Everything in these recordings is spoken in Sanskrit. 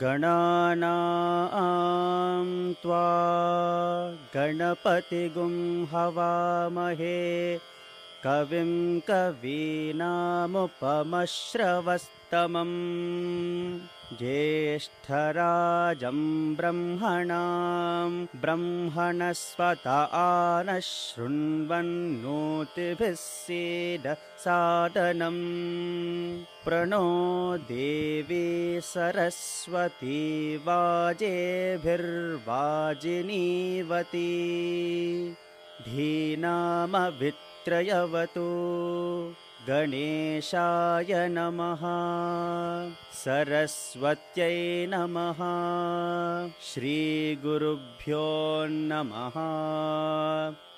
गणानां त्वा गणपतिगुं हवामहे। कविं कवीनामुपमश्रवस्तमम् ज्येष्ठराजं ब्रह्मणां ब्रह्मणस्वत आनः शृण्वन्नोतिभिः सीदसादनम् प्रणो देवी सरस्वती वाजेभिर्वाजिनीवती। धीनामवित्रयवतु गणेशाय नमः। सरस्वत्यै नमः। श्रीगुरुभ्यो नमः।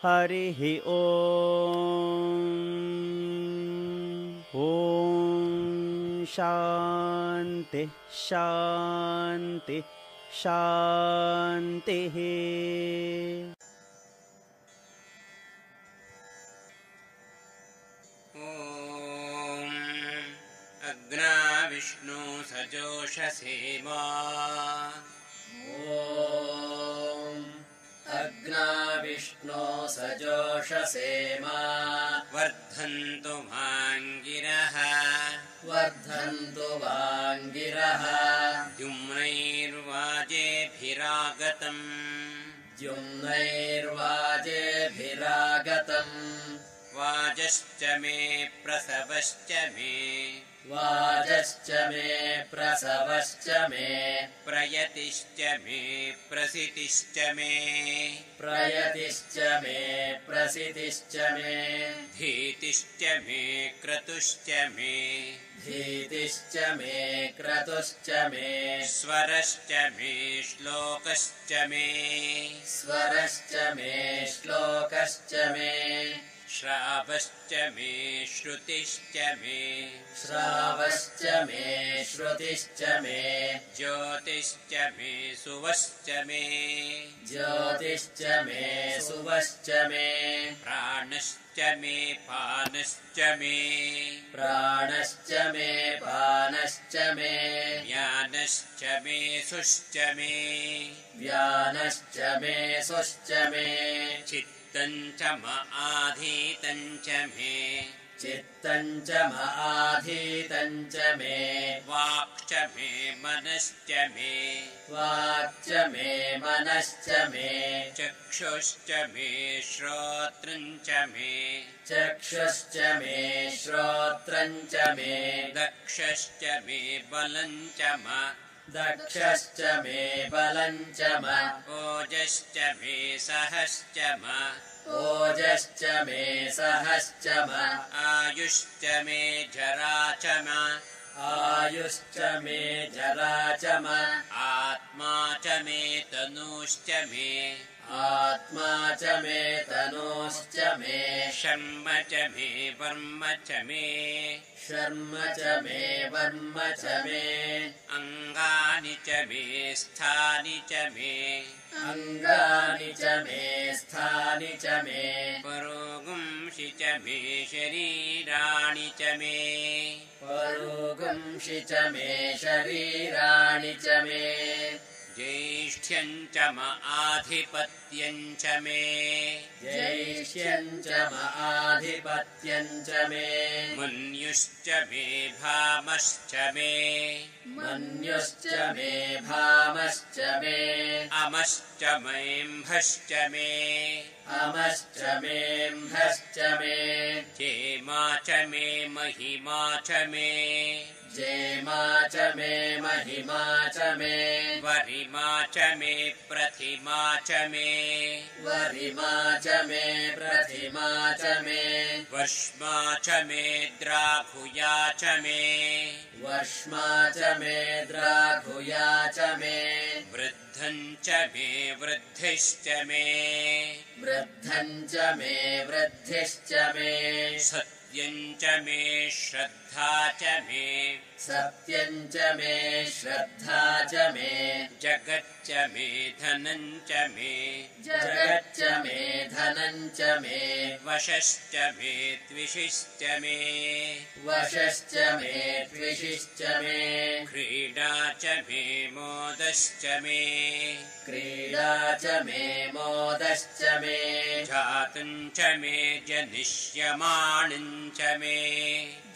हरिः ॐ शान्तिः शान्तिः शान्तिः विष्णु सजोषसेमा ॐ अग्ना विष्णो सजोषसेमा वर्धन्तु माङ्गिरः। वर्धन्तु वाङ्गिरः द्युम्नैर्वाजेभिरागतम्। द्युम्नैर्वाजेभिरागतम् वाजश्च मे प्रसवश्च मे। वाजश्च मे प्रसवश्च मे। प्रयतिश्च मे प्रसितिश्च मे। प्रयतिश्च मे प्रसितिश्च मे। भीतिश्च मे क्रतुश्च मे। भीतिश्च मे क्रतुश्च मे। स्वरश्च मे श्लोकश्च मे। स्वरश्च मे श्लोकश्च मे श्रावश्च मे श्रुतिश्च मे। श्रावश्च मे श्रुतिश्च मे। ज्योतिश्च मे सुवश्च मे। ज्योतिश्च मे सुवश्च मे। प्राणश्च मे पानश्च मे। प्राणश्च मे पानश्च मे। ज्ञानश्च मे सुश्च मे। व्यानश्च मे सुश्च मे। चित्तं च म आधीतं च मे। चित्तम् च महाधीतम् च मे। वाक् च मे मनश्च मे। वाक्च मे मनश्च मे। चक्षुश्च मे श्रोत्रम् च मे। चक्षुश्च मे श्रोत्रम् च मे। दक्षश्च मे बलम् च म दक्षश्च मे बलम् च म ओजश्च मे सहश्च म ओजश्च मे सहश्च म आयुश्च मे जरा च म आयुश्च मे जरा च म आत्मा च मे तनूश्च मे आत्मा च मे तनूश्च मे शर्म च मे वर्म च मे शर्म च मे वर्म च मे अङ्गानि च मे स्थानि च मे अङ्गानि च मे स्थानि च मे परोगुंषि च मे शरीराणि च मे परोगुंषि च मे शरीराणि च मे ज्येष्ठ्यम् च म आधिपत्यम् च मे। जैष्यम् च महाधिपत्यम् च मे। मन्युश्च मे भामश्च मे। मन्युश्च मे भामश्च मे। अमश्च मेऽम्भश्च मे। अमश्च मेऽम्भश्च मे। चेमा च मे महिमा च मे जेमा च मे महिमा च मे। वरिमा च मे प्रतिमा च मे। वरिमा च मे प्रतिमा च मे। वष्मा च मे द्राघुया च मे। वर्ष्मा च मे द्राघुया च मे वृद्ध वृद्धं च मे वृद्धिश्च मे। वृद्धम् च मे वृद्धिश्च मे। सत्यं च मे श्रद्धा च मे। सत्यम् च मे श्रद्धा च मे। जगच्च मे धनं च मे। जगच्च मे धनम् च मे। वशश्च मे द्विषिश्च मे। वशश्च मे द्विषिश्च मे। क्रीडा च मे मोदश्च मे क्रीडा च मे मोदश्च मे। जातं च मे जनिष्यमाणं च मे।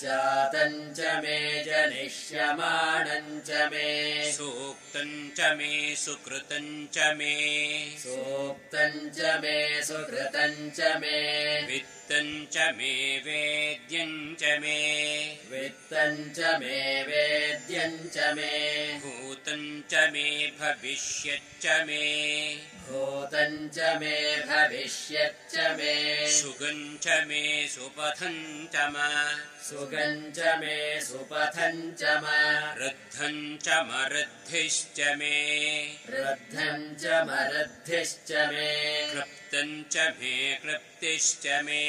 जातम् च मे जनिष्यमाणम् च मे। सूक्तं च मे सुकृतं च मे। सूक्तम् च मे सुकृतम् च मे। वित्तं च मे वेद्यं च मे। वित्तम् च मे वेद्यम् च मे। भूतं च मे भविष्यच्च मे। भूतम् च मे भविष्यच्च मे। सुगं च मे सुपथं च म। सुगम् च मे सुपथम् च म। रद्धं च मरद्धिश्च मे। रद्धम् च मरद्धिश्च मे च मे क्लृप्तिश्च मे।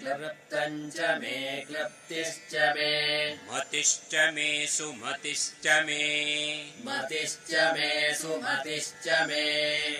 क्लृप्तम् च मे क्लृप्तिश्च मे। मतिश्च मे सुमतिश्च मे। मतिश्च मे सुमतिश्च मे।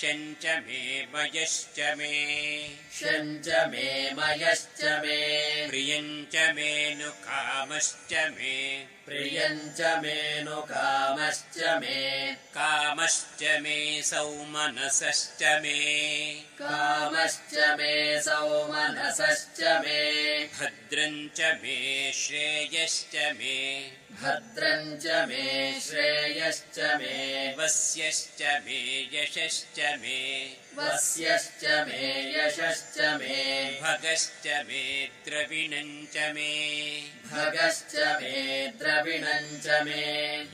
शञ्च मे मयश्च मे। शम् च मे मयश्च मे। प्रियं च मे नु कामश्च मे प्रियम् च मे नु कामश्च मे। कामश्च मे सौमनसश्च मे। कामश्च मे सौमनसश्च मे। भद्रं च मे श्रेयश्च मे। भद्रम् च मे श्रेयश्च मे। वस्यश्च मे यशश्च मे वस्यश्च मे यशश्च मे। भगश्च मे द्रविणं च मे। भगश्च मे द्रविणम् च मे।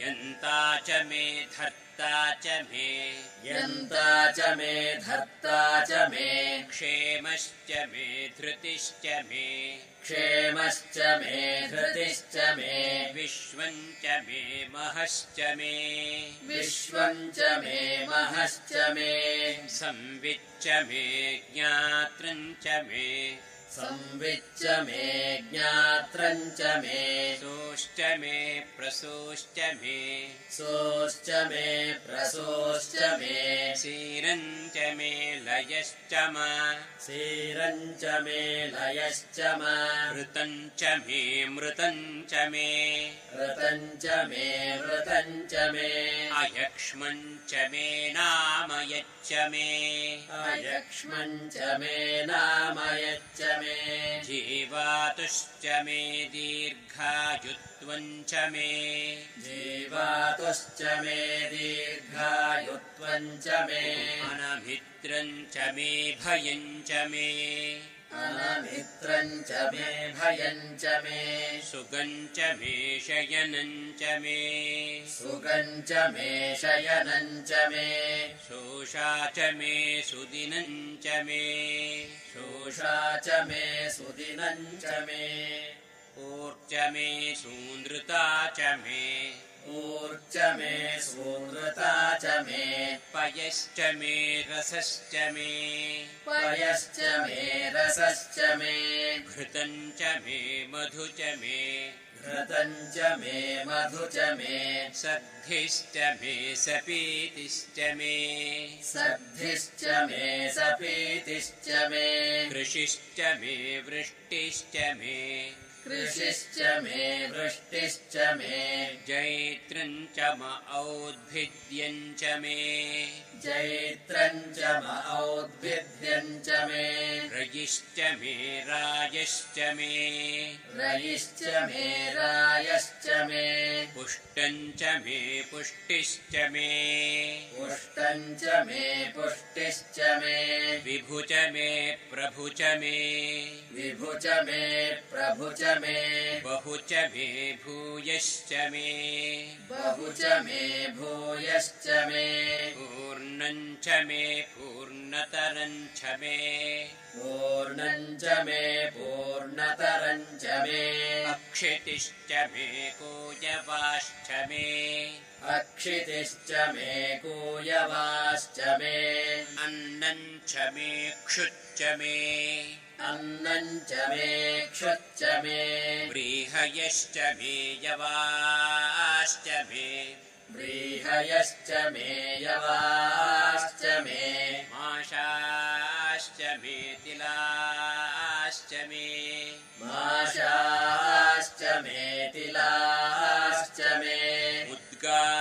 यन्ता च मे धर्ता च मे। यन्ता च मे धर्ता च मे। क्षेमश्च मे धृतिश्च मे। क्षेमश्च मे धृतिश्च मे। विश्वं च मे महश्च मे। विश्वम् च मे महश्च मे। संविच्च मे ज्ञात्रं च मे संविच्च मे ज्ञात्रम् च मे। सोश्च मे प्रसोश्च मे। सोश्च मे प्रसोश्च मे। क्षीरं च मे लयश्च म। क्षीरम् च मे लयश्च म। ऋतं च मे मृतं च मे। ऋतम् च मे वृतम् च मे। अयक्ष्मं च मे नामयच्च मे। अयक्ष्मम् च मे नामयच्च मे जीवातुश्च मे दीर्घायुत्वं च मे जीवातुश्च मे दीर्घायुत्वम् च मे अनमित्रं च मे भयं च मे अनमित्रम् च मे भयम् च मे। सुगं च मे शयनं च मे। सुगम् च मे शयनम् च मे। शोषा च मे सुदिनं च मे। शोषा च मे सुदिनम् च मे। ऊर्च मे सून्द्रता च मे ऊर्च मे सूनृता च मे। पयश्च मे रसश्च मे। पयश्च मे रसश्च मे। घृतं च मे मधु च मे। घृतम् च मे मधु च मे। सद्धिश्च मे सपीतिश्च मे। सद्धिश्च मे सपीतिश्च मे। कृषिश्च मे वृष्टिश्च मे कृषिश्च मे वृष्टिश्च मे। जैत्रं च म औद्भिद्यं च मे। जैत्रम् च म औद्भिद्यम् च मे। रयिश्च मे रायश्च मे। रयिश्च मे रायश्च मे। पुष्टं च मे पुष्टिश्च मे। पुष्टम् च मे पुष्टिश्च मे। विभु च मे प्रभु च मे। विभु च मे प्रभु च मे बहु च मे भूयश्च मे बहु च मे भूयश्च मे पूर्णं च मे पूर्णतरं च मे पूर्णम् च मे पूर्णतरम् च मे अक्षितिश्च मे कोजवाश्च मे अक्षितिश्च मे कूयवाश्च मे। अन्नम् च मे क्षुच्च मे। अन्नम् च मे क्षुच्च मे। व्रीहयश्च मे यवाश्च मे। व्रीहयश्च मे यवाश्च मे। माशाश्च मे तिलाश्च मे। माशाश्च मे तिलाश्च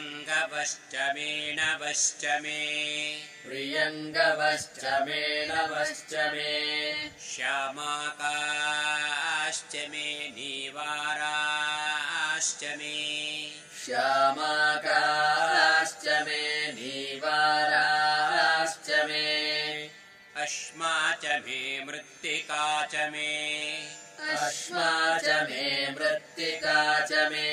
गोधूमाश्च मे मसुराश्च मे गोधूमाश्च मे मसुराश्च मे प्रियङ्गवश्च मे नवश्च मे प्रियङ्गवश्च मे नवश्च मे श्यामाकाश्च मे नीवाराश्च मे श्यामाकाश्च मे नीवाराश्च मे अश्मा च मे मृत्तिका च मे अश्मा च मे मृत्तिका च मे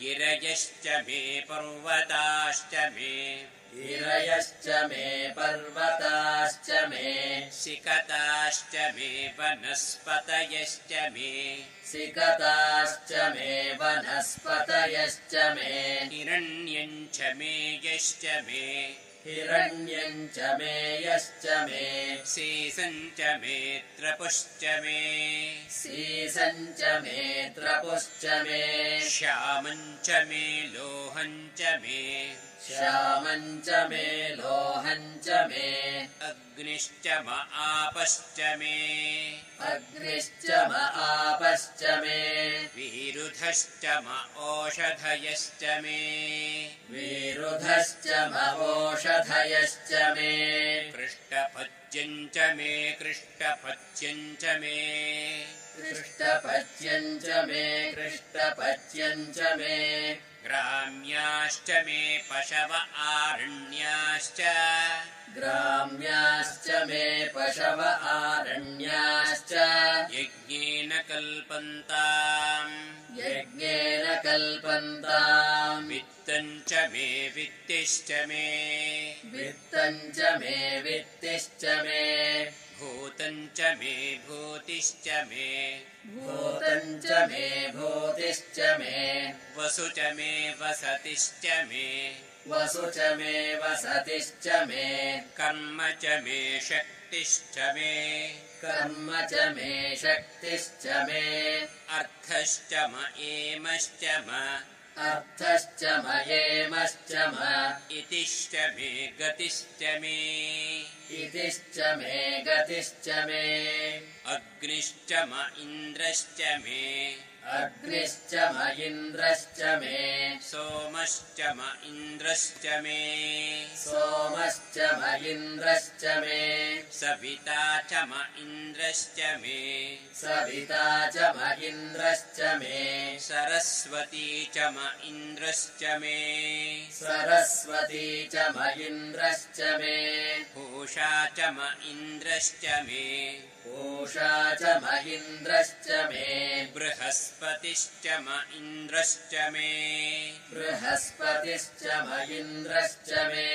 गिरयश्च मे पर्वताश्च मे। गिरयश्च मे पर्वताश्च मे। सिकताश्च मे वनस्पतयश्च मे। सिकताश्च मे वनस्पतयश्च मे। हिरण्यम् च मे यश्च मे हिरण्यम् च मे यश्च मे। सीसम् च मे त्रपुश्च मे। सीसम् च मे त्रपुश्च मे। श्यामम् च मे लोहम् च मे। श्यामम् च मे लोहम् च मे। अग्निश्च म आपश्च मे। अग्निश्च म आपश्च मे। विरुधश्च म ओषधयश्च मे। विरुधश्च मवोषधयश्च मे। कृष्टपत्यम् च मे कृष्टपत्यम् च मे कृष्टपच्यम् च मे कृष्टपच्यम् च मे ग्राम्याश्च मे पशव आरण्याश्च ग्राम्याश्च मे पशव आरण्याश्च यज्ञेन कल्पन्ताम् यज्ञेन कल्पन्ताम् वित्तम् च मे वित्तिश्च मे वित्तम् च मे वित्तिश्च मे भूतम् च मे भूतिश्च मे भूतम् च मे भूतिश्च मे वसु च मे वसतिश्च मे वसु च मे वसतिश्च मे कर्म च मे शक्तिश्च मे कर्म च मे शक्तिश्च मे अर्थश्च म एमश्च म अर्थश्च मयेमश्च म। इतिश्च मे गतिश्च मे। इतिश्च मे गतिश्च मे। अग्निश्च म इन्द्रश्च मे अग्निश्च म इन्द्रश्च मे। सोमश्च म इन्द्रश्च मे। सोमश्च म इन्द्रश्च मे। सविता च म इन्द्रश्च मे। सविता च म इन्द्रश्च मे। सरस्वती च म इन्द्रश्च मे। सरस्वती च म इन्द्रश्च मे। पूषा च म इन्द्रश्च मे। पूषा च म इन्द्रश्च मे बृहस्पतिश्च म इन्द्रश्च मे। बृहस्पतिश्च म इन्द्रश्च मे।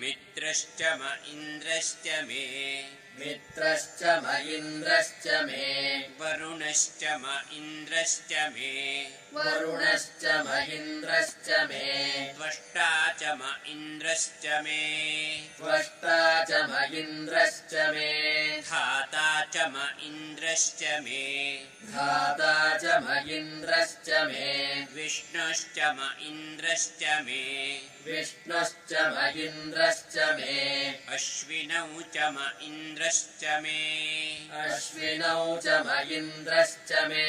मित्रश्च म इन्द्रश्च मे। मित्रश्च म इन्द्रश्च मे। वरुणश्च म इन्द्रश्च मे वरुणश्च म इन्द्रश्च मे। त्वष्टा च म इन्द्रश्च मे। त्वष्टा च म इन्द्रश्च मे। धाता च म इन्द्रश्च मे। धाता च म इन्द्रश्च मे। विष्णुश्च म इन्द्रश्च मे। विष्णुश्च म इन्द्रश्च मे। अश्विनौ च म इन्द्रश्च मे। अश्विनौ च म इन्द्रश्च मे।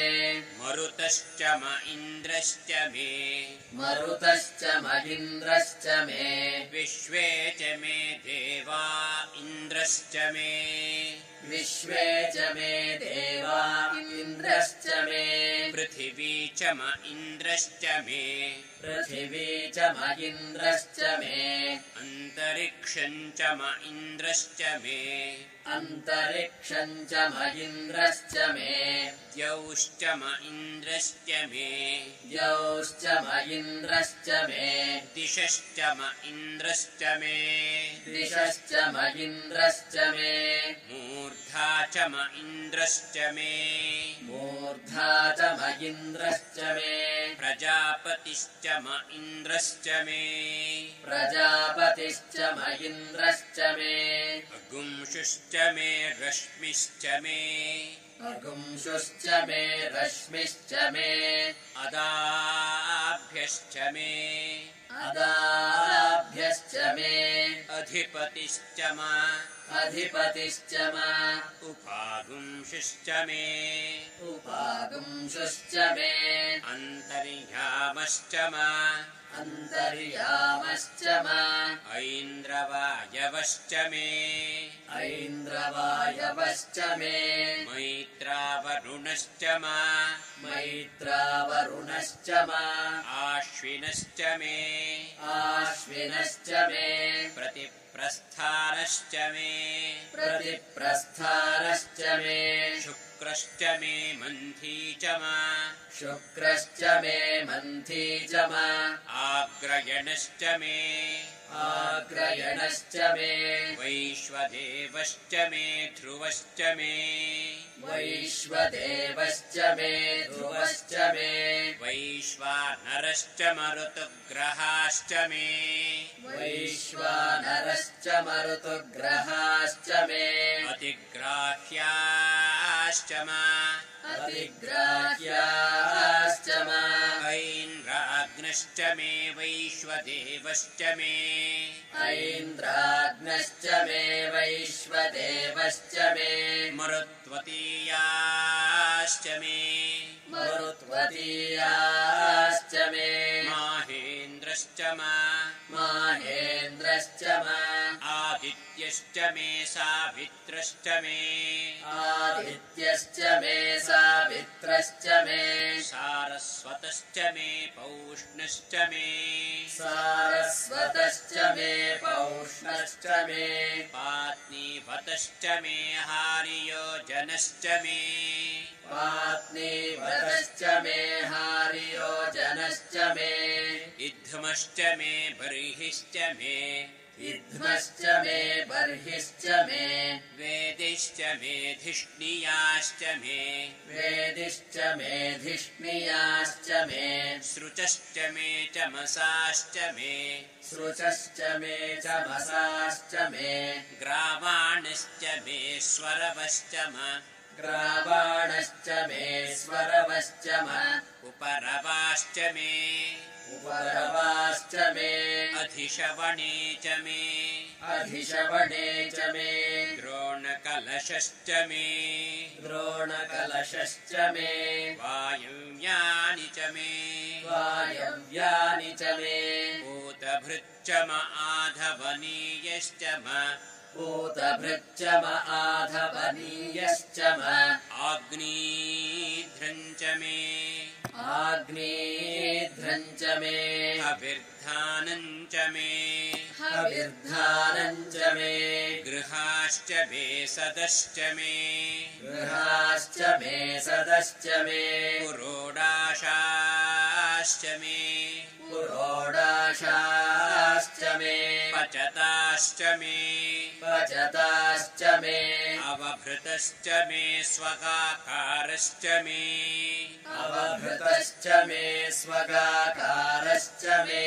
मरुतश्च म इन्द्रश्च मे। मरुतश्च म इन्द्रश्च मे। विश्वे च मे देवा इन्द्र इन्द्रश्च मे। विश्वे च मे देवा इन्द्रश्च मे पृथिवी च म इन्द्रश्च मे। पृथिवी च म इन्द्रश्च मे। अन्तरिक्षम् च म इन्द्रश्च मे। अन्तरिक्षम् च म इन्द्रश्च मे। द्यौश्च म इन्द्रश्च मे। द्यौश्च म इन्द्रश्च मे। दिशश्च म इन्द्रश्च मे। दिशश्च म इन्द्रश्च मे। मूर्धा च म इन्द्रश्च मे। मूर्धा च म इन्द्रश्च मे। प्रजापतिश्च म इन्द्रश्च मे। प्रजापतिश्च म इन्द्रश्च मे। अगुंशुश्च मे रश्मिश्च मे अगुंशुश्च मे रश्मिश्च मे अदाभ्यश्च मे। अदाभ्यश्च मे। अधिपतिश्च म। अधिपतिश्च म। उपागुंशुश्च मे। उपागुंशुश्च मे। अन्तर्यामश्च म अन्तर्यामश्च म। ऐन्द्रवायवश्च मे। ऐन्द्रवायवश्च मे। मैत्रावरुणश्च म। मैत्रावरुणश्च म। आश्विनश्च मे। आश्विनश्च मे। प्रतिप्रस्थानश्च मे। प्रतिप्रस्थानश्च मे शुक्रश्च मे मन्थी च म। शुक्रश्च मे मन्थी च म। आग्रयणश्च मे आग्रयणश्च मे। वैश्वदेवश्च मे ध्रुवश्च मे। वैश्वदेवश्च मे ध्रुवश्च मे। वैश्वानरश्च मरुतुग्रहाश्च मे। वैश्वानरश्च मरुतुग्रहाश्च मे। अतिग्राह्याश्च म। अतिग्राह्याश्च म ऐन्द्राग्नश्च मे। वैश्वदेवश्च मे ऐन्द्राग्नश्च मे वैश्वदेवश्च मे। मरुत्वतीयाश्च मे। मरुत्वतीयाश्च मे। माहेन्द्रश्च म। माहेन्द्रश्च म आदित्यश्च मे सावित्रश्च मे। आदित्यश्च मे सावित्रश्च मे। सारस्वतश्च मे पौष्णश्च मे। सारस्वतश्च मे पौष्णश्च मे। पात्नीवतश्च मे हारियोजनश्च मे। पात्नीवतश्च मे हारियोजनश्च मे। इद्धमश्च मे बर्हिश्च मे इध्मश्च मे बर्हिश्च मे। वेदिश्च मे धिष्णियाश्च मे। वेदिश्च मे धिष्णियाश्च मे। सृचश्च मे चमसाश्च मे। सृचश्च मे चमसाश्च मे। ग्रावाणश्च मे स्वरवश्च म। ग्रावाणश्च मे स्वरवश्च म। उपरवाश्च मे उपरवाश्च मे। अधिशवणे च मे। अधिशवणे च मे। द्रोणकलशश्च मे। द्रोणकलशश्च मे। वायुव्यानि च मे। वायव्यानि च मे। भूतभृच्च म आधवनीयश्च म। भूतभृच्च म आधवनीयश्च म। च मे आग्नेध्रम् च मे। अभिर्धानम् च मे। हविर्धानम् च मे। गृहाश्च भेषदश्च मे। गृहाश्च मे सदश्च मे। पुरोडाशाश्च मे। पुरोडाशाश्च मे। पचताश्च मे। पचताश्च मे। अवभृतश्च मे स्वगाकारश्च मे अवभृतश्च मे स्वगाकारश्च मे।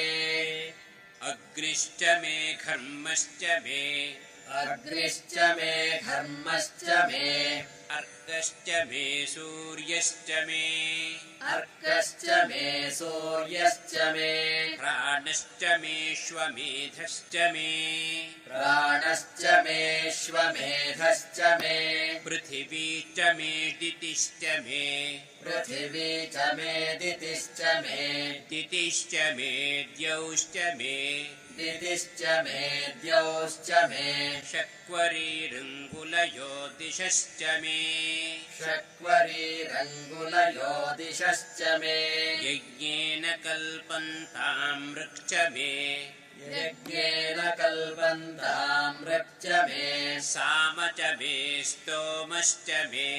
अग्निश्च मे घर्मश्च मे। अग्निश्च मे घर्मश्च मे। अर्कश्च मे सूर्यश्च मे। अर्कश्च मे सूर्यश्च मे। प्राणश्च मेष्वमेधश्च मे। प्राणश्च मेष्वमेधश्च मे। पृथिवी च मे दितिश्च मे पृथिवी च मे दितिश्च मे। दितिश्च मे द्यौश्च मे। दितिश्च मे द्यौश्च मे। शक्वरीरङ्गुलयो दिशश्च मे। शक्वरीरङ्गुलयो दिशश्च मे। यज्ञेन कल्पन्ताम् वृक्ष मे यज्ञेन कल्पन्तामृक्च मे साम च मे स्तोमश्च मे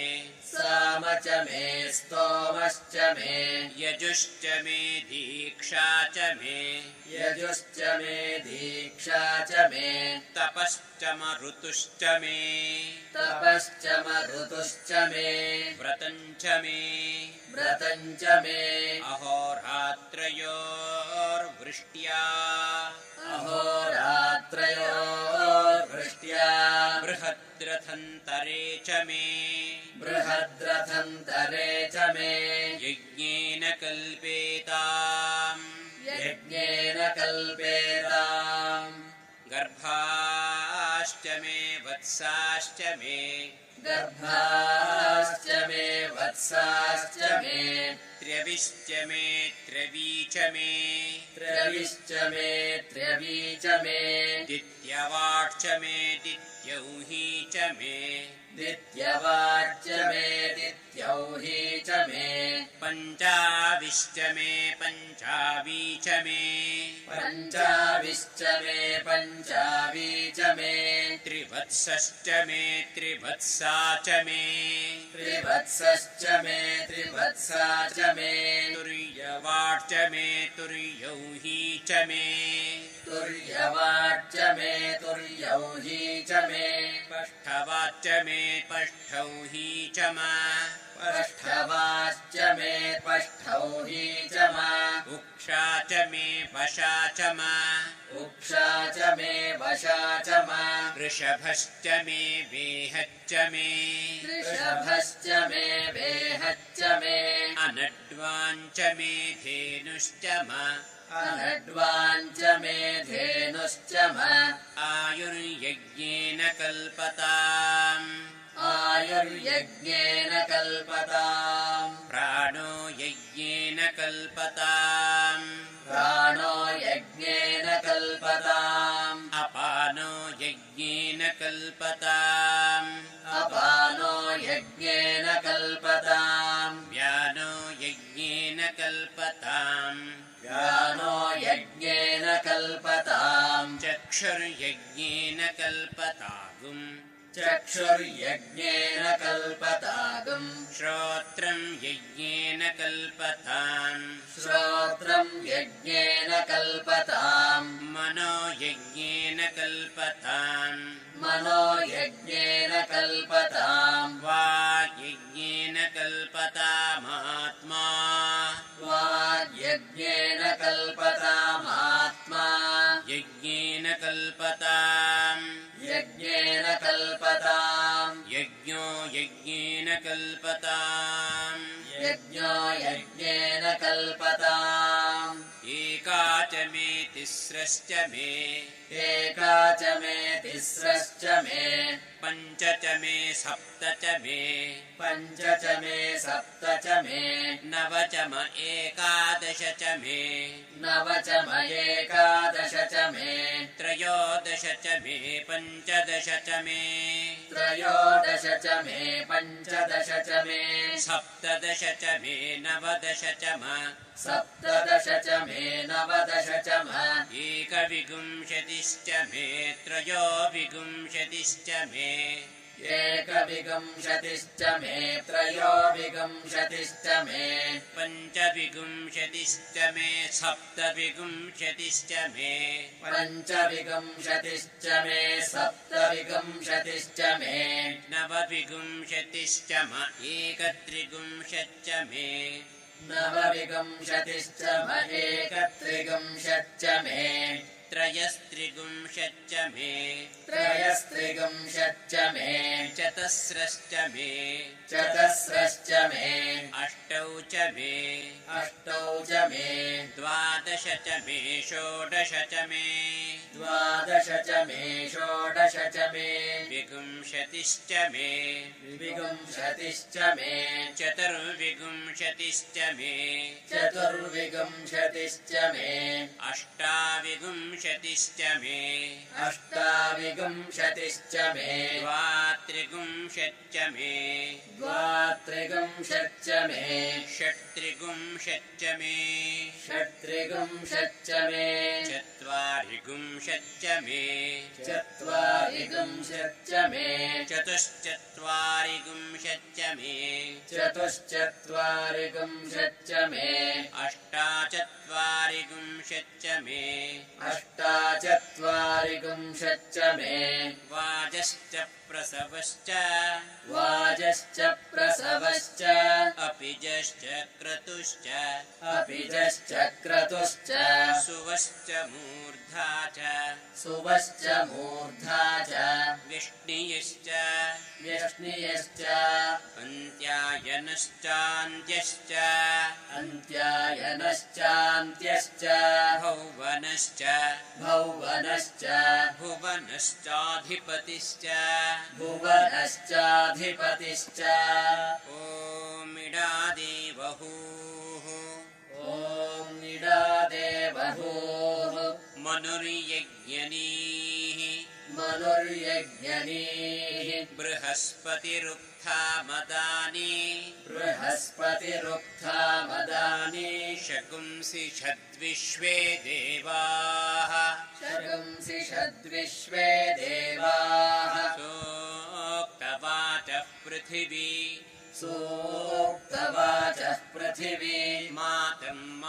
साम च मे स्तोमश्च मे यजुश्च मे दीक्षा च मे यजुश्च मे दीक्षा च मे तपश्च मरुतुश्च मे तपश्च मरुतुश्च मे व्रतम् च मे व्रतम् च मे अहोरात्रयोर्वृष्ट्या अहोरात्रयो वृष्ट्या बृहद्रथन्तरे च मे। बृहद्रथन्तरे च मे। यज्ञेन कल्पेताम् यज्ञेन कल्पेताम् गर्भाश्च मे वत्साश्च मे गर्भाश्च मे वत्साश्च मे त्र्यविश्च मे त्र्यवी च मे त्र्यविश्च मे त्र्यवी च मे दित्यवाट् च मे दित्यौही च मे दित्यवाच्च मे दित्यौही च मे पञ्चाविश्च मे पञ्चावी च मे पञ्चाविश्च मे पञ्चावी च मे त्रिवत्सश्च मे त्रिवत्सा च मे त्रिवत्सश्च मे त्रिवत्सा च मे तुर्यवाट् च मे तुर्यौही च मे तुर्यवाच्च मे तुर्यौही च मे। पष्ठवाच्च मे पष्ठौही च म पष्ठवाच्च मे पष्ठौही च मा। उक्षा च मे वशा च म। उक्षा च मे वशा च मा। वृषभश्च मे वेहच्च मे। वृषभश्च मे वेहच्च मे। अनड्वाञ्च मे धेनुश्च म। अनड्वाञ्च मे धेनुश्च म। आयुर्यज्ञेन कल्पताम् आयुर्यज्ञेन कल्पताम् प्राणो यज्ञेन कल्पताम् प्राणो यज्ञेन कल्पताम् अपानो यज्ञेन कल्पताम् अपानो यज्ञेन कल्पताम् व्यानो यज्ञेन कल्पताम् व्यानो यज्ञेन कल्पताम् चक्षुर्यज्ञेन कल्पतागुम् चक्षुर्यज्ञेन कल्पतागम् श्रोत्रम् यज्ञेन कल्पताम्। श्रोत्रम् यज्ञेन कल्पताम्। मनो यज्ञेन कल्पताम्। मनो यज्ञेन कल्पताम्। वाग्यज्ञेन कल्पतामात्मा। वाग्यज्ञेन कल्पतामात्मा। यज्ञेन कल्पताम् यज्ञेन कल्पताम्। यज्ञो यज्ञेन कल्पताम्। यज्ञो यज्ञेन कल्पताम् एका च मे तिस्रश्च मे। एका च मे तिस्रश्च मे। पञ्च च मे सप्त च मे। पञ्च च मे सप्त च मे। नव च म एकादश च मे। नव च म एकादश च मे। त्रयोदश च मे पञ्चदश च मे। त्रयोदश च मे पञ्चदश च मे। सप्तदश च मे नवदश च म। सप्तदश च मे नवदश च म एकविंशतिश्च मे त्रयोविंशतिश्च मे। एकविंशतिश्च मे त्रयोविंशतिश्च मे। पञ्चविंशतिश्च मे सप्तविंशतिश्च मे। पञ्चविंशतिश्च मे सप्तविंशतिश्च मे। नवविंशतिश्च म एकत्रिंशच्च मे नवविंशतिश्च म एकत्रिंशच्च मे। त्रयस्त्रिंशच्च मे। त्रयस्त्रिगुंशच्च मे। चतस्रश्च मे चतस्रश्च मे। अष्टौ च मे। अष्टौ च मे। द्वादश च मे षोडश च मे। द्वादश च मे षोडश च मे। विगुंशतिश्च मे। विगुंशतिश्च मे। चतुर्विगुंशतिश्च मे। चतुर्विगुंशतिश्च मे। अष्टाविगुंशतिश्च मे। अष्टाविगुंशतिश्च मे। द्वात्रिगुंशच्च मे द्वात्रिगुंशच्च मे। षट्त्रिगुंशच्च मे। षट्त्रिगुंशच्च मे। चत्वारिगुंशच्च मे। चत्वारिगुंशच्च मे। चतुश्चत्वारिगुंशच्च मे। चतुश्चत्वारिगुंशच्च मे। अष्टाचत्वारिगुंशच्च मे। अष्टाचत्वारिगुंशच्च मे। वाजश्च प्रसवश्च। वाजश्च प्रसवश्च। अपिजश्च क्रतुश्च। अपिजश्च क्रतुश्च। सुवश्च मूर्धा च। सुवश्च मूर्धा च। विष्णियश्च। व्यष्णियश्च अन्त्यायनश्चान्त्यश्च। अन्त्यायनश्चान्त्यश्च। भौवनश्च। भौवनश्च। भुवनश्चाधिपतिश्च। भुवनश्चाधिपतिश्च ओमिडादेवहूः। ॐ निडादेवहूः मनुर्यज्ञनीः। मनुर्यज्ञनीः। बृहस्पतिरुक्था मदानि बृहस्पतिरुक्था मदानि शकुंसि षद्विश्वे देवाः। शगुंसि षद्विश्वे देवाः सोक्तवाचः पृथिवी। सूक्तवाचः पृथिवी। मातम्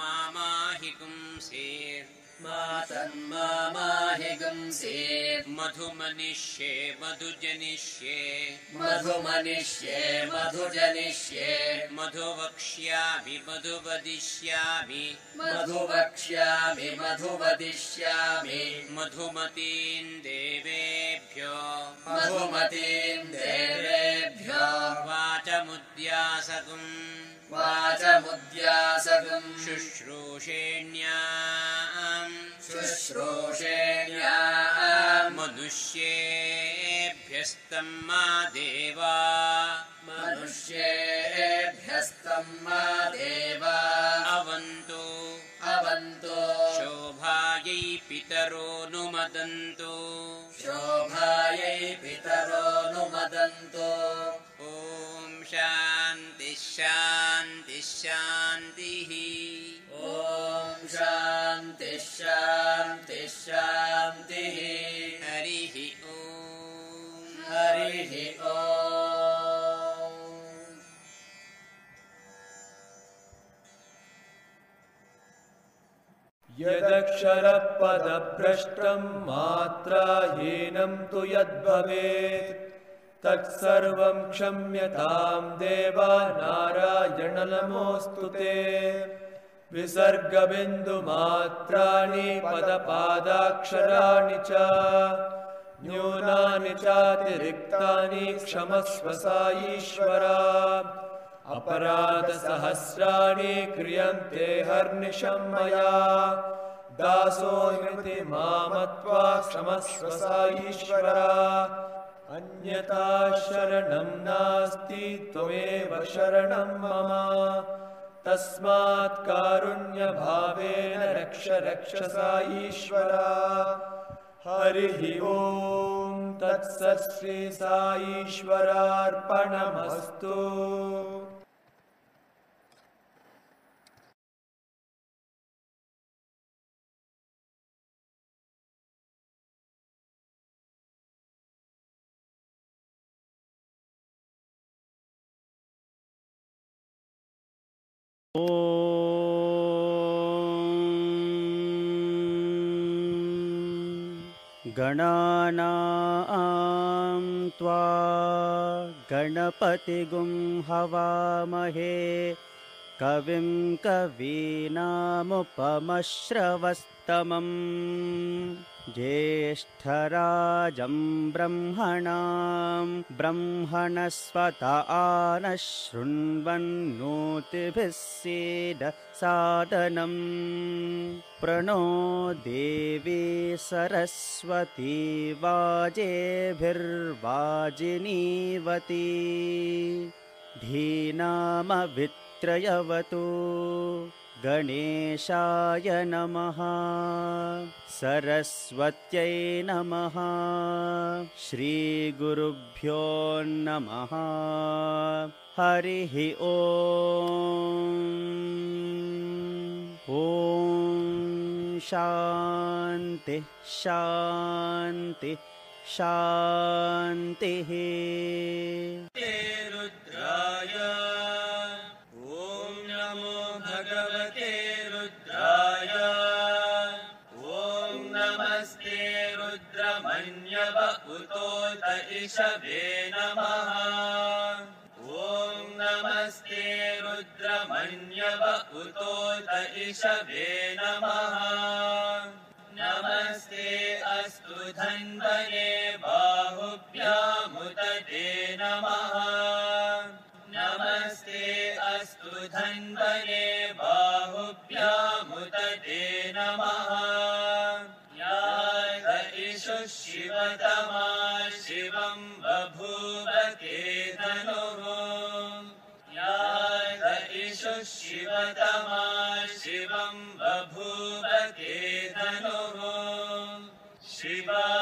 मामाहिपुंसे मातन्माहि गुंसि। मधुमनिष्ये मधुजनिष्ये। मधुमनिष्ये मधुजनिष्ये। मधुवक्ष्यामि मधुवदिष्यामि। मधुवक्ष्यामि मधुवदिष्यामि। मधुमतीम् देवेभ्यो। मधुमतीम् देवेभ्यो। वाचमुद्यासकुम् वाचमुद्यासगुम् शुश्रूषेण्याम्। शुश्रूषेण्या मनुष्येभ्यस्तम् मा देवा। मनुष्येभ्यस्तम् मा देवा। अवन्तु। अवन्तो। शोभायै पितरोऽनुमदन्तु शोभायै पितरोऽनुमदन्तो ॐ शान्तिः शान्तिः शान्तिः। ॐ शान्तिः शान्तिः शान्तिः। हरिः ॐ हरिः ॐ यदक्षरपदभ्रष्टम् मात्राहीनं तु यद्भवेत् तत्सर्वं क्षम्यतां देवा नारायण नमोऽस्तु ते। विसर्गबिन्दुमात्राणि पदपादाक्षराणि च न्यूनानि चातिरिक्तानि क्षमस्व सा ईश्वरा। अपराधसहस्राणि क्रियन्ते हर्निशं मया दासोऽयमिति मामत्वा क्षमस्व सा ईश्वरा अन्यथा शरणं नास्ति त्वमेव शरणं मम। तस्मात् कारुण्यभावेन रक्ष रक्ष सा ईश्वरा। हरिः ॐ तत्सत् श्री गणानां त्वा गणपतिगुं हवामहे। कविं कवीनामुपमश्रवस्तमम् ज्येष्ठराजं ब्रह्मणां ब्रह्मणस्वत आनः शृण्वन्नोतिभिः सीद सादनम् प्रणो देवी सरस्वती वाजेभिर्वाजिनीवती। धीनामवित्रयवतु गणेशाय नमः। सरस्वत्यै नमः। श्रीगुरुभ्यो नमः। हरिः ॐ शान्तिः शान्तिः शान्तिः। रुद्राय इषवे नमः। ॐ नमस्ते रुद्रमन्यव उतोत इषवे नमः। नमस्ते अस्तु धन्वने बाहुभ्यामुदते नमः। नमस्ते अस्तु धन्वने शिवं बभूव केतनुः शिवाशदव्याया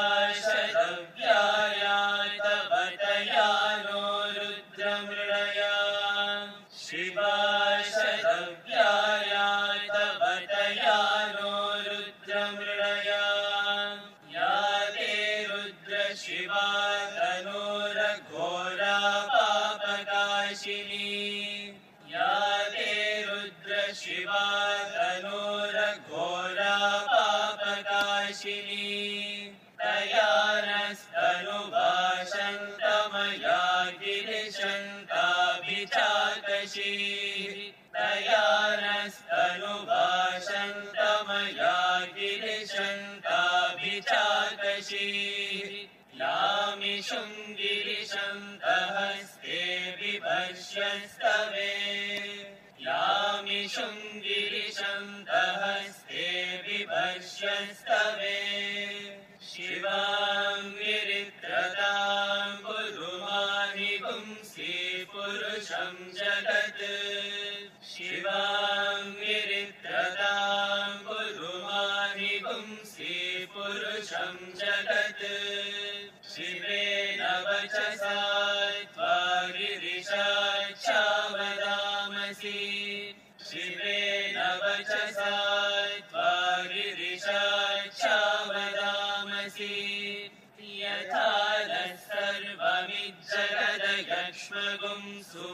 यामि शृङ्गिरिशन्तहस्ते बिभष्यस्तवे यामि शृङ्गिरिशन्तहस्ते बिभष्यस्तवे शिवां गिरित्रतां गुरुमाहि पुंसि पुरुषं जगत्। शिवां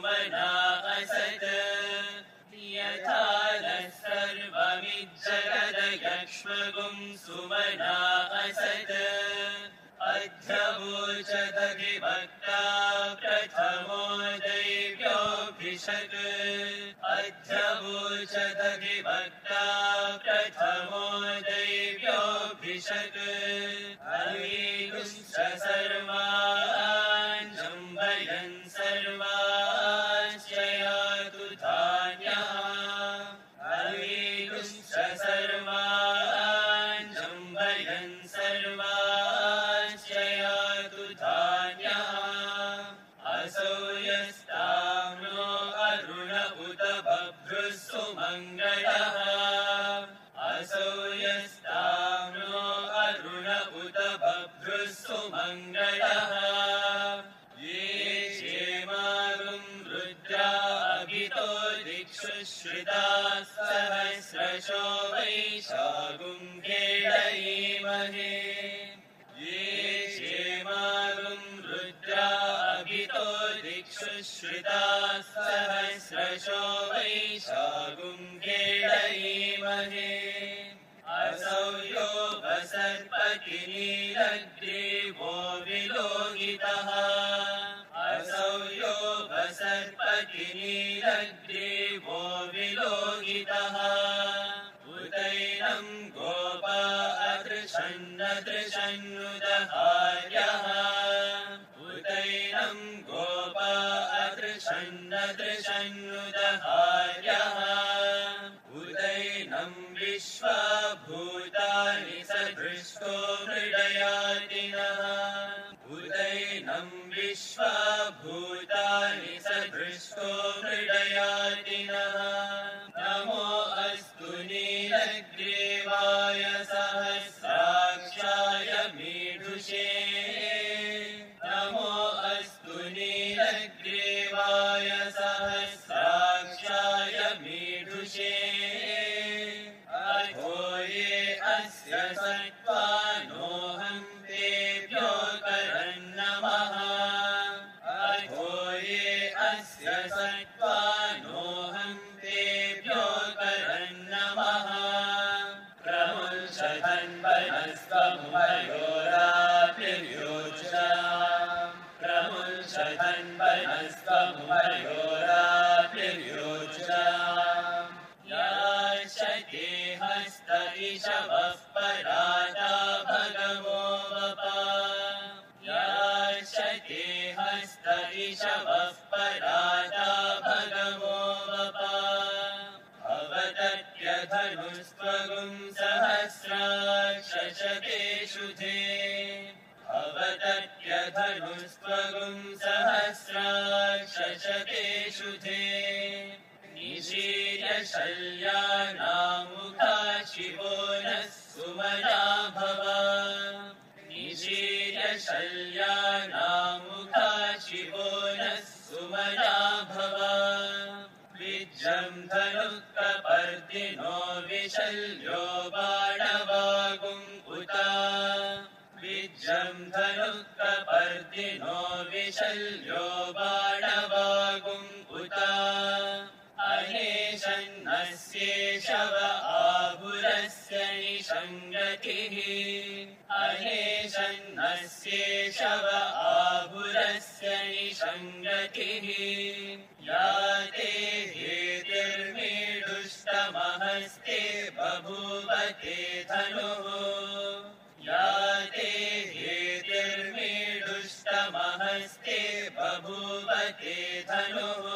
सुमना असत् यथा नः सर्वमिज्जगदयक्ष्मगुं सुमना असत् अध्यवोचदधिभक्ता प्रथमो दैव्योऽभिषक्। अध्यवोचदधिभक्ता प्रथमो दैव्योऽभिषक्। अवीगुंश्च सर्वान् सहस्रशो वैशागुं खेळयीमहे ये क्षेमागुं रुद्रा अभितो दिक्षु श्रिताः सहस्रशो वैशागुं खेळयीमहे असौ यो वसर्पतिनीलग्रीवो विलोहितः असौ यो वसर्पतिनीलग्रीवो विलोहितः ङ्ग शुधे। निशीलशल्यानामुखा शिवो न कुमरा भव निशीलशल्यानामुखा शिवो न कुमरा भव बिजम् धनु कपर यो बाणवागु कुता बिजम् धनु कपरनो केशव आभुरस्य निषङ्गतिः अनेशेषव आबुरस्य निषङ्गतिः या ते एमहस्ते बभूदके धनुः। या ते एमहस्ते बभूदके धनुः।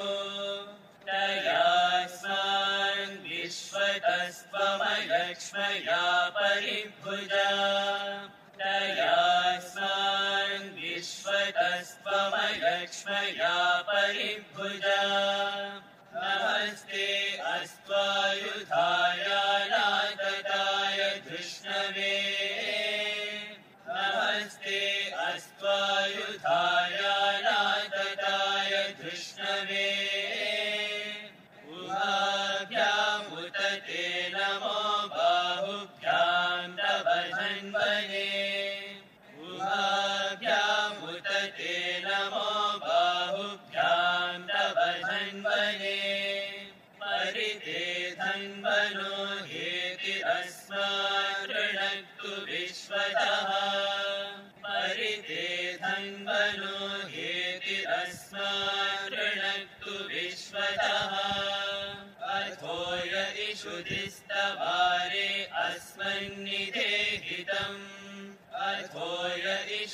श्री भुजागा विश्वतस्त्वमलक्ष्मया भुजा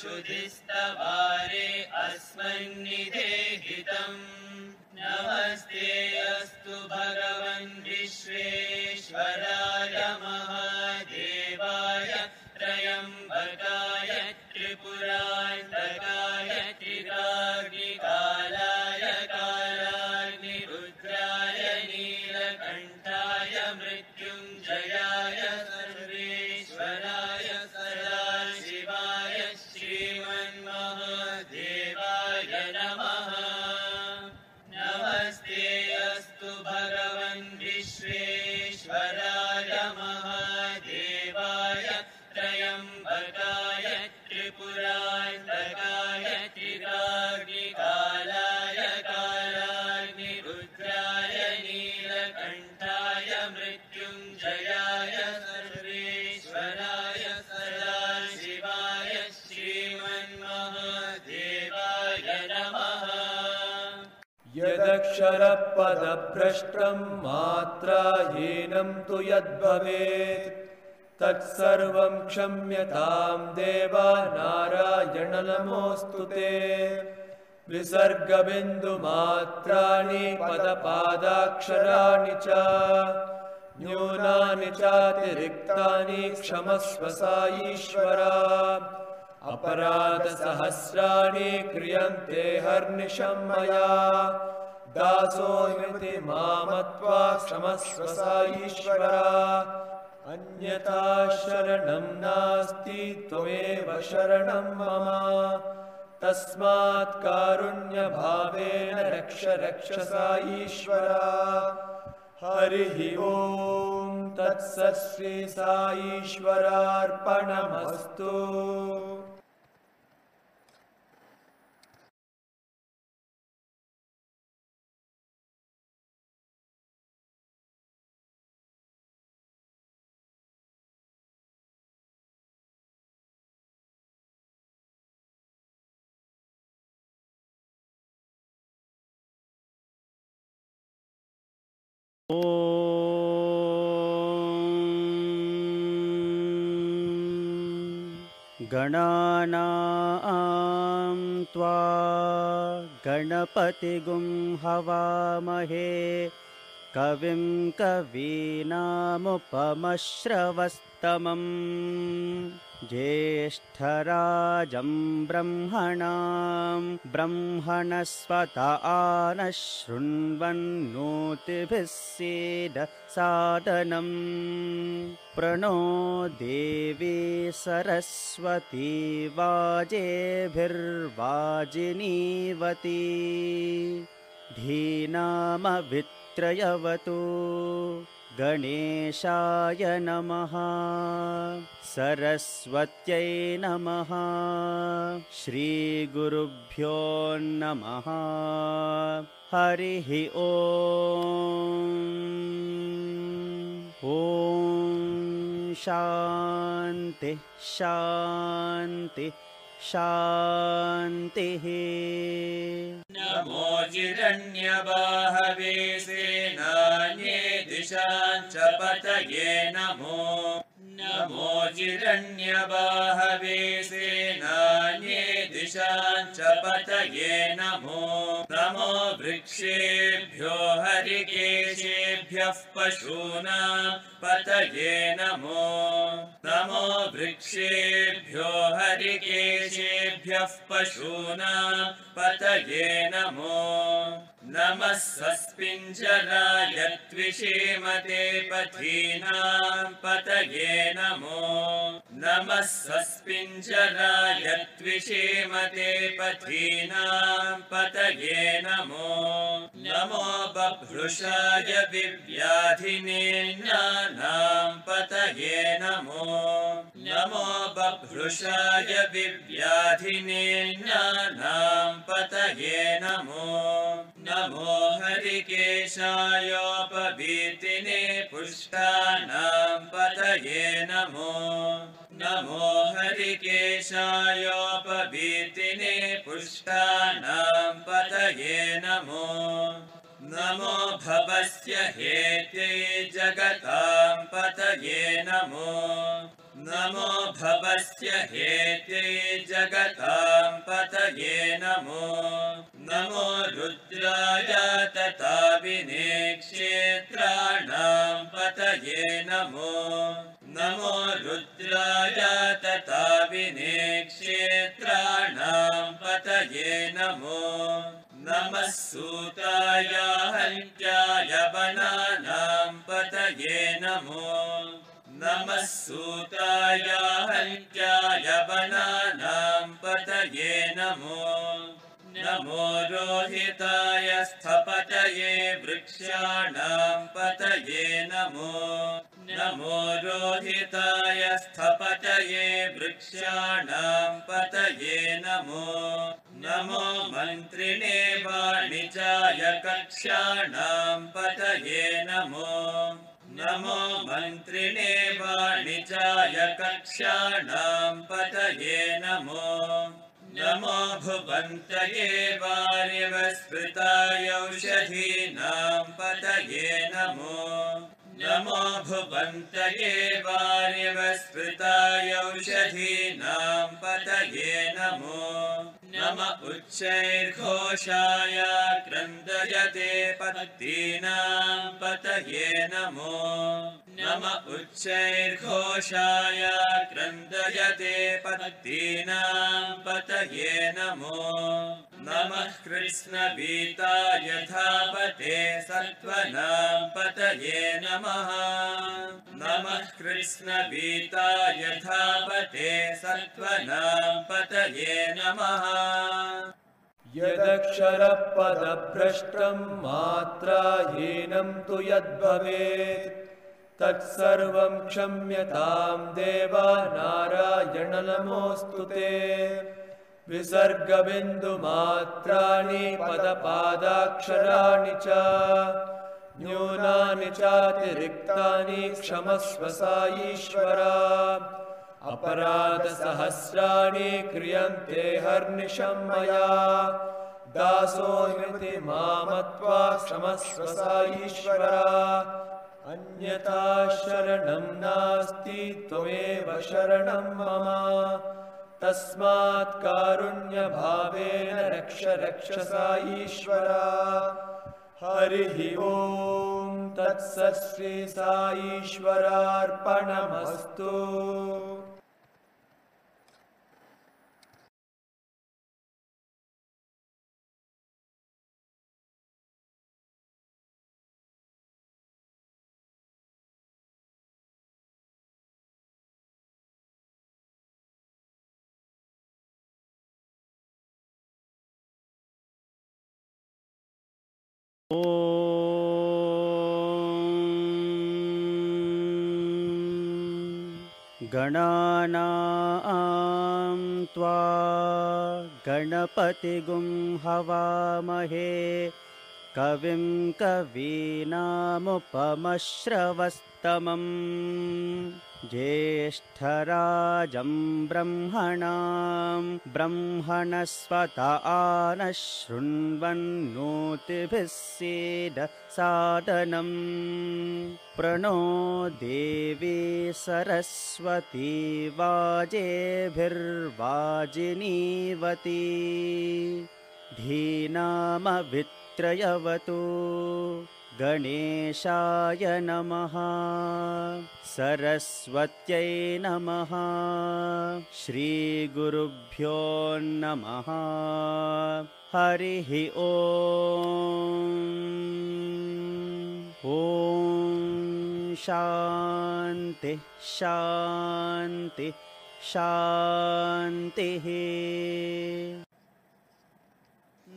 ुधिस्तवारे अस्मन्निधे नमस्ते अस्तु भगवन् विश्वेश्वराय महादेवाय त्रयम्बकाय त्रिपुरान्त र पद भ्रष्टम् तु यद्भवेत्। तत्सर्वं क्षम्यतां देवा नारायण नमोऽस्तु ते। विसर्गबिन्दुमात्राणि पदपादाक्षराणि च। न्यूनानि चातिरिक्तानि क्षमश्वसा ईश्वरा। अपराधसहस्राणि क्रियन्ते हर्निशं मया। दासोऽमिति मामत्वा क्षमस्व सा ईश्वरा। अन्यथा शरणं नास्ति त्वमेव शरणं मम। तस्मात् कारुण्यभावेन रक्ष रक्ष सा ईश्वरा। हरिः ॐ तत्सत् श्री गणानां त्वा गणपतिगुं हवामहे। कविं कवीनामुपमश्रवस्तमम् ज्येष्ठराजं ब्रह्मणां ब्रह्मणस्वत आनः शृण्वन्नोतिभिः सीद सादनम् प्रणो देवी सरस्वती वाजेभिर्वाजिनीवती। धीनामवित्रयवतु गणेशाय नमः। सरस्वत्यै नमः। श्रीगुरुभ्यो नमः। हरिः ॐ शान्तिः शान्तिः शान्तिः। नमो जिरण्यबाहवे सेनान्ये दिशाञ्च पतये नमो नमो जिरण्यबाहवे सेनान्ये दिशाञ्च पतये नमो नमो वृक्षेभ्यो हरिकेशेभ्यः पशूनां पतये नमो नमो वृक्षेभ्यो हरिकेशेभ्यः पशूनां पतये नमो नमः स्वस्पिञ्जराय त्विषीमते पथीनां पतये नमो नमः स्वस्पिञ्जराय त्विषीमते पथीनां पतये नमो। नमो बभ्रुषाय विव्याधिनेन्यानां पतये नमो। नमो बभ्रुषाय विव्याधिनेन्यानां पतये नमो। नमो हरिकेशायोपवीतिने पुष्टानां पतये नमो नमो हरिकेशायोपवीतिने पुष्टानां पतये नमो। नमो भवस्य हेते जगतां पतये नमो नमो भवस्य हेते जगतां पतये नमो। नमो रुद्राय तथा विनेक्षेत्राणां पतये नमो। नमो रुद्राय तथा विनेक्षेत्राणां पतये नमो। नमः सूताय हन्त्याय वनानां पतये नमो नमः सूताय हन्त्याय वनानां पतये नमो। नमो रोहिताय स्थपतये वृक्षाणां पतये नमो। नमो रोहिताय स्थपतये वृक्षाणां पतये नमो। नमो मन्त्रिणे वाणिजाय कक्षाणां पतये नमो नमो मन्त्रिणे वाणिजाय कक्षाणां पतये नमो। नमो भुवन्तये वार्यवस्मृतायौषधीनां पतये नमो। नमो भुवन्तये वार्यवस्मृतायौषधीनां पतये नमो नम उच्चैर्घोषाय क्रन्दयते पत्तीनां पतये नमो। नम उच्चैर्घोषाय क्रन्दयते पत्तीनां पतये नमो नमः नमः। कृष्णवीताय धापते सत्त्वनां पतये नमः। यदक्षरपदभ्रष्टं मात्राहीनं तु यद्भवेत्। तत्सर्वं क्षम्यतां देवा नारायण नमोऽस्तु ते विसर्गबिन्दुमात्राणि पदपादाक्षराणि च न्यूनानि चातिरिक्तानि क्षमस्व सा ईश्वरा अपराधसहस्राणि क्रियन्ते हर्निशं मया दासोऽमिति मामत्वा क्षमस्व सा ईश्वरा अन्यथा शरणं नास्ति त्वमेव शरणं मम तस्मात् कारुण्यभावेन रक्ष रक्ष सा ईश्वरा। हरिः ॐ तत्सत् श्री गणानां त्वा गणपतिगुं हवामहे। कविं कवीनामुपमश्रवस्तमम् ज्येष्ठराजं ब्रह्मणां ब्रह्मणस्वत आनः शृण्वन्नोतिभिः सीद सादनम् प्रणो देवी सरस्वती वाजेभिर्वाजिनीवती। धीनामवित्रयवतु गणेशाय नमः। सरस्वत्यै नमः। श्रीगुरुभ्यो नमः। हरिः ॐ शान्तिः शान्तिः शान्तिः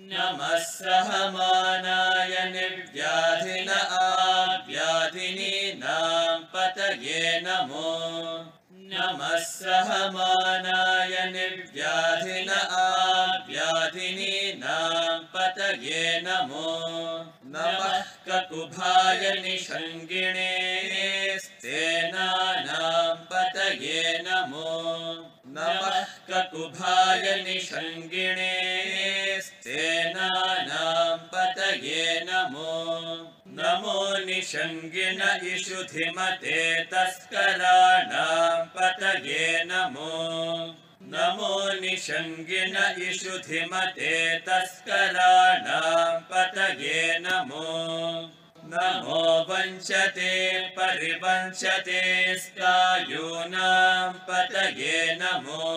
नमः सहमानाय निर्व्याधिन आव्याधिनीनां पतये नमो। नमः सहमानाय निर्व्याधिन आव्याधिनीनां पतये नमो। नमः ककुभाय निषङ्गिणे स्तेनानां पतये नमो नमः ककुभाय निषङ्गिणे स्तेनानां पतये नमो। नमो निषङ्गिण इषुधिमते तस्कराणां पतये नमो। नमो निषङ्गिण इषुधिमते तस्कराणां पतये नमो नमो वञ्चते परिवञ्चते स्कायूनां पतये नमो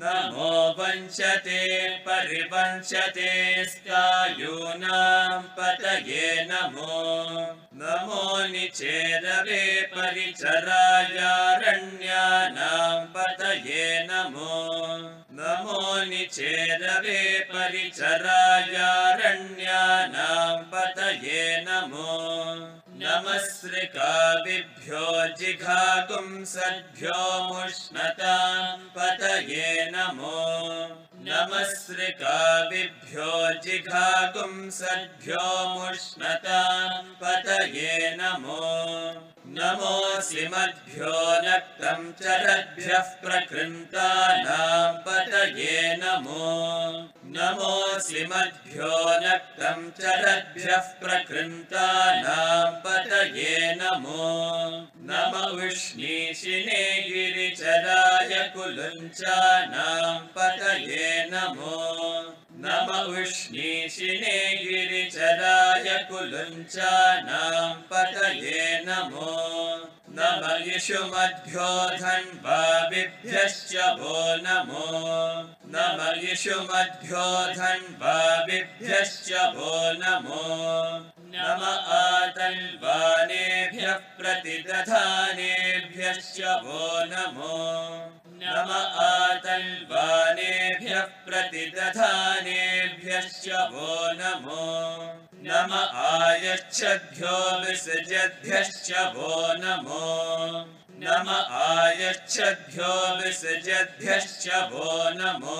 नमो वञ्चते परिवञ्चते स्कायूनां पतये नमो। नमो निचेरवे परिचरायारण्यानां पतये नमो। नमो निचेरवे परिचरायारण्यानां पतये नमो नमस्रिकाविभ्यो जिघागुंसद्भ्यो मुष्णतां पतये नमो। नमस्रिकाविभ्यो जिघागुंसद्भ्यो मुष्णतां पतये नमो। नमोऽसिमद्भ्यो नक्तं चरद्भ्यः प्रकृन्तानां पतये नमो नमोऽसिमद्भ्यो नक्तं चरद्भ्यः प्रकृन्तानां पतये नमो। नम उष्णीशिने गिरिचराय कुलुञ्चानां पतये नमो। नम उष्णीशिने गिरिचराय कुलुञ्चानां पतये नमो। नम यिषुमद्भ्यो धन्वाबिभ्यश्च वो नमो धन्वाबिभ्यश्च वो नमो। नम आतन्वानेभ्यः प्रतिदधानेभ्यश्च वो नमो। नम आतन्वानेभ्यः प्रतिदधानेभ्यश्च वो नमो। नम आयच्छद्भ्यो विसृजद्भ्यश्च वो नमो नम आयच्छद्भ्यो विसृजद्भ्यश्च वो नमो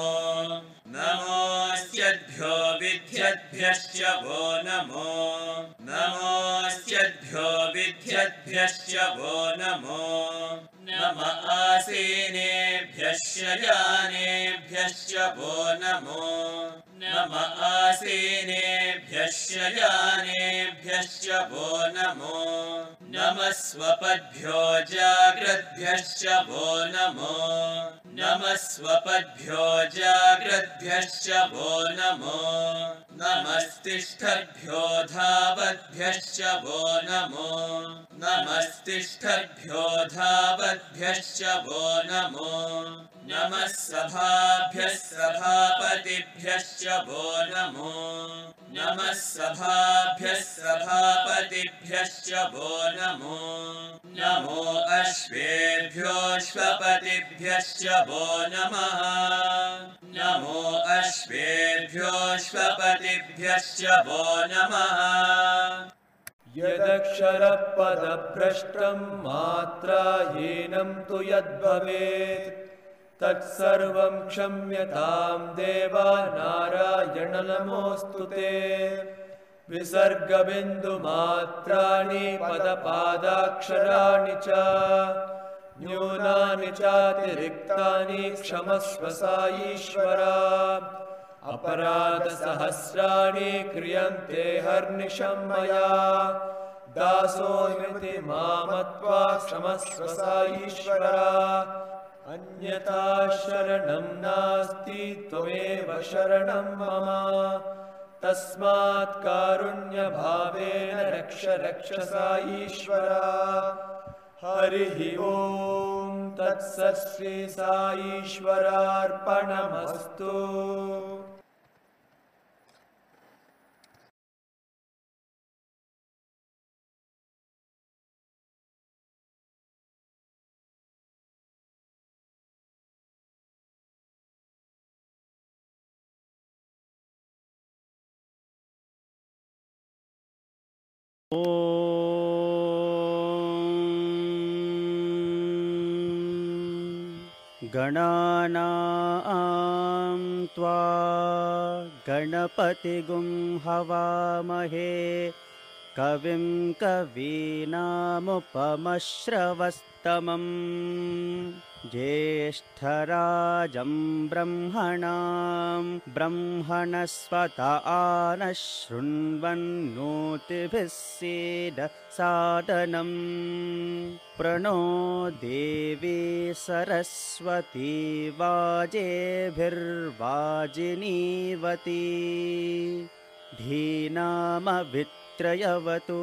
नमोऽस्यद्भ्यो विद्यद्भ्यश्च वो नमो। नमोऽस्यद्भ्यो विद्यद्भ्यश्च वो नमो। नम आसीनेभ्यः शयानेभ्यश्च वो नमो। नम आसीनेभ्यः शयानेभ्यश्च वो नमो। नमः स्वपद्भ्यो जाग्रद्भ्यश्च वो नमो नमः स्वपद्भ्यो जाग्रद्भ्यश्च वो नमो। नमस्तिष्ठद्भ्यो धावद्भ्यश्च वो नमो। नमस्तिष्ठद्भ्यो धावद्भ्यश्च वो नमो। नमः सभाभ्यः सभापतिभ्यश्च वो नमो। नमः सभाभ्यः सभापतिभ्यश्च वो नमो नमो अश्वेभ्योऽश्वपतिभ्यश्च वो नमः। नमो अश्वेभ्योऽश्वपतिभ्यश्च वो नमः। यदक्षरपदभ्रष्टं मात्रा हीनं तु यद्भवेत्। तत्सर्वं क्षम्यतां देवा नारायण नमोऽस्तु ते विसर्गबिन्दुमात्राणि पदपादाक्षराणि च न्यूनानि चातिरिक्तानि क्षमस्व सा ईश्वरा क्रियन्ते हर्निशं मया दासोऽमिति मामत्वा क्षमस्व सा ईश्वरा अन्यथा शरणं नास्ति त्वमेव शरणं मम तस्मात् कारुण्यभावेन रक्ष रक्ष सा ईश्वरा। हरिः ॐ तत्सत् श्री गणानां त्वा गणपतिगुं हवामहे। कविं कवीनामुपमश्रवस्तमम् ज्येष्ठराजं ब्रह्मणां ब्रह्मणस्वत आनः शृण्वन्नोतिभिः सीद सादनम् प्रणो देवी सरस्वती वाजेभिर्वाजिनीवती। धीनामवित्रयवतु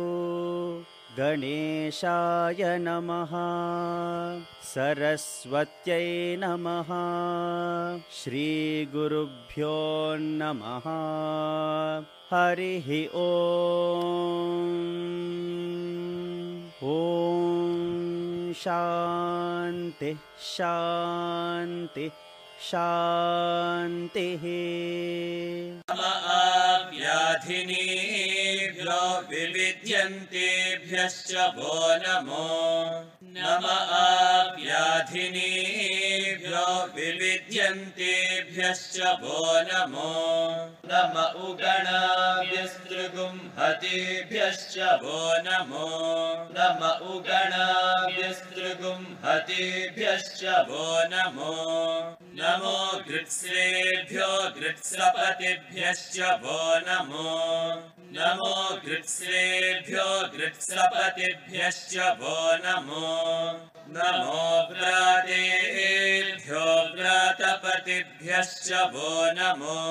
गणेशाय नमः। सरस्वत्यै नमः। श्रीगुरुभ्यो नमः। हरिः ॐ शान्तिः शान्तिः शान्तिः। नम आव्याधिनीभ्यो विविध्यन्तेभ्यश्च वो नमो। नम आव्याधिनी गणेभ्यो विविध्यन्तेभ्यश्च वो नमो। नम उगणाभ्यस्तृगुंहतेभ्यश्च वो नमो। नम उगणाभ्यस्तृगुंहतेभ्यश्च वो नमो। नमो गृत्स्रेभ्यो गृत्सपतिभ्यश्च वो नमो। नमो गृत्स्रेभ्यो गृत्सपतिभ्यश्च वो नमो। नमो व्रातेभ्यो व्रातपतिभ्यश्च वो नमो।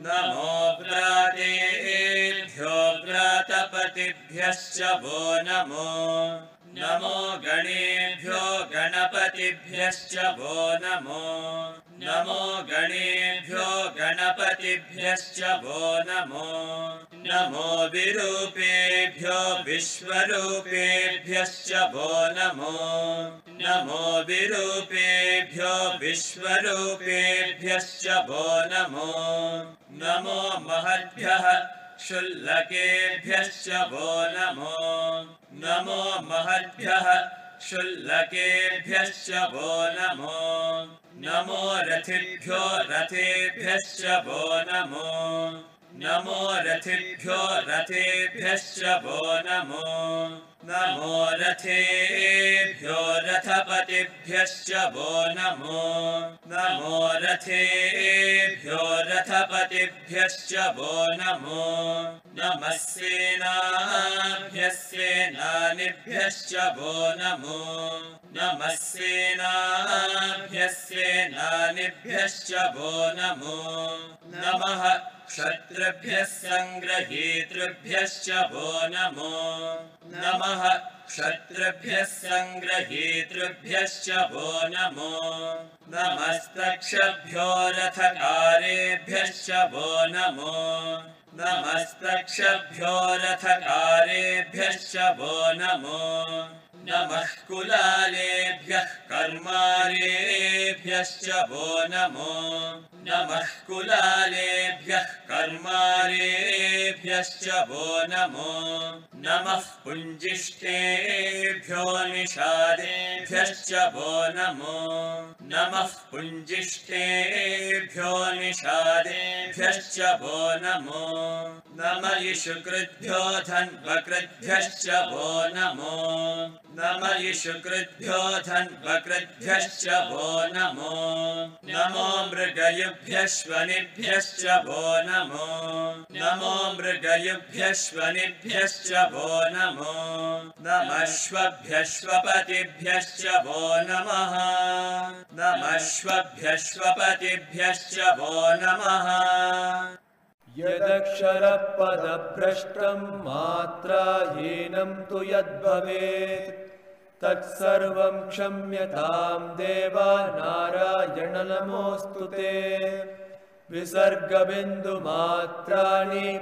नमो व्रातेभ्यो व्रातपतिभ्यश्च वो नमो नमो गणेभ्यो गणपतिभ्यश्च वो नमो। नमो गणेभ्यो गणपतिभ्यश्च वो नमो। नमो विरूपेभ्यो विश्वरूपेभ्यश्च वो नमो। नमो विरूपेभ्यो विश्वरूपेभ्यश्च वो नमो। नमो महद्भ्यः शुल्लकेभ्यश्च वो नमो नमो महद्भ्यः शुल्लकेभ्यश्च वो नमो। नमो रथिभ्यो रथेभ्यश्च वो नमो। नमो रथिभ्यो रथेभ्यश्च वो नमो नमो रथेभ्यो रथपतिभ्यश्च वो नमो नमो रथेभ्यो रथपतिभ्यश्च वो नमो नमः सेनाभ्यः सेनानिभ्यश्च वो नमो नमः सेनाभ्यः सेनानिभ्यश्च वो नमो नमः क्षत्रिभ्यः सङ्ग्रहीतृभ्यश्च वो नमो नमः क्षत्रिभ्यः सङ्ग्रहीतृभ्यश्च वो नमो। नमस्तक्षभ्यो रथकारेभ्यश्च वो नमो। नमस्तक्षभ्यो रथकारेभ्यश्च वो नमो। नमः कुलालेभ्यः कर्मारेभ्यश्च वो नमो नमः कुलालेभ्यः कर्मारेभ्यश्च वो नमो। नमः पुञ्जिष्टेभ्यो निषादेभ्यश्च वो नमो। नमः पुञ्जिष्टेभ्यो निषादेभ्यश्च वो नमो। नम इषुकृद्भ्यो धन्वकृद्भ्यश्च वो नमो नम इषुकृद्भ्यो धन्वकृद्भ्यश्च वो नमो। नमो मृगयुभ्यश्वनिभ्यश्च वो नमो। नमो मृगयुभ्यश्वनिभ्यश्च वो नमो। नमश्वभ्यश्वपतिभ्यश्च वो नमः। नमश्वभ्यश्वपतिभ्यश्च वो नमः। यदक्षरपदभ्रष्टं मात्राहीनं तु यद्भवेत् तत्सर्वं क्षम्यतां देवा नारायण नमोऽस्तु ते। विसर्गबिन्दुमात्राणि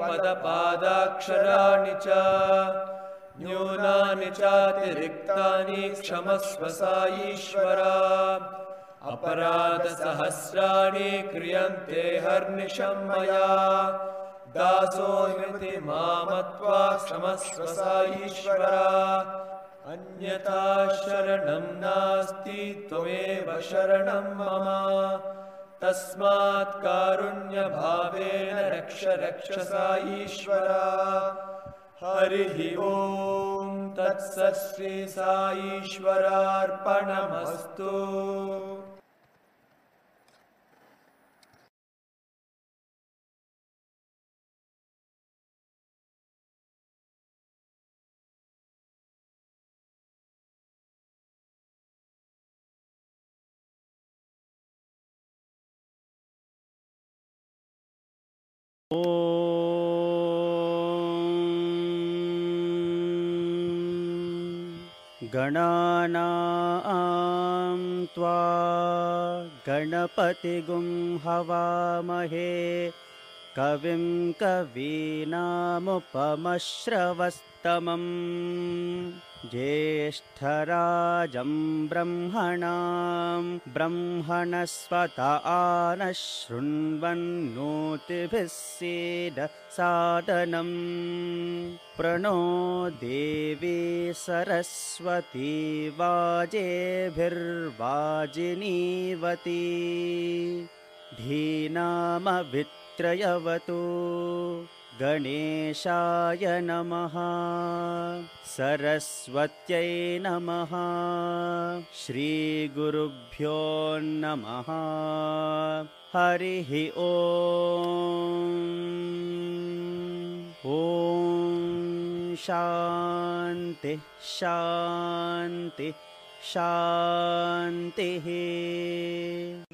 पदपादाक्षराणि च न्यूनानि चातिरिक्तानि क्षमस्व सा ईश्वरा अपराधसहस्राणि क्रियन्ते हर्निशं मया दासोऽमिति मामत्वा क्षमस्व सा ईश्वरा अन्यथा शरणं नास्ति त्वमेव शरणं मम। तस्मात् कारुण्यभावेन रक्ष रक्ष सा ईश्वरा। हरिः ॐ तत्सत् श्री गणानां त्वा गणपतिगुं हवामहे कविं कवीनामुपमश्रवस्तमम् ज्येष्ठराजं ब्रह्मणां ब्रह्मणस्वत आनः शृण्वन्नोतिभिः सीद सादनम् प्रणो देवी सरस्वती वाजेभिर्वाजिनीवती। धीनामवित्रयवतु गणेशाय नमः। सरस्वत्यै नमः। श्रीगुरुभ्यो नमः। हरिः ॐ शान्तिः शान्तिः शान्तिः।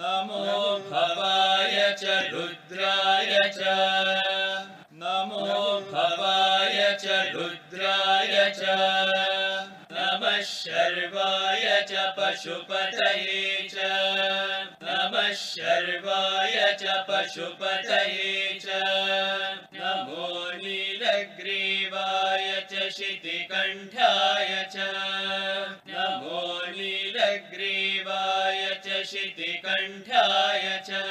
नमो भवाय च रुद्राय च च रुद्राय च नमः शर्वाय च पशुपतये च नमः शर्वाय च पशुपतये च नमो नीलग्रीवाय च शितिकण्ठाय च नमो नीलग्रीवाय च शितिकण्ठाय च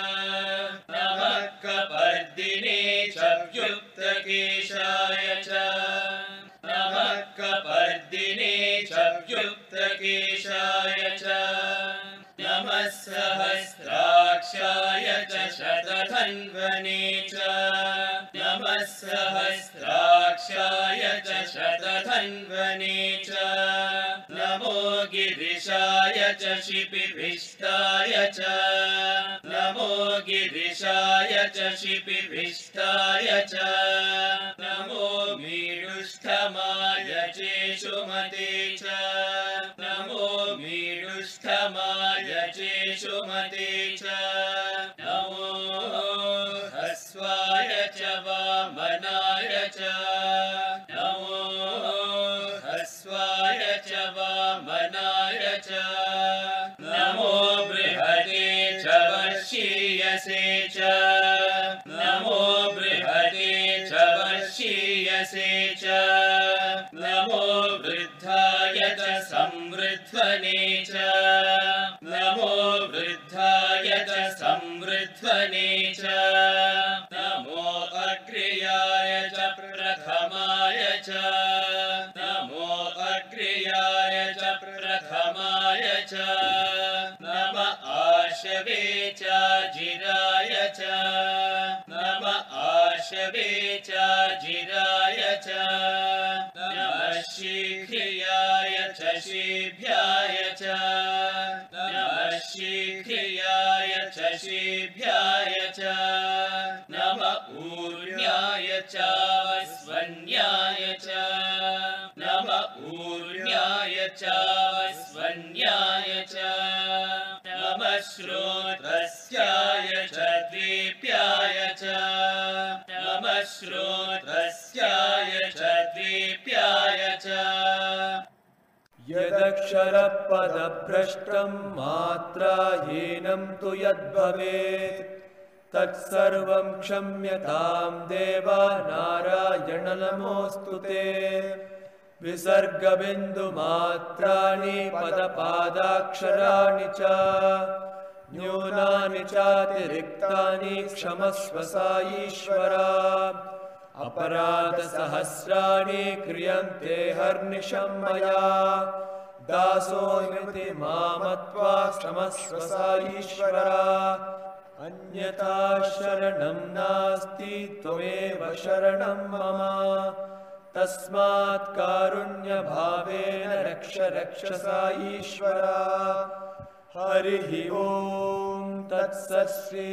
नमः कपर्दिने च व्युक्तकेशाय च। नमः कपर्दिने च व्युक्तकेशाय च। नमः सहस्राक्षाय च शतधन्वने च। नमः सहस्राक्षाय च शतधन्वने च। नमो गिरिशाय च शिपिभिष्टाय च। नमो गिरिशाय च शिपिभिष्टाय च नमो मीडुष्ठमाय चेषुमते च नमो मीडुष्ठमाय चेषुमते च वर्षीयसे च। नमो वृद्धाय च संवृध्वने च। नमो वृद्धाय च संवृध्वने च। नमो अग्र्याय च प्रथमाय च। नमो अग्र्याय च प्रथमाय च। नम आशवे च जिराय च। नम आशवे च शीघ्रियाय च नमः च। शीभ्याय च नम ऊर्ण्याय च। स्वन्याय नम ऊर्ण्याय च स्वन्याय च। नमः श्रोत्रस्याय च द्वीप्याय च। नमः श्रोत्रस्याय च द्वीप्याय च। यदक्षरपदभ्रष्टं मात्राहीनं तु यद्भवेत्। तत्सर्वं क्षम्यतां देवा नारायण नमोऽस्तु ते। विसर्गबिन्दुमात्राणि पदपादाक्षराणि च। न्यूनानि चातिरिक्तानि क्षमस्व सा ईश्वरा अपराधसहस्राणि क्रियन्ते हर्निशं मया। दासोऽमिति मामत्वा क्षमस्व ईश्वरा अन्यथा शरणं नास्ति त्वमेव शरणं मम। तस्मात् कारुण्यभावेन रक्ष रक्ष सा ईश्वरा। हरिः ॐ तत्सत् श्री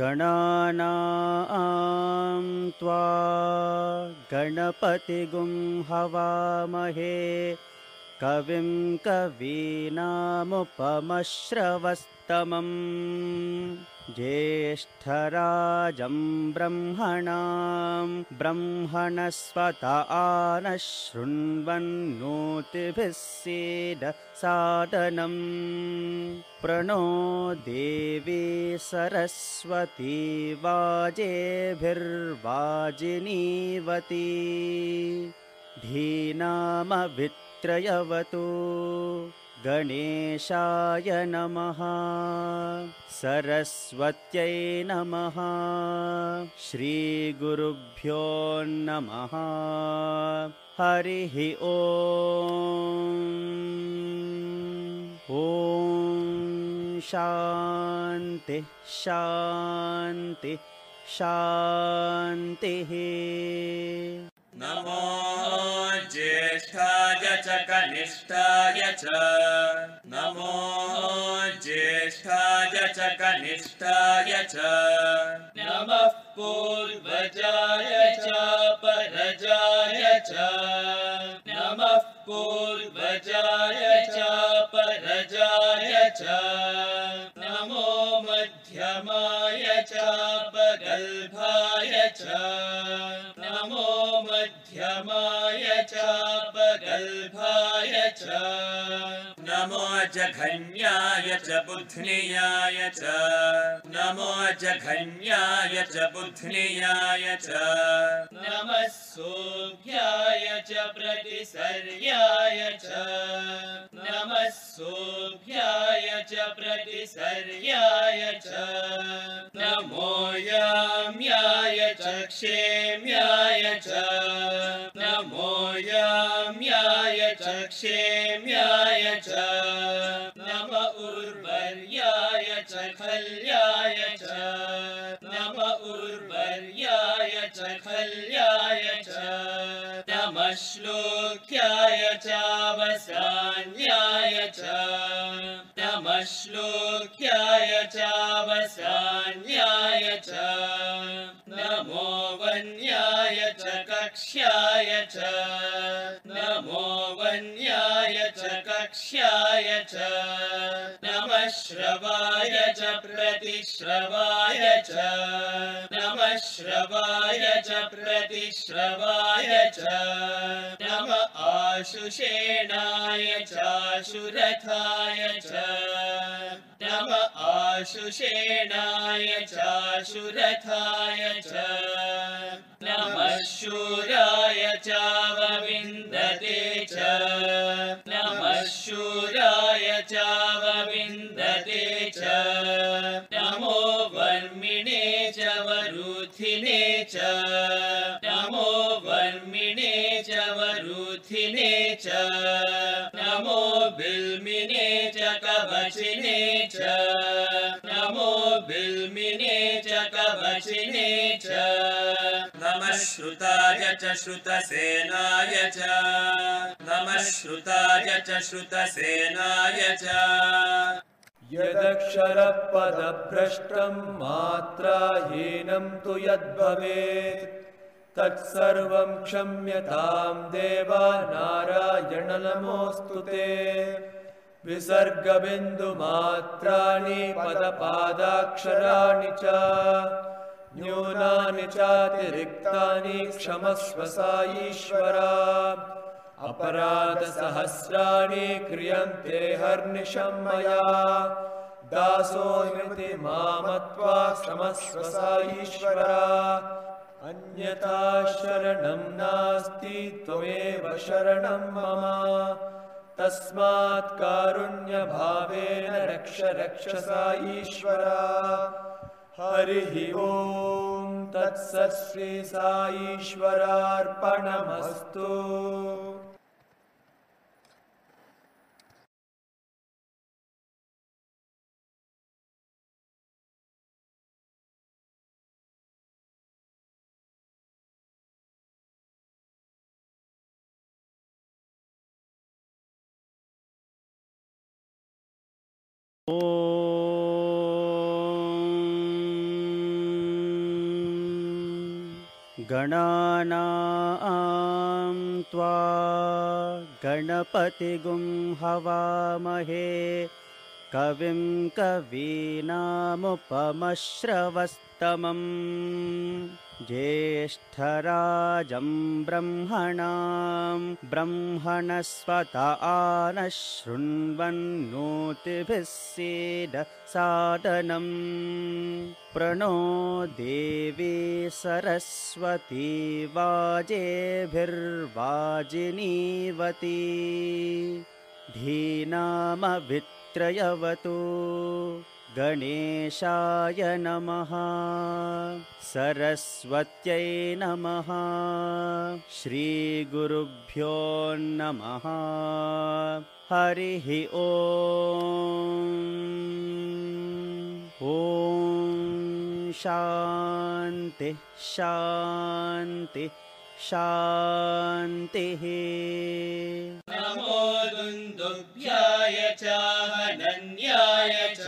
गणानां त्वा गणपतिगुं हवामहे। कविं कवीनामुपमश्रवस्तमम् ज्येष्ठराजं ब्रह्मणां ब्रह्मणस्वत आनः शृण्वन्नोतिभिः सीद सादनम् प्रणो देवी सरस्वती वाजेभिर्वाजिनीवती। धीनामवित्रयवतु गणेशाय नमः। सरस्वत्यै नमः। श्रीगुरुभ्यो नमः। हरिः ॐ शान्तिः शान्तिः शान्तिः नमो ज्येष्ठाय च कनिष्ठाय च। नमो ज्येष्ठाय च कनिष्ठाय च। नमः पूर्वजाय च परजाय च। नमः पूर्वजाय च परजाय च। नमो मध्यमाय च पगल्भाय च। नमो मध्यमाय च पगल्भाय च नमो जघन्याय च बुध्नियाय च। नमो जघन्याय च बुध्नियाय च। नमः सोऽभ्याय च प्रतिसर्याय च। नमः सोऽभ्याय च प्रतिसर्याय च। नमो याम्याय च क्षेम्याय च। नमो याम्याय च क्षेम्याय च नम उर्वर्याय च खल्याय च नम उर्वर्याय च खल्याय च नमः श्लोक्याय चावसान्याय च नमः श्लोक्याय चावसान्याय च नमो वन्याय कक्ष्याय च। नमो वन्याय च कक्ष्याय च। नमः श्रवाय च प्रतिश्रवाय च नमः श्रवाय च प्रतिश्रवाय च। नम आशुषेणाय चाशुरथाय च। नम आशुषेणाय चाशुरथाय च। नमः शूराय चावविन्दते च। नमः शूराय चावविन्दते च। नमो वर्मिणे च वरुथिने च। नमो बिल्मिने च कवचिने च। नमो बिल्मिने च कवचिने नमः श्रुताय च श्रुतसेनाय च। नमः श्रुताय च श्रुतसेनाय च यदक्षरपदभ्रष्टं मात्राहीनं तु यद्भवेत्। तत्सर्वं क्षम्यतां देवा नारायण नमोऽस्तु ते। विसर्गबिन्दुमात्राणि पदपादाक्षराणि च। न्यूनानि चातिरिक्तानि क्षमस्व सा ईश्वरा अपराधसहस्राणि क्रियन्ते हर्निशं मया दासोऽमिति मामत्वा क्षमस्व सा ईश्वरा। अन्यथा शरणं नास्ति त्वमेव शरणं मम। तस्मात् कारुण्यभावेन रक्ष रक्ष सा ईश्वरा। हरिः ॐ तत्सत् श्री गणानां त्वा गणपतिगुं हवामहे कविं कवीनामुपमश्रवस्तमम् ज्येष्ठराजं ब्रह्मणां ब्रह्मणस्वत आनः शृण्वन्नोतिभिः सीद सादनम् प्रणो देवी सरस्वती वाजेभिर्वाजिनीवती धीनामवित्रयवतु गणेशाय नमः। सरस्वत्यै नमः। श्रीगुरुभ्यो नमः। हरिः ॐ शान्तिः शान्तिः शान्तिः। नमो दुन्दुभ्याय च हनन्याय च।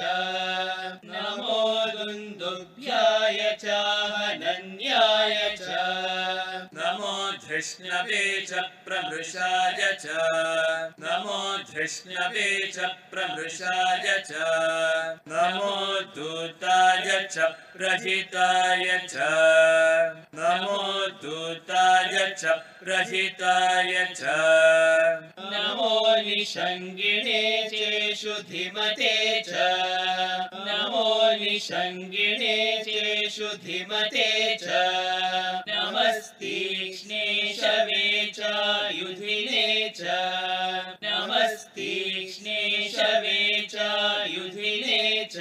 नमो दुन्दुभ्याय च हनन्याय धृष्णवे च प्रमृषाय च। नमो धृष्णवे च प्रमृषाय च। नमो दूताय च प्रहिताय च। नमो दूताय च प्रहिताय च। नमो निषङ्गिणे चेषु धिमते च। नमो निषङ्गिणे चेषु धिमते च नमस्तीक्ष्णे शवे च युधिने च। नमस्तीक्ष्णे शवे च युधिने च।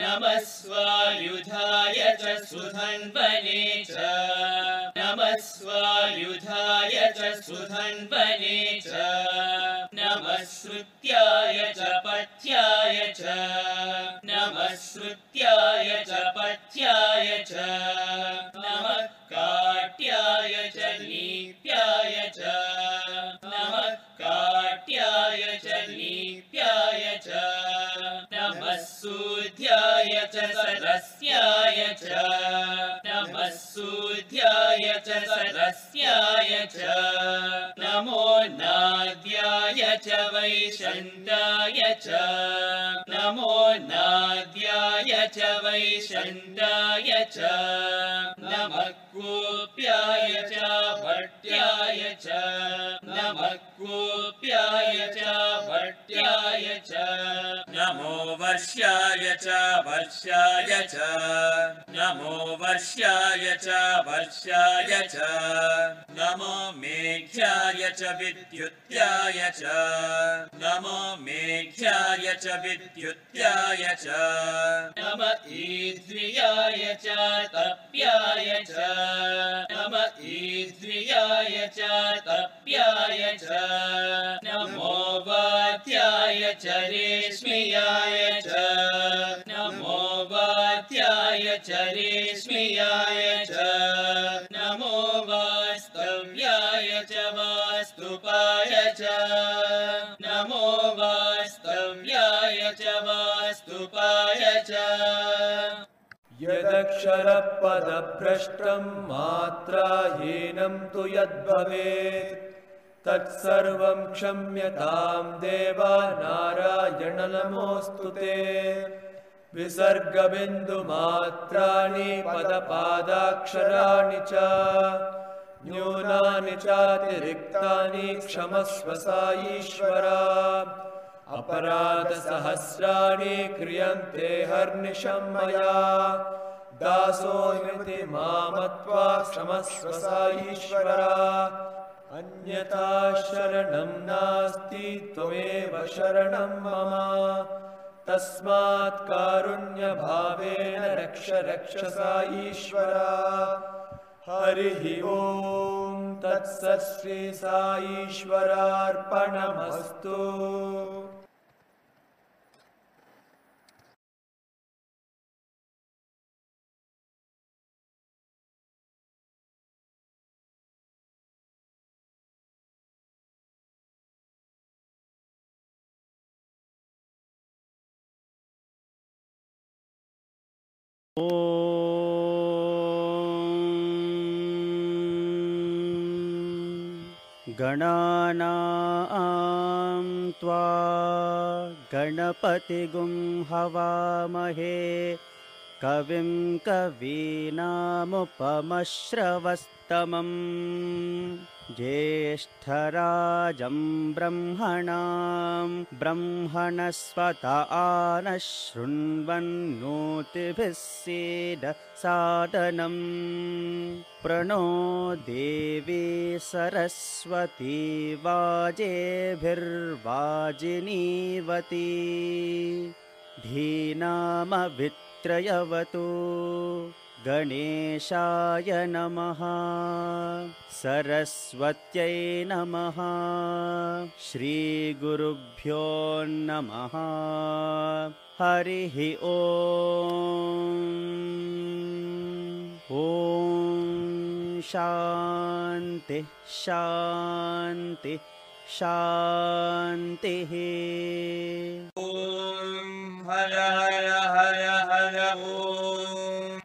नमः स्वायुधाय च सुधन्वने च। नमः च सुधन्वने च। नमः श्रुत्याय च पथ्याय च। नमः श्रुत्याय च पथ्याय च। नमः काट्याय च नीप्याय च नमः काट्याय च नीप्याय च नमः सूध्याय च सरस्याय च नमः सूध्याय च सरस्याय च नमो नाद्याय च वैशन्दाय च नमो नाद्याय च वैशन्दाय च नमः कोप्याय च भट्याय च नमः कोप्याय च भट्याय च नमो वर्ष्याय च वर्ष्याय च नमो वर्ष्याय च वर्ष्याय च नमो मेघ्याय च विद्युत्याय च नमो मेघ्याय च विद्युत्याय च नम ईद्रियाय च तप्याय च नम ईद्रियाय च तप्याय नमो वात्याय च रेश्मियाय च। नमो वात्याय च रेश्मियाय च। नमो वास्तव्याय च वास्तुपाय च। नमो वास्तव्याय च वास्तुपाय च। यदक्षरपदभ्रष्टं मात्राहीनं तु यद्भवेत् तत्सर्वं क्षम्यतां देवा नारायण नमोऽस्तु ते। विसर्गबिन्दुमात्राणि पदपादाक्षराणि च न्यूनानि चातिरिक्तानि क्षमस्व सा ईश्वरा। अपराधसहस्राणि क्रियन्ते हर्निशं मया दासोऽमिति मामत्वा क्षमस्व सा ईश्वरा अन्यथा शरणं नास्ति त्वमेव शरणं मम। तस्मात् कारुण्यभावेन रक्ष रक्ष सा ईश्वरा। हरिः ॐ तत्सत् श्री गणानां त्वा गणपतिगुं हवामहे। कविं कवीनामुपमश्रवस्तमम् ज्येष्ठराजं ब्रह्मणां ब्रह्मणस्वत आनः शृण्वन्नोतिभिः सीद सादनम् प्रणो देवी सरस्वती वाजेभिर्वाजिनीवती। धीनामवित्रयवतु गणेशाय नमः। सरस्वत्यै नमः। श्रीगुरुभ्यो नमः। हरिः ॐ शान्ति शान्ति शान्तिः। ॐ हर हर हर हर ॐ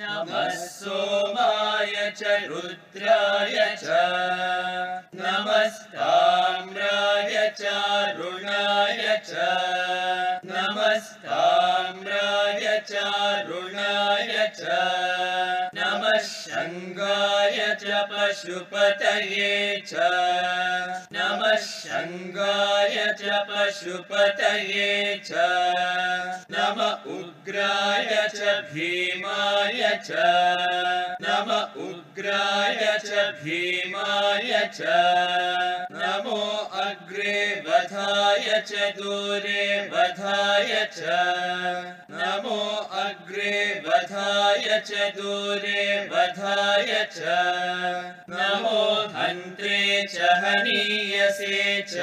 नमः सोमाय च रुद्राय च नमस्ताम्राय च रुणाय च नमस्ताम्राय च रुणाय च नमः शङ्गाय पशुपतये च नमः शङ्गाय च पशुपतये च नम उग्राय च भीमाय च नम उग्राय च भीमाय च नमो अग्रे वधाय च दूरे वधाय च। नमो अग्रे वधाय च दूरे वधाय च। नमो हन्त्रे च हनीयसे च।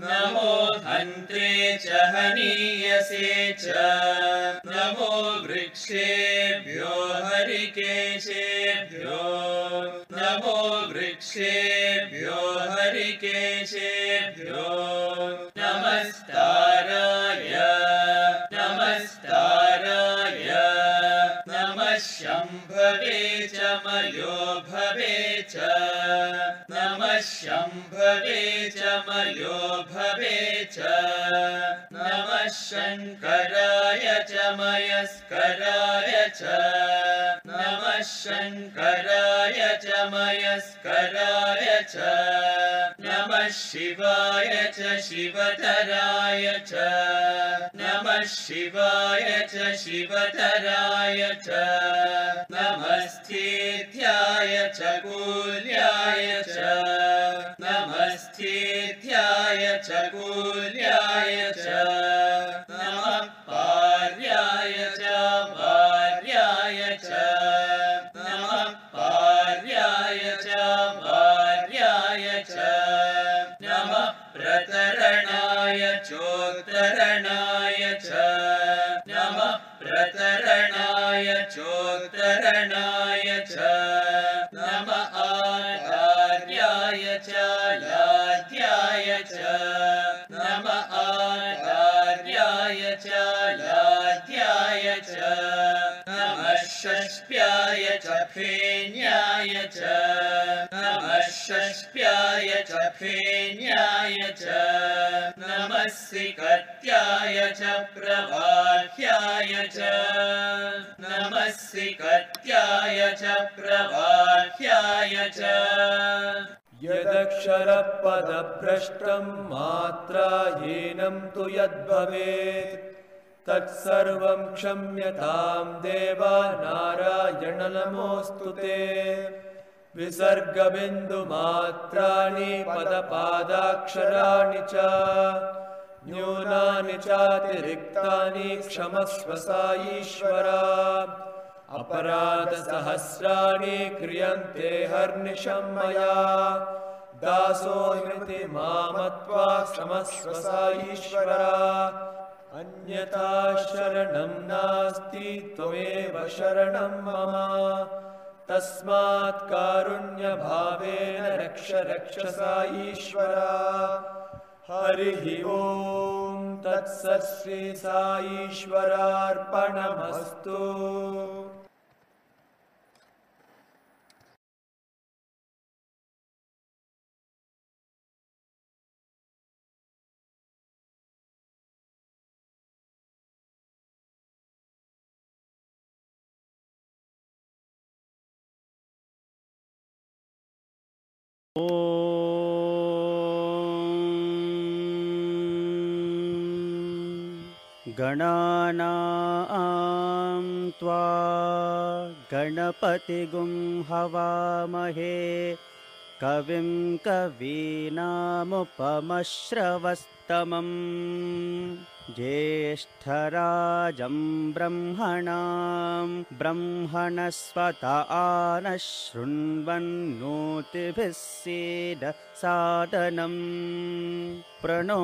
नमो हन्त्रे च हनीयसे च। नमो वृक्षेभ्यो हरिकेशेभ्यो नमो वृक्षेभ्यो हरिकेशेभ्यो। नमस्ताराय नमस्ताराय। नमः शम्भवे च मयो भवे शम्भवे च मयो भवे च नमः शङ्कराय च मयस्कराय च नमः शङ्कराय च मयस्कराय च नमः शिवाय च शिवतराय च नमः शिवाय च शिवतराय च नमस्तेथ्याय च कूल्याय च फेन्याय च। नमः च। फेन्याय च। नमः सिकत्याय च। प्रभाह्याय च। नमः सिकत्याय च। प्रभाह्याय च। यदक्षरपदभ्रष्टम् मात्राहीनं तु यद्भवेत् तत्सर्वं क्षम्यतां देवा नारायण नमोऽस्तु ते। विसर्गबिन्दुमात्राणि पदपादाक्षराणि च न्यूनानि चातिरिक्तानि क्षमस्व सा ईश्वरा अपराधसहस्राणि क्रियन्ते हर्निशं मया दासोऽस्मि मामत्वा क्षमस्व सा ईश्वरा अन्यथा शरणं नास्ति त्वमेव शरणं मम। तस्मात् कारुण्यभावेन रक्ष रक्ष सा ईश्वरा। हरिः ॐ तत्सत् श्री गणानां त्वा गणपतिगुं हवामहे। कविं कवीनामुपमश्रवस्तमम् ज्येष्ठराजं ब्रह्मणां ब्रह्मणस्वत आनः शृण्वन्नोतिभिः सीद सादनम् प्रणो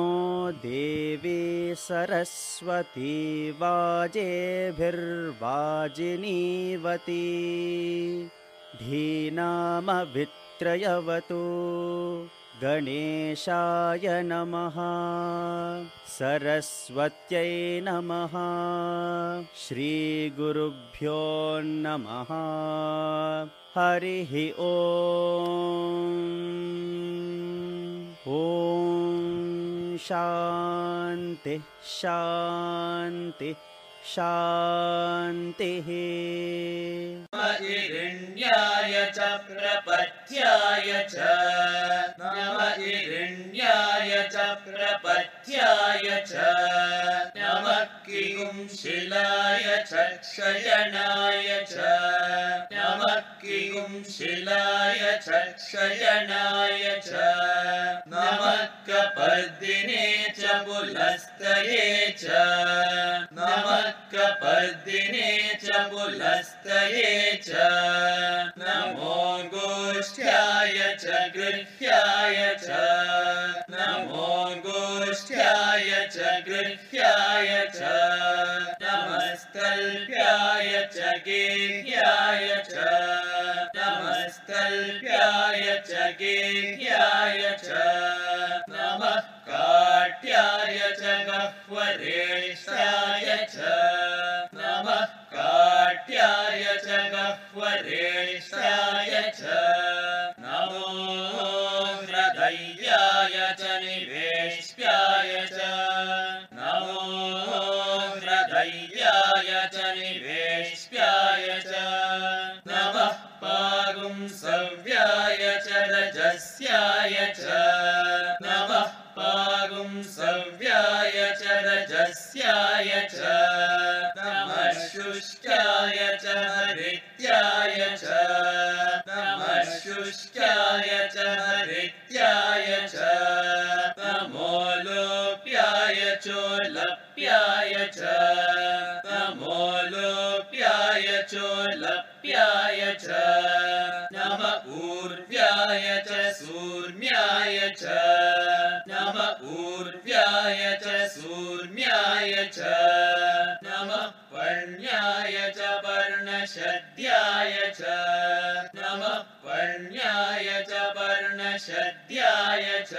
देवी सरस्वती वाजेभिर्वाजिनीवती। धीनामवित्रयवतु गणेशाय नमः। सरस्वत्यै नमः। श्रीगुरुभ्यो नमः। हरिः ॐ शान्ति शान्ति शान्तिः। इरिण्याय च प्रपथ्याय च नम इरिण्याय च प्रपथ्याय च। नमः किगुंशिलाय च क्षयणाय च। नमः किगुंशिलाय च क्षयणाय च। नमः कपर्दिने पुलस्तये च। नमः कपर्दिने च। पुलस्तये च नमो गोष्ठ्याय च गृह्याय च। नमो गोष्ठ्याय च गृह्याय च। नमस्तल्प्याय च गेह्याय च। नमस्तल्प्याय च गेह्याय च नमः काट्याय च गह्वरेशाय च पर्णशद्याय च। नमः पर्ण्याय च पर्णशद्याय च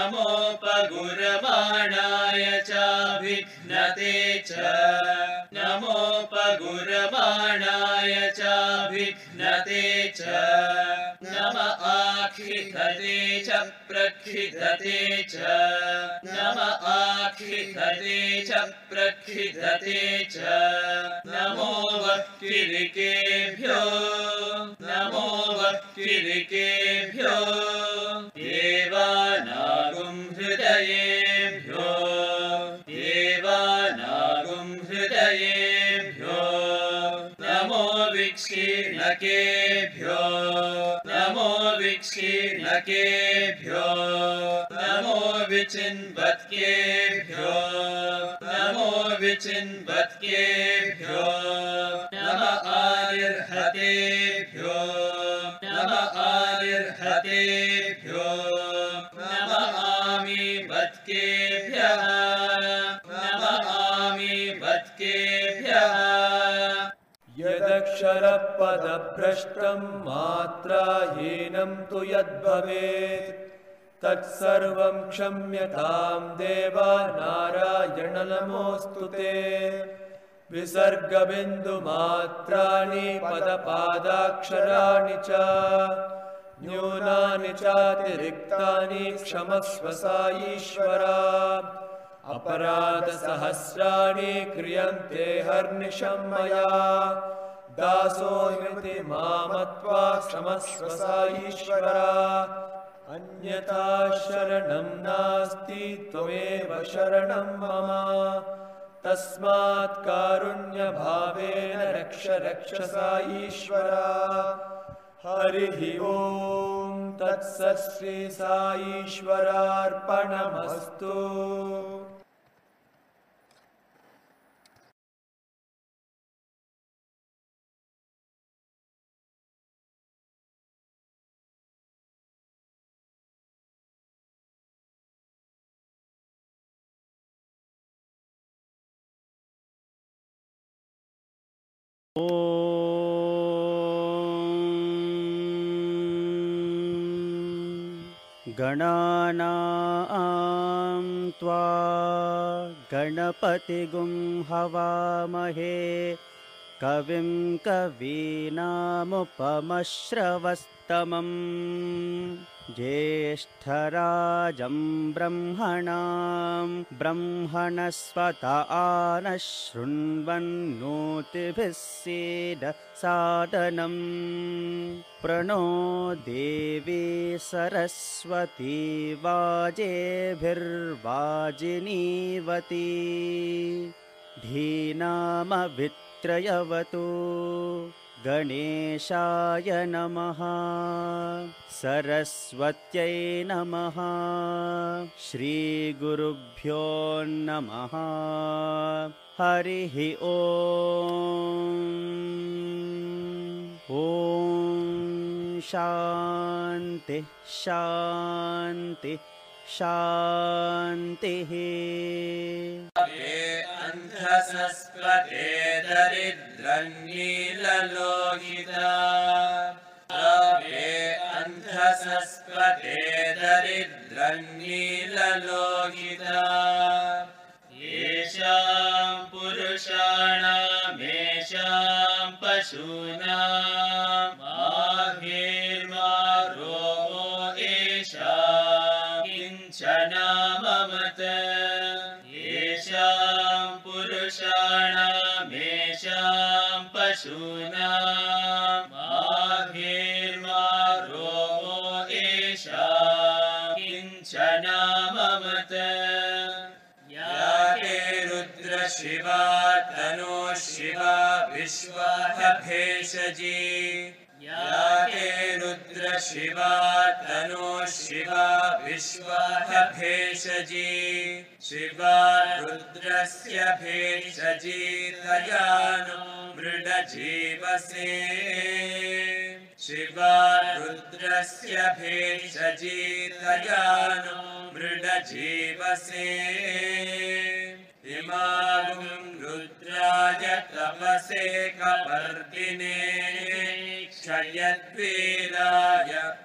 नमोपगुरमाणाय चाभिघ्नते च। नमोपगुरमाणाय चाभिघ्नते च। नम आखिधते च प्रखिधते च। नम आखिधते च प्रखिधते च। नमो वक्किरिकेभ्यो नमो वक्किरिकेभ्यो देवानागुं हृदयेभ्यो। देवानागुं हृदयेभ्यो। नमो विक्षीणकेभ्यो नमो विक्षीणकेभ्यो नमो विचिन्वत्केभ्यो। नमो विचिन्वत्केभ्यो। नम आर्हतेभ्यो नम आर्हतेभ्यो नम आमि वत्केभ्यः नम आमि वत्केभ्यः यदक्षरपदभ्रष्टं मात्राहीनं तु यद्भवेत् तत्सर्वं क्षम्यतां देवा नारायण नमोऽस्तु ते विसर्गबिन्दुमात्राणि पदपादाक्षराणि च न्यूनानि चातिरिक्तानि क्षमस्व सा ईश्वरा अपराधसहस्राणि क्रियन्ते हर्निशं मया दासोऽयमिति मामत्वा क्षमस्व सा ईश्वरा अन्यथा शरणं नास्ति त्वमेव शरणं मम तस्मात् कारुण्यभावेन रक्ष रक्ष सा ईश्वरा। हरिः ॐ तत्सत् श्री गणानां त्वा गणपतिगुं हवामहे। कविं कवीनामुपमश्रवस्तमम् ज्येष्ठराजं ब्रह्मणां ब्रह्मणस्वत आनः शृण्वन्नोतिभिः सीद सादनम् प्रणो देवी सरस्वती वाजेभिर्वाजिनीवती। धीनामवित्रयवतु गणेशाय नमः। सरस्वत्यै नमः। श्रीगुरुभ्यो नमः। हरिः ॐ शान्तिः शान्तिः शान्तिः ये अन्धसस्पते दरिद्रन्नीललोहिता। ये अन्धसस्पते दरिद्रन्नीललोहिता। येषां पुरुषाणामेषां पशूनाम् पुरुषाणामेषां पशूनाम् आभिर्मा रोमो येषां किञ्चनाममत। या ते रुद्रशिवा तनो शिवा विश्वाभेषजी रुद्रशिवा तनो शिवा विश्वाभेषजी शिवा रुद्रस्य भेषजी तया नो मृडजीवसे। शिवा रुद्रस्य भेषजी तया नो मृडजीवसे इमागुं रुद्राय तपसे कपर्दिने क्षयद्वीराय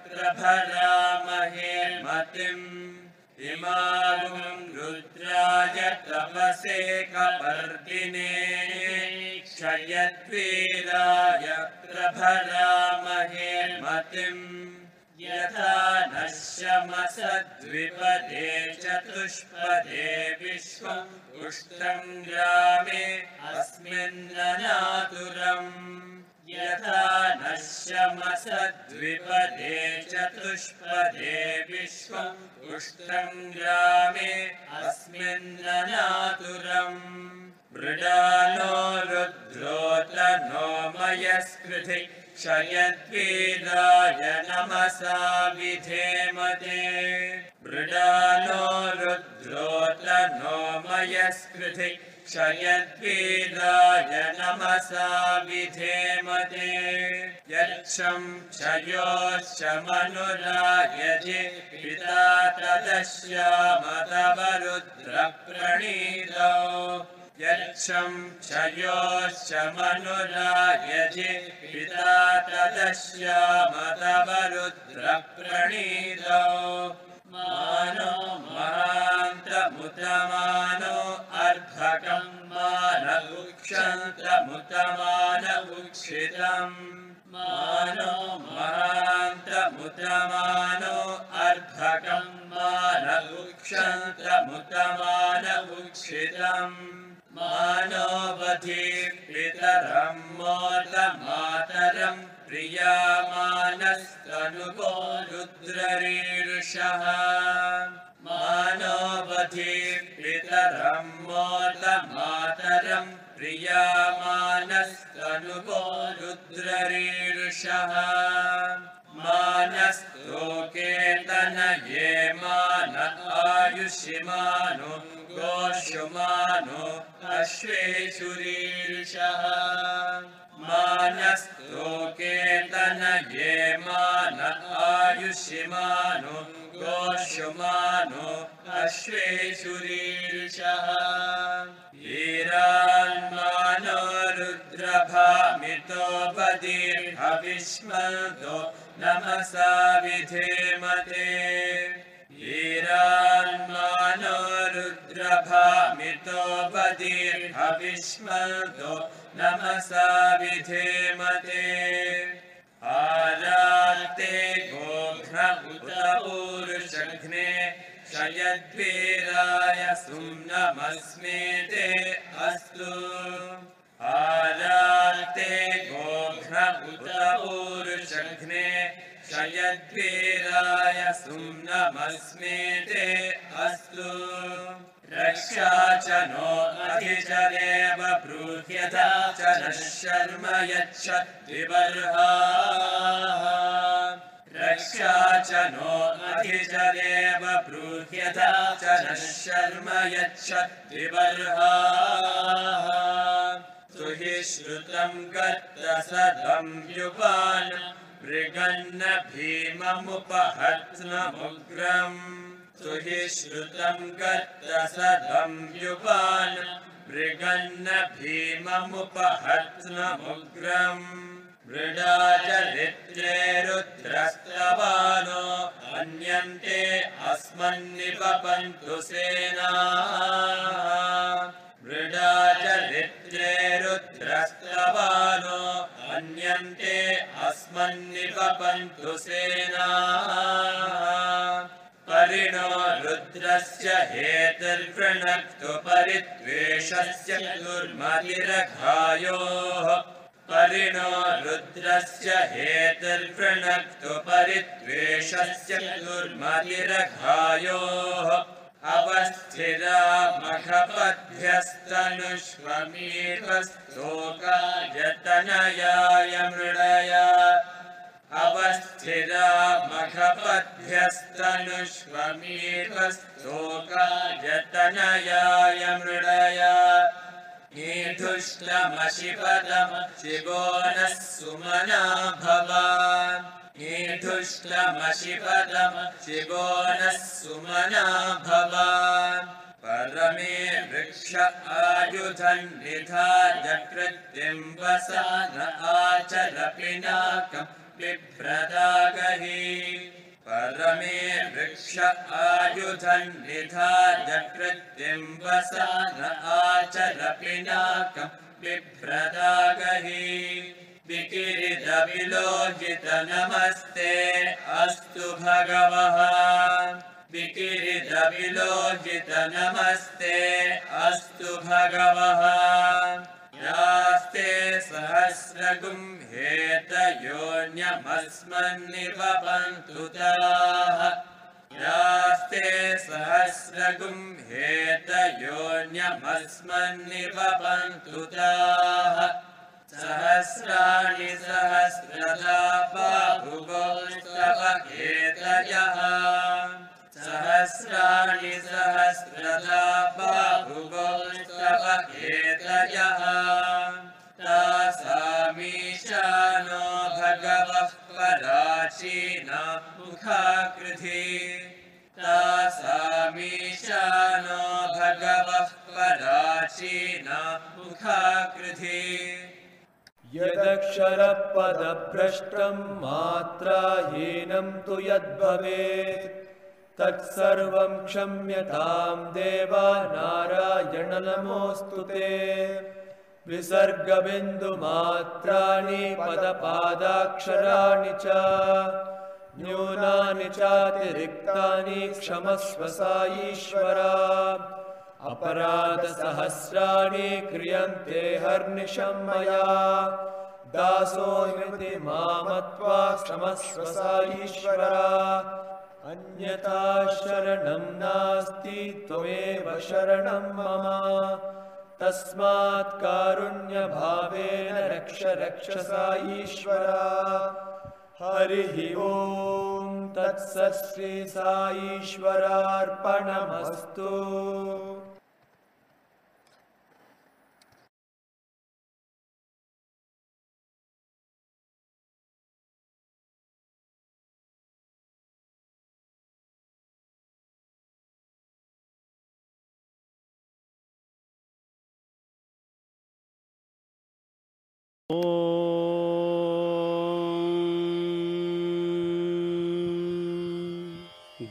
प्रभरामहे मतिम् इमागुं रुद्राय तपसे कपर्दिने क्षयद्वीराय प्रभरामहे मतिम् यथा नश्यमसद्विपदे चतुष्पदे विश्वम् उष्टम् ग्रामे अस्मिन्ननातुरम्। यथा नश्यमसद्विपदे चतुष्पदे विश्वम् उष्टम् ग्रामे अस्मिन्ननातुरम् मृडानो रुद्रोत नो मयस्कृति क्षयद्वेदाय नमसा विधेमते मृडानो रुद्रोत क्षयद्वेदाय नमसा विधेमते यच्छं क्षयोश्च मनुरायजे पिता तदश्यामतवरुद्रप्रणीतौ यच्छं क्षयोश्च मनुरायजे पिता तदश्यामतवरुद्रप्रणीतौ मानो महान्तमुतमानो अर्धकम् मानवुक्षन्तमुतमानवुक्षितम्। मानो महान्तमुतमानो अर्धकम् मानवुक्षन्तमुतमानवुक्षितम् मानोवधि पितरम् मोदमातरम् प्रियामानस्तनुको रुद्ररीर्षः। मानोवधि पितरम् मोदमातरम् प्रियामानस्तनुको रुद्ररीर्षः मानस्तोकेतनये मान आयुष्यमानो गोष्युमानो अश्वेषुरीर्षः। मानस्तोकेतनये मान आयुष्यमानो गोष्युमानो अश्वेषुरीर्षः। ईरान्मानो रुद्रभामितो बदीर्हविष्मदो नमसा विधेमते ईरान्मानो रुद्रभामितो बदीर्हविष्मदो नमसा विधेमते आराते गोघ्न उत ऊरुषघ्ने शयद्वीराय सुम्नमस्मे ते अस्तु गोघ्न उत ऊरुषघ्ने शयद्वीराय सुम्नमस्मे ते अस्तु। रक्षा च नो अधिचरेव ब्रूह्यता च नः शर्म यच्छद्विबर्हाः। रक्षा च नो अधिचरेव ब्रूह्यता च नः शर्म यच्छद्विबर्हाः श्रुतम् गत्तसदम् युवान् मृगन्न भीममुपहत्नमुग्रम्। सुहि श्रुतम् गत्तसदम् युवान् मृगन्न भीममुपहत्नमुग्रम्। मृडाचरित्रे रुद्रस्तवानो अन्यन्ते अस्मन्निपपन्तु सेनाः मृडाचरित्रे रुद्रस्तवानो अन्यन्ते अस्मन्निपपन्तु सेनाः। परिणो रुद्रस्य हेतुर्वृणक्तु परिद्वेषस्य दुर्मतिरघायोः। परिणो रुद्रस्य हेतुर्वृणक्तु परिद्वेषस्य दुर्मतिरघायोः अवस्थिरा मृडया। अवस्थिरा मखपद्भ्यस्तनुष्वमीकस्तोकायतनयाय मृडया। ईढुष्टमशिपदम शिवो नः सुमना भवान् ईढुष्टमशिपदम शिवो नः सुमना भवान्। परमे वृक्ष आयुधन्निधा जकृत्यम् वसान आचर पिनाकम् बिभ्रदागहि। परमे वृक्ष आयुधन्निधा जकृत्यम् वसान आचर पिनाकम् बिभ्रदागहि विकिरितविलोहित नमस्ते अस्तु भगवः। विकिरितविलोहित नमस्ते अस्तु भगवः। यास्ते सहस्रगुं हेतयोन्यमस्मन्निपपन्तु ताः यास्ते सहस्रगुं हेतयोन्यमस्मन्निपपन्तु ताः सहस्राणि सहस्रदा एतयः सहस्राणि सहस्रदा बाहुगोस्तव एतयः तासामीशानो भगवः पराचीना मुखाकृधि तासामीशानो भगवः पराचीना मुखाकृधि यदक्षरपदभ्रष्टम् मात्राहीनं तु यद्भवेत्। तत्सर्वं क्षम्यतां देवा नारायण नमोऽस्तु ते। विसर्गबिन्दुमात्राणि पदपादाक्षराणि च। न्यूनानि चातिरिक्तानि क्षमस्व सा ईश्वरा अपराधसहस्राणि क्रियन्ते हर्निशं मया दासोऽस्मि मामत्वा क्षमस्व ईश्वरा अन्यथा शरणं नास्ति त्वमेव शरणं मम। तस्मात् कारुण्यभावेन रक्ष रक्ष सा ईश्वरा। हरिः ॐ तत्सत् श्री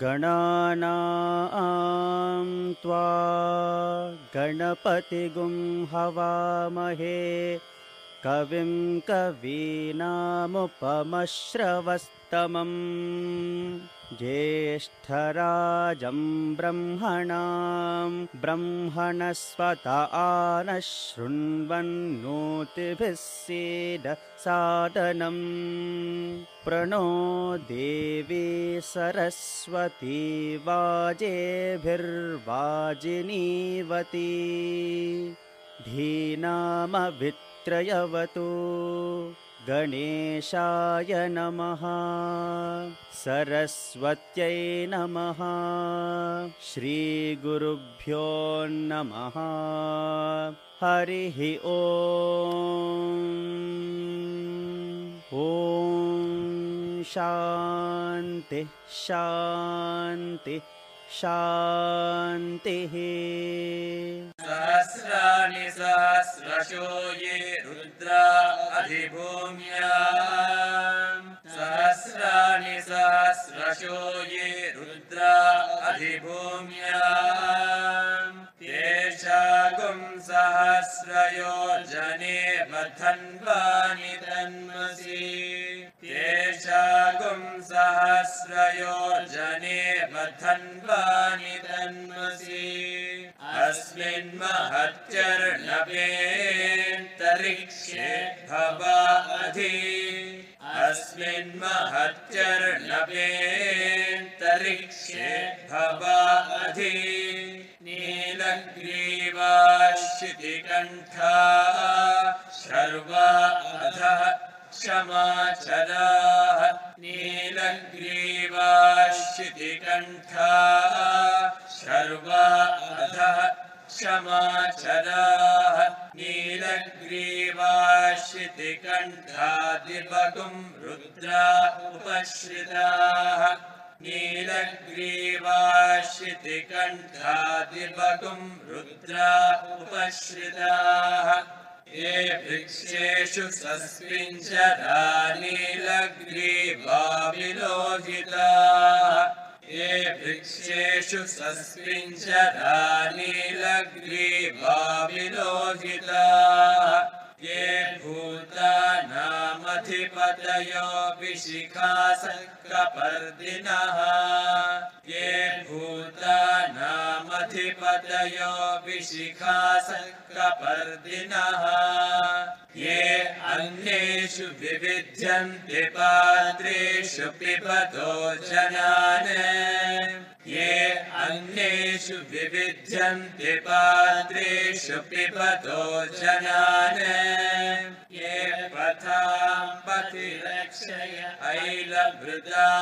गणानां त्वा गणपतिगुं हवामहे। कविं कवीनामुपमश्रवस्तमम् ज्येष्ठराजं ब्रह्मणां ब्रह्मणस्वत आनः शृण्वन्नोतिभिः सीद सादनम् प्रणो देवी सरस्वती वाजेभिर्वाजिनीवती। धीनामवित्रयवतु गणेशाय नमः। सरस्वत्यै नमः। श्रीगुरुभ्यो नमः। हरिः ॐ शान्तिः शान्तिः शान्तिः। सहस्राणि सहस्रशो ये रुद्रा अधिभूम्या। सहस्राणि सहस्रशो ये रुद्रा अधिभूम्या तेषागुं सहस्रयोजने बधन्वानि तन्मसि तेषागुं सहस्रयोजने बधन्वानि तन्मसि अस्मिन् महच्चर्णवेन्तरिक्षे भवा अधि अस्मिन् महच्चर्णवेन्तरिक्षे भवा अधि नीलग्रीवाशितिकण्ठा शर्वा अधः क्षमाचराः। नीलग्रीवाशितिकण्ठा शर्वा अधः क्षमाचराः। नीलग्रीवाशितिकण्ठादिपगुं रुद्रा उपश्रिताः नीलग्रीवाशितिकण्ठादिपगुं रुद्रा उपश्रिताः। ये वृक्षेषु सस्मिञ्चरा नीलग्रीवा विलोहिताः ये वृक्षेषु सस्मिञ्चरा नीलग्रीवा विलोहिताः ये भूतानामधिपतयो विशिखासङ्कपर्दिनः ये भूतानामधिपतयो विशिखासङ्कपर्दिनः ये अन्येषु विविध्यन्ति पात्रेषु पिबतो जनान्। ये अन्येषु विविध्यन्ति पात्रेषु पिबतो जनान्। ये पथां पथिरक्षय ऐलभृदायव्युधः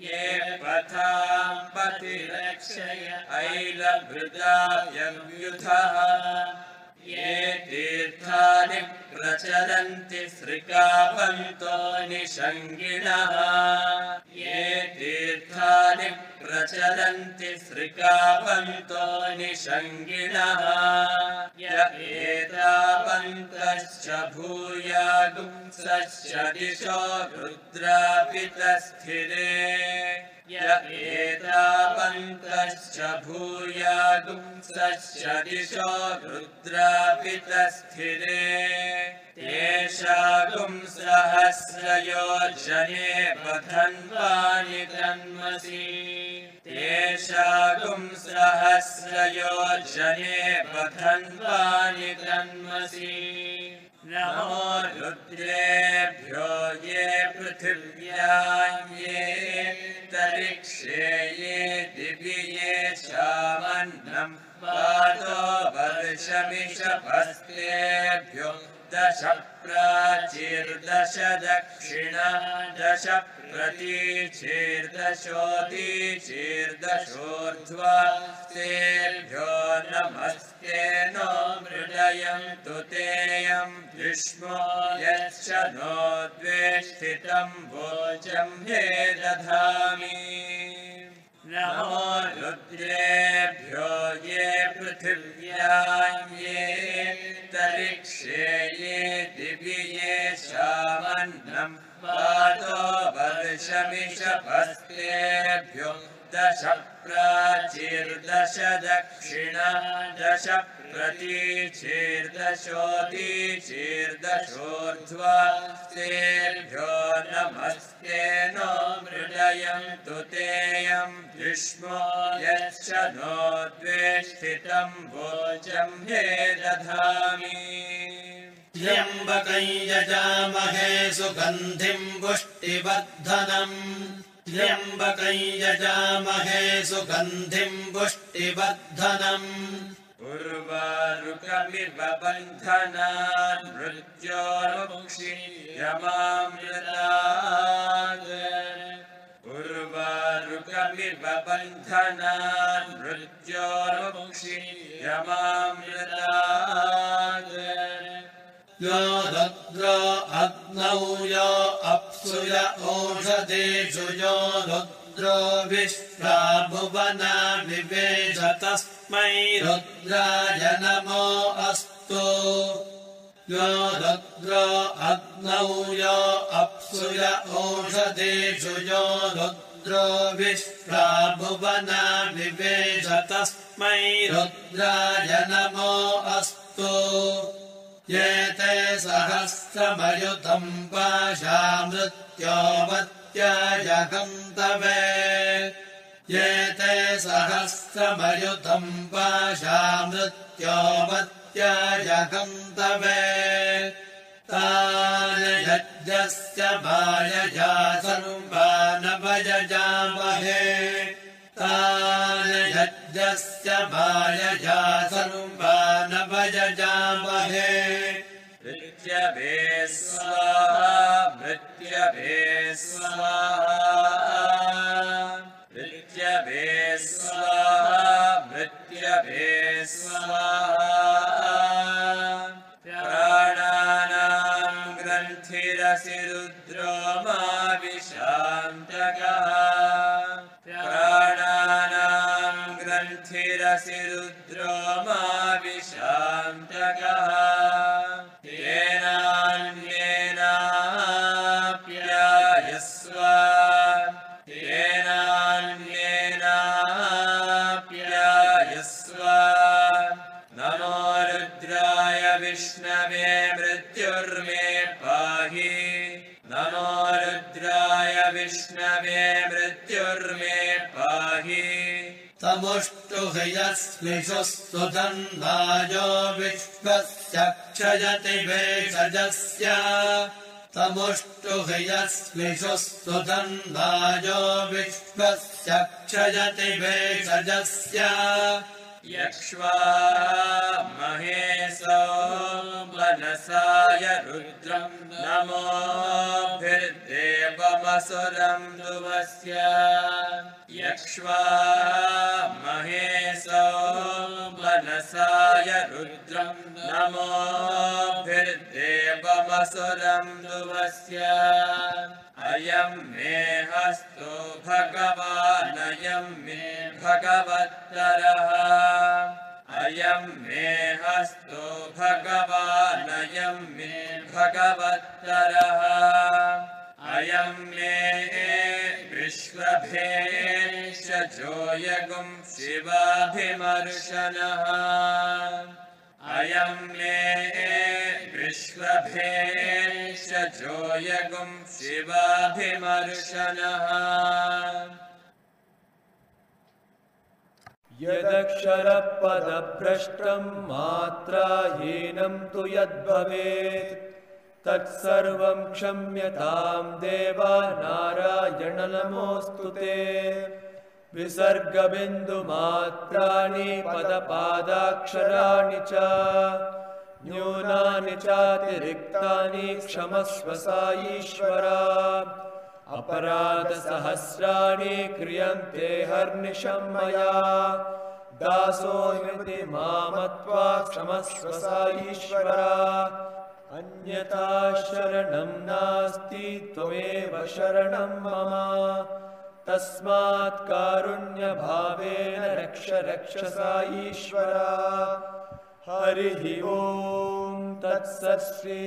ये पथां पथिरक्षय ऐलभृदायव्युधः ये तीर्थानि प्रचलन्ति सृकावन्तो निषङ्गिणः ये तीर्थानि प्रचलन्ति सृकावन्तो निषङ्गिणः य एतावन्तश्च भूयागुंसश्च दिशो रुद्रापितस्थिरे। य एतावन्तश्च भूयागुंसश्च दिशो रुद्रापितस्थिरे। तेषागुंसहस्रयोजने बधन्वानि तन्मसि तेषागुंसहस्रयोजने बधन्वानि तन्मसि नमो रुद्रेभ्यो ये पृथिव्यां ये तरिक्षे ये दिवि ये शामन्नं पादो वर्षमिषभस्तेभ्यो दश प्राचीर्दश दक्षिणा दश प्रतीचीर्दशोदीचीर्दशोर्ध्वा तेभ्यो नमस्ते नो मृडयन्तु तेयं विष्णो यच्च नो द्वेष्टितं भोजं हे दधामि नमो रुद्रेभ्यो ये पृथिव्यां ये तरिक्षे ये दिवि ये शामन्नं पादो वर्षमिषभस्तेभ्यो दश प्राचीर्दश दक्षिणा दश प्रतीचीर्दशोदीचीर्दशोर्ध्वा तेभ्यो नमस्ते नो मृडयन्तु तेयं विष्णो यच्च नो द्वेष्टितं भोजं हे दधामि त्र्यम्बकै यजामहे पुष्टिवर्धनम् त्र्यम्बकै यजामहे सुगन्धिम् पुष्टिवर्धनम्। उर्वारुकमिव बन्धनान् यमामृतात् उर्वारुकमिव बन्धनान् यमामृतात् यो रुद्रो अग्नौ यो अप्सुय ओषधेषु यो रुद्रो विश्वा भुवना रुद्राय नमो अस्तु। यो रुद्रो अग्नौ यो अप्सुय ओषधेषु यो रुद्रो विश्वा भुवना रुद्राय नमो अस्तु ये ते सहस्रमयुतम् पाशामृत्योमत्यायकम् तवे। ये ते सहस्रमयुतम् पाशामृत्योमत्यायकम् तवे। तानि यज्ञस्य मायया सर्वानवयजामहे। तानि यज्ञस्य मायया सर्वानवयजामहे मृत्यभे स्वाहा मृत्यभे स्वाहा। मृत्यभे स्वाहा मृत्यभे स्वाहा मृत्युर्मे पाहि। तमुष्टुहयस्मिषु स्तुतन्धायो विश्वस्य क्षयति भेषजस्य तमुष्टुहयस्मिषु स्तुतन्धायो विश्वस्य क्षयति भेषजस्य यक्ष्वा महेशो मनसाय रुद्रम् नमोभिर्देवमसुरम् दुवस्य यक्ष्वा महेशो मनसाय रुद्रम् नमोभिर्देवमसुरम् दुवस्य अयम् मे हस्तो भगवानयम् मे भगवत्तरः अयम् मे हस्तो भगवानयम् मे भगवत्तरः अयम् मे विश्वभेशजोयगुम् शिवाभिमर्शनः। अयम् मे विश्वभेशजोयगुम् शिवाभिमर्शनः। यदक्षरपदभ्रष्टम् मात्राहीनम् तु यद्भवेत् तत्सर्वम् क्षम्यताम् देवा नारायण नमोऽस्तु ते। विसर्गबिन्दुमात्राणि पदपादाक्षराणि च न्यूनानि चातिरिक्तानि क्षमस्व सा ईश्वरा। अपराधसहस्राणि क्रियन्ते हर्निशम् मया दासोऽयमिति मामत्वा क्षमस्व सा ईश्वरा अन्यथा शरणं नास्ति त्वमेव शरणं मम। तस्मात् कारुण्यभावेन रक्ष रक्ष सा ईश्वरा। हरिः ॐ तत्सत् श्री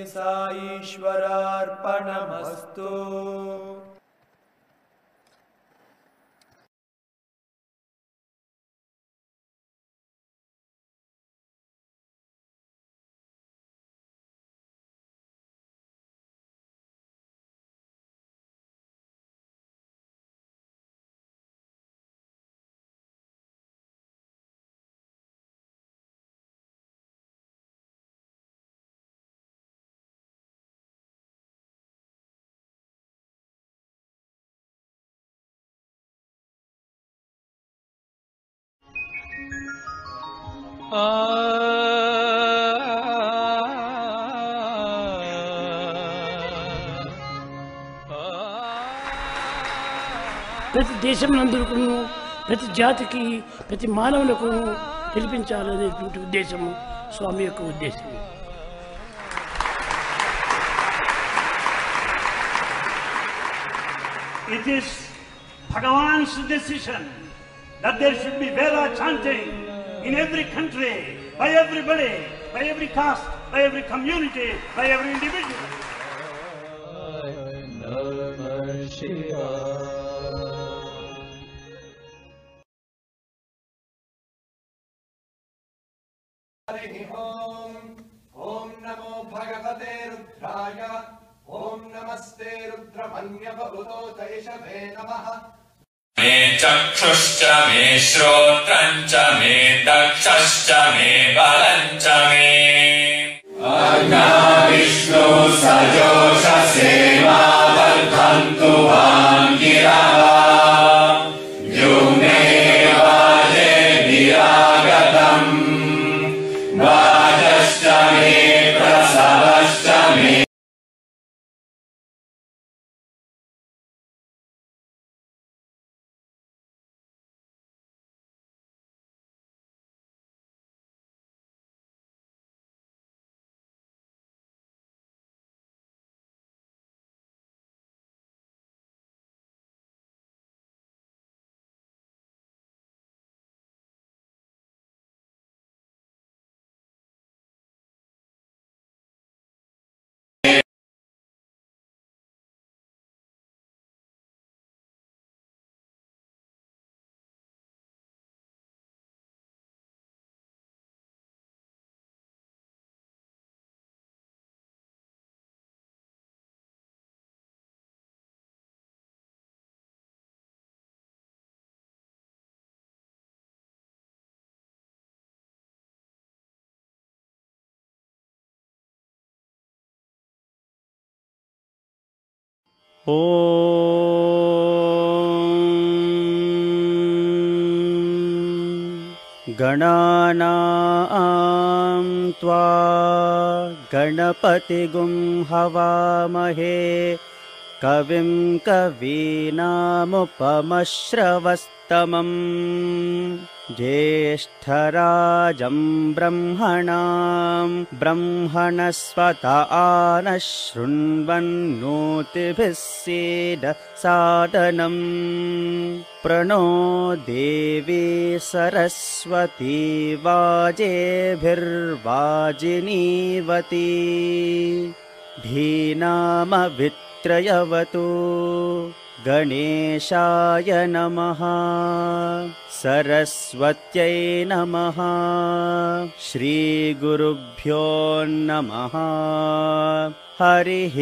ప్రతి దేశం దేశమునందరికను ప్రతి జాతికి ప్రతి మానవులకు పిలిపించాలనేటువంటి ఉద్దేశము స్వామి యొక్క ఉద్దేశము. It is Bhagavan's decision that there should be వేరా chanting in every country, by everybody, by every caste, by every community, by every individual. ॐ नमो भगवते रुद्राय ॐ नमस्ते रुद्रमन्यभूतो तैषवे नमः मे चक्षुश्च मे श्रोत्रम् च मे मे बलम् च मे विष्णु सजोषसेवा गणानां त्वा गणपतिगुं हवामहे। कविं कवीनामुपमश्रवस्तमम् ज्येष्ठराजं ब्रह्मणां ब्रह्मणस्वत आनः शृण्वन्नोतिभिः सीद सादनम् प्रणो देवी सरस्वती वाजेभिर्वाजिनीवती। धीनामवित्रयवतु गणेशाय नमः। सरस्वत्यै नमः। श्रीगुरुभ्यो नमः। हरिः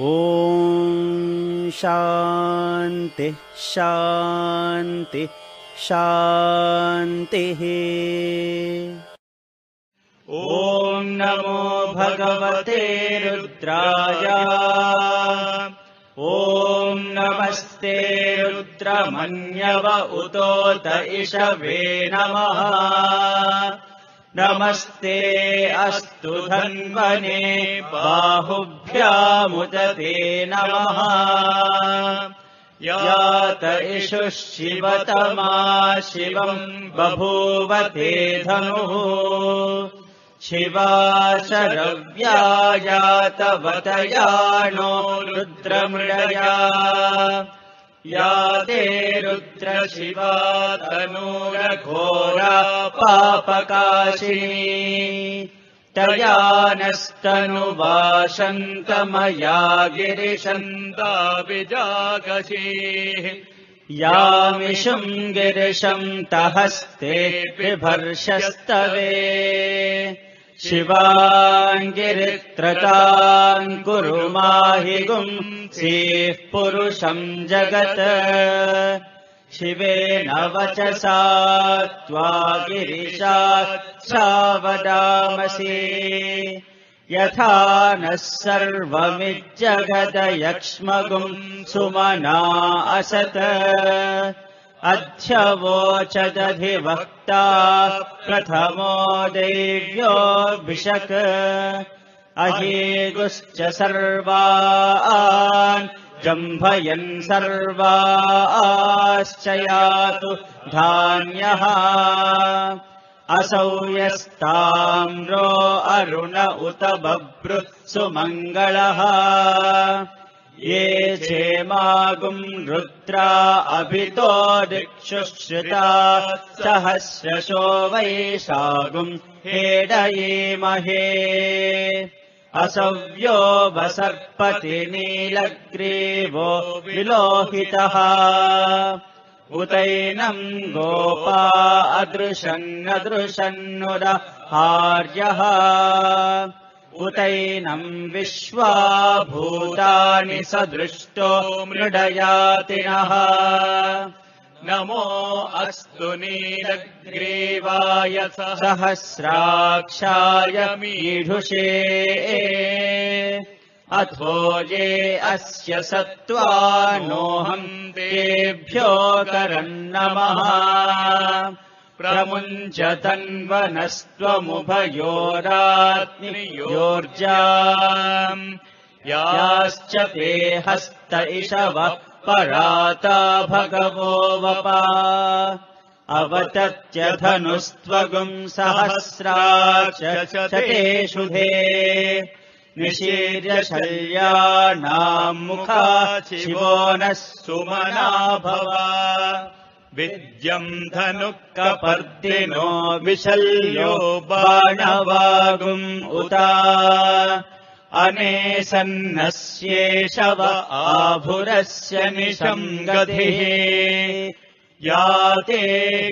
ॐ शान्तिः शान्तिः शान्तिः ॐ नमो भगवते रुद्राय। ॐ नमस्ते रुद्रमन्यव उतोत इषवे नमः। नमस्ते अस्तु धन्वने बाहुभ्यामुदते नमः। यात इषुः शिवतमा शिवम् बभूवते धनुः शिवा शरव्यायातवतयानो रुद्रमृडया। या ते रुद्रशिवा तनूरघोरा पापकाशिनी तया नस्तनुवाशन्तमया गिरिशन्ता विजागशीः यामिषुम् गिरिशम् तहस्ते बिभर्षस्तवे शिवाङ्गिरित्रताम् कुरु माहि गुंसीः पुरुषम् जगत्। शिवेन वचसा त्वा गिरिशा सावदामसि यथा नः सर्वमिज्जगदयक्ष्मगुम् सुमना असत् अध्यवोचदधिवक्ता प्रथमो देव्योऽभिषक् अहीगुश्च सर्वान् जम्भयन् सर्वाश्च यातु धान्यः। असौ यस्ताम्रो अरुण उत बभ्रु सुमङ्गलः ये चेमागुम् रुद्रा अभितो दिक्षुश्रिता सहस्रशो वैशागुम् हेडयेमहे असव्यो वसर्पति नीलग्रीवो विलोहितः। उतैनम् गोपा अदृशन्नदृशन्नुर हार्यः उतैनम् विश्वा भूतानि सदृष्टो मृडयातिनः। नमो अस्तु नीलग्रीवाय सहस्राक्षाय मीढुषे। अथो ये अस्य सत्त्वानोऽहम् तेभ्यो करन्नमः प्रमुञ्च तन्वनस्त्वमुभयोरात्मियोर्जा याश्च ते हस्त इषवः पराता भगवो वपा। ते शुभे निशीर्यशल्यानाम् मुखा शिवो नः सुमना भव विद्यम् धनुः कपर्दिनो विशल्यो बाणवागुम् उता। अनेसन्नस्येषव आभुरस्य निशम् गतिः या ते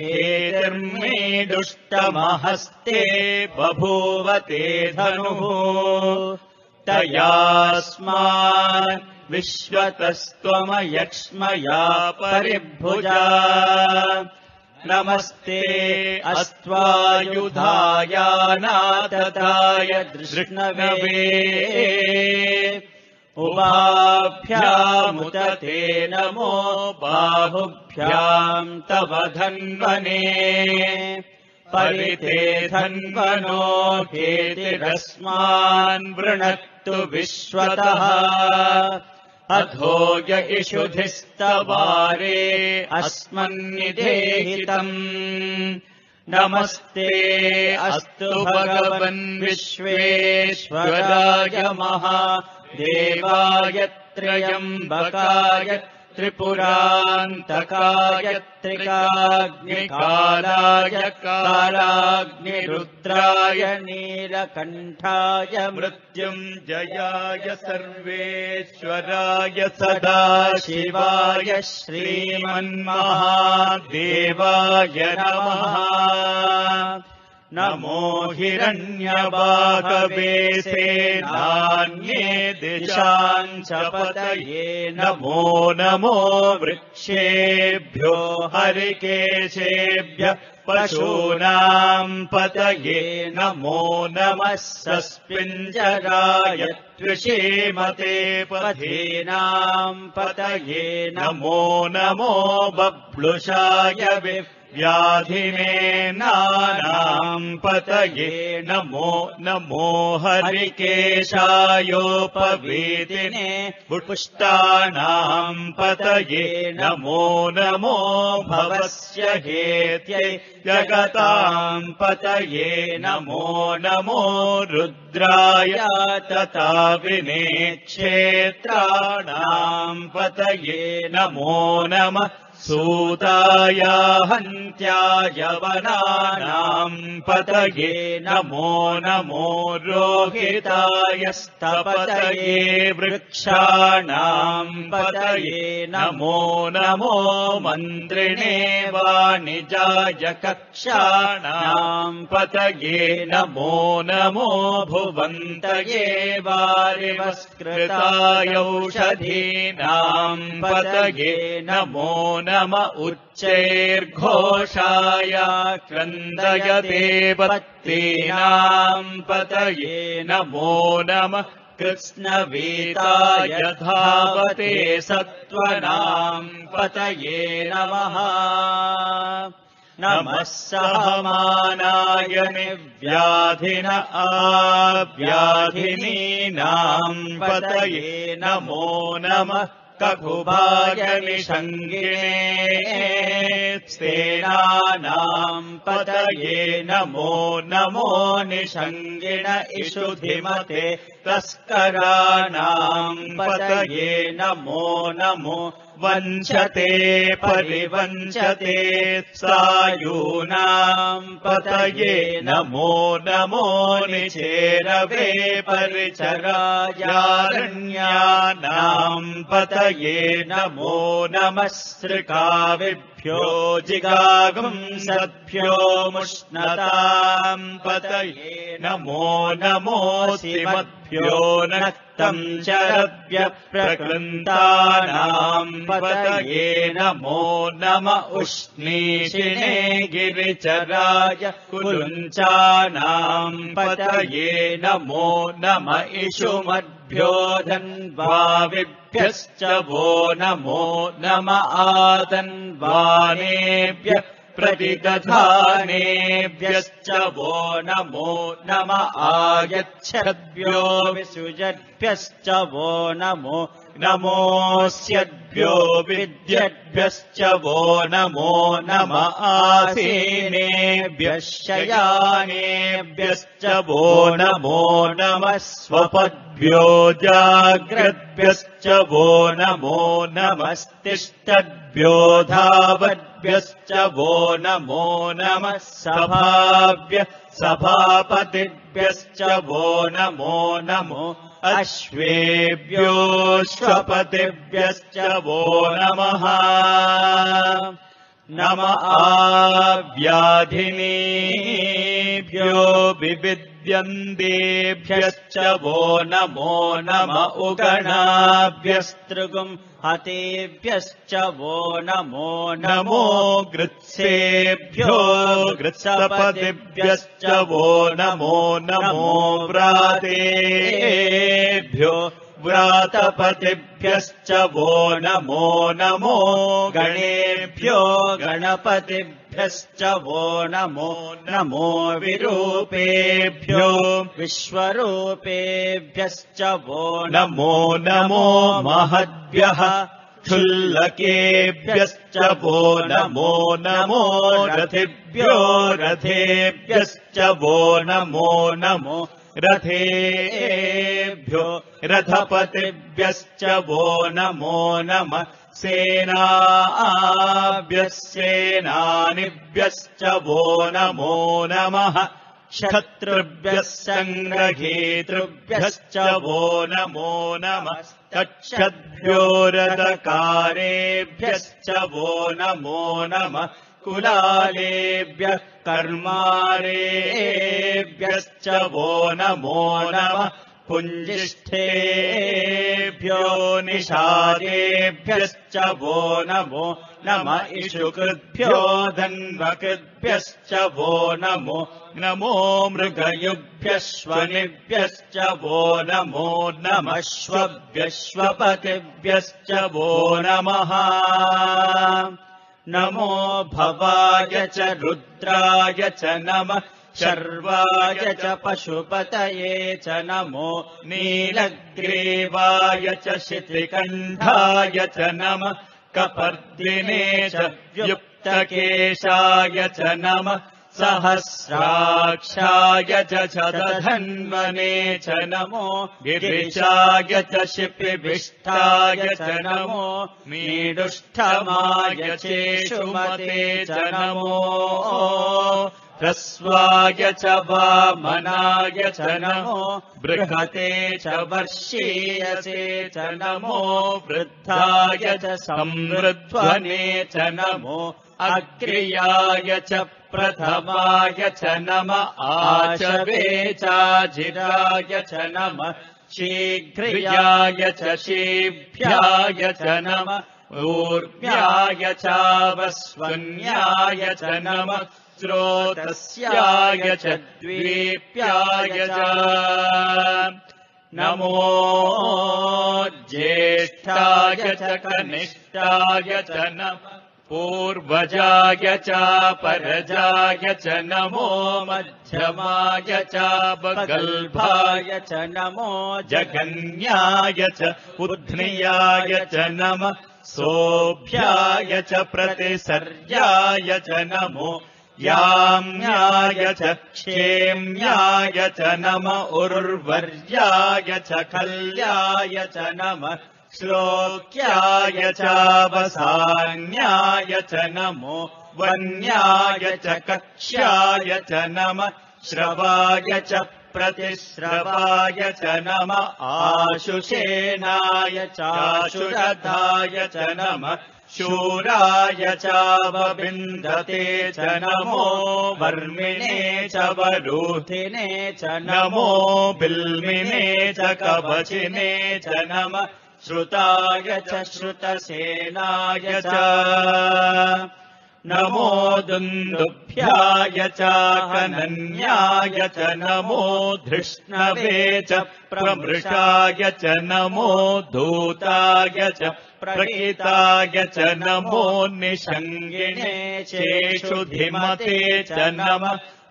हेतिर्मे दुष्टमहस्ते बभूवते धनुः। तयास्मान् विश्वतस्त्वमयक्ष्मया परिभुजा नमस्ते अस्त्वायुधायानातताय दृष्णवे उभाभ्यामुत ते नमो बाहुभ्याम् तव धन्वने। परिते धन्वनो हेतिरस्मान् वृणक्तु विश्वतः अधो य इषुधिस्तवारे अस्मन्निधेहितम्। नमस्ते अस्तु भगवन् विश्वेश्वराय महादेवाय त्र्यम्बकाय त्रिपुरान्तकाय त्रिकाग्निकालाय कालाग्निरुद्राय नीलकण्ठाय मृत्युञ्जयाय सर्वेश्वराय सदाशिवाय श्रीमन्महादेवाय नमः नमो हिरण्यबाहवे सेनान्ये दिशाम् च पतये नमो नमो वृक्षेभ्यो हरिकेशेभ्यः पशूनाम् पतये नमो नमः सस्पिञ्जराय त्रिषीमते पथीनाम् पतये नमो नमो बभ्लुषाय व्याधिने नानाम् पतये नमो नमो हरिकेशायोपवीतिने पुष्टानाम् पतये नमो नमो भवस्य हेत्यै जगताम् पतये नमो नमो रुद्राय तथा विनेक्षेत्राणाम् पतये नमो नमः सूताय हन्त्याय वनानाम् पतये नमो नमो रोहिताय स्तपतये वृक्षाणाम् पतये नमो नमो मन्त्रिणे वाणिजाय कक्षाणाम् पतये नमो नमो भुवन्तये वारिवस्कृतायौषधीनाम् पतये नमो नम उच्चैर्घोषाय क्रन्दयते पत्तीनाम् पतये नमो नमः कृत्स्नवीताय धावते सत्त्वनाम् पतये नमः। नमः सहमानाय निव्याधिन आव्याधिनीनाम् पतये नमो नमः ककुभाय निषङ्गिणे सेनानाम् पतये नमो नमो निषङ्गिण इषुधिमते तस्कराणाम् पतये नमो नमो वञ्चते परिवञ्चते सायूनाम् पतये नमो नमो निचेरवे परिचरायारण्यानाम् पतये नमो नमः सृकाविभ्यो जिगागुम् सद्भ्यो मुष्णताम् पतये नमो नक्तम् चरव्य प्रकृन्तानाम् पतये नमो नम उष्णीषिणे गिरिचराय कुलुञ्चानाम् पतये नमो नम इषुमद्भ्यो धन्वाविभ्यश्च वो नमो नम आदन्वानेभ्यः प्रतिदधानेभ्यश्च वो नमो नम आयच्छद्भ्यो विसृजद्भ्यश्च वो नमो नमोऽस्यद्भ्यो विद्यद्भ्यश्च वो नमो नम आसीनेभ्यः शयानेभ्यश्च वो नमो नमः स्वपद्भ्यो जाग्रद्भ्यश्च वो नमो नमस्तिष्ठद्भ्यो धावद्भ्यश्च वो नमो नमः सभाभ्य सभापतिभ्यश्च वो नमो नमो अश्वेभ्योऽश्वपतिभ्यश्च वो नमः। नम आव्याधिनीभ्यो विविद्यन्तेभ्यश्च वो नमो नम उगणाभ्यस्तृगुम् हतेभ्यश्च वो नमो नमो गृत्सेभ्यो गृत्सपतिभ्यश्च वो नमो नमो व्रातेभ्यो व्रातपतिभ्यश्च वो नमो नमो गणेभ्यो गणपतिभ्यश्च वो नमो नमो विरूपेभ्यो विश्वरूपेभ्यश्च वो नमो नमो महद्भ्यः क्षुल्लकेभ्यश्च वो नमो नमो रथिभ्यो रथेभ्यश्च वो नमो नमो रथेभ्यो रथपतिभ्यश्च वो नमो नमः सेनाभ्यः सेनानिभ्यश्च वो नमो नमः शत्रुभ्यः सङ्ग्रहेतृभ्यश्च वो नमो नमः तक्षद्भ्यो रदकारेभ्यश्च वो नमो नमः कुलालेभ्यः कर्मारेभ्यश्च वो नमो नमः पुञ्जिष्ठेभ्यो निषादेभ्यश्च वो नमो नम इषुकृद्भ्यो धन्वकृद्भ्यश्च वो नमो नमो मृगयुभ्यश्वनिभ्यश्च वो नमो नमश्वभ्यश्वपतिभ्यश्च वो नमः नमो भवाय च रुद्राय च नमः शर्वाय च पशुपतये च नमो नीलग्रीवाय च शितिकण्ठाय च नमः कपर्दिने च युक्तकेशाय च नमः सहस्राक्षाय च शतधन्वने च नमो गिरिशाय च शिपिविष्टाय च नमो मीडुष्ठमाय चेषुमते च नमो ह्रस्वाय च वामनाय च नमो बृहते च वर्षीयसे च नमो वृद्धाय च संवृध्वने च नमो अग्र्याय च प्रथमाय च नम आचवे चाजिराय च नम शीघ्रियाय च शीभ्याय च नम ऊर्व्याय चावस्वन्याय च नम स्रोतस्याय च द्वीप्याय च नमो ज्येष्ठाय च कनिष्ठाय च नम पूर्वजाय च परजाय च नमो मध्यमाय च बगल्भाय च नमो जगन्याय च उध्नियाय च नम सोऽभ्याय च प्रतिसर्याय च नमो याम्याय च क्षेम्याय च नम उर्वर्याय च खल्याय च नमः श्लोक्याय चावसान्याय च नमो वन्याय च कक्ष्याय च नम श्रवाय च प्रतिश्रवाय च नम आशुषेणाय चाशुरथाय च नम शूराय चावबिन्दते च नमो वर्मिणे च वरूथिने च नमो बिल्मिने च कवचिने च नम श्रुताय च। श्रुतसेनाय च नमो दुन्दुभ्याय च कनन्याय च नमो धृष्णवे च प्रमृषाय च नमो धूताय च प्रहिताय च नमो निषङ्गिणे चेषुधिमते च नम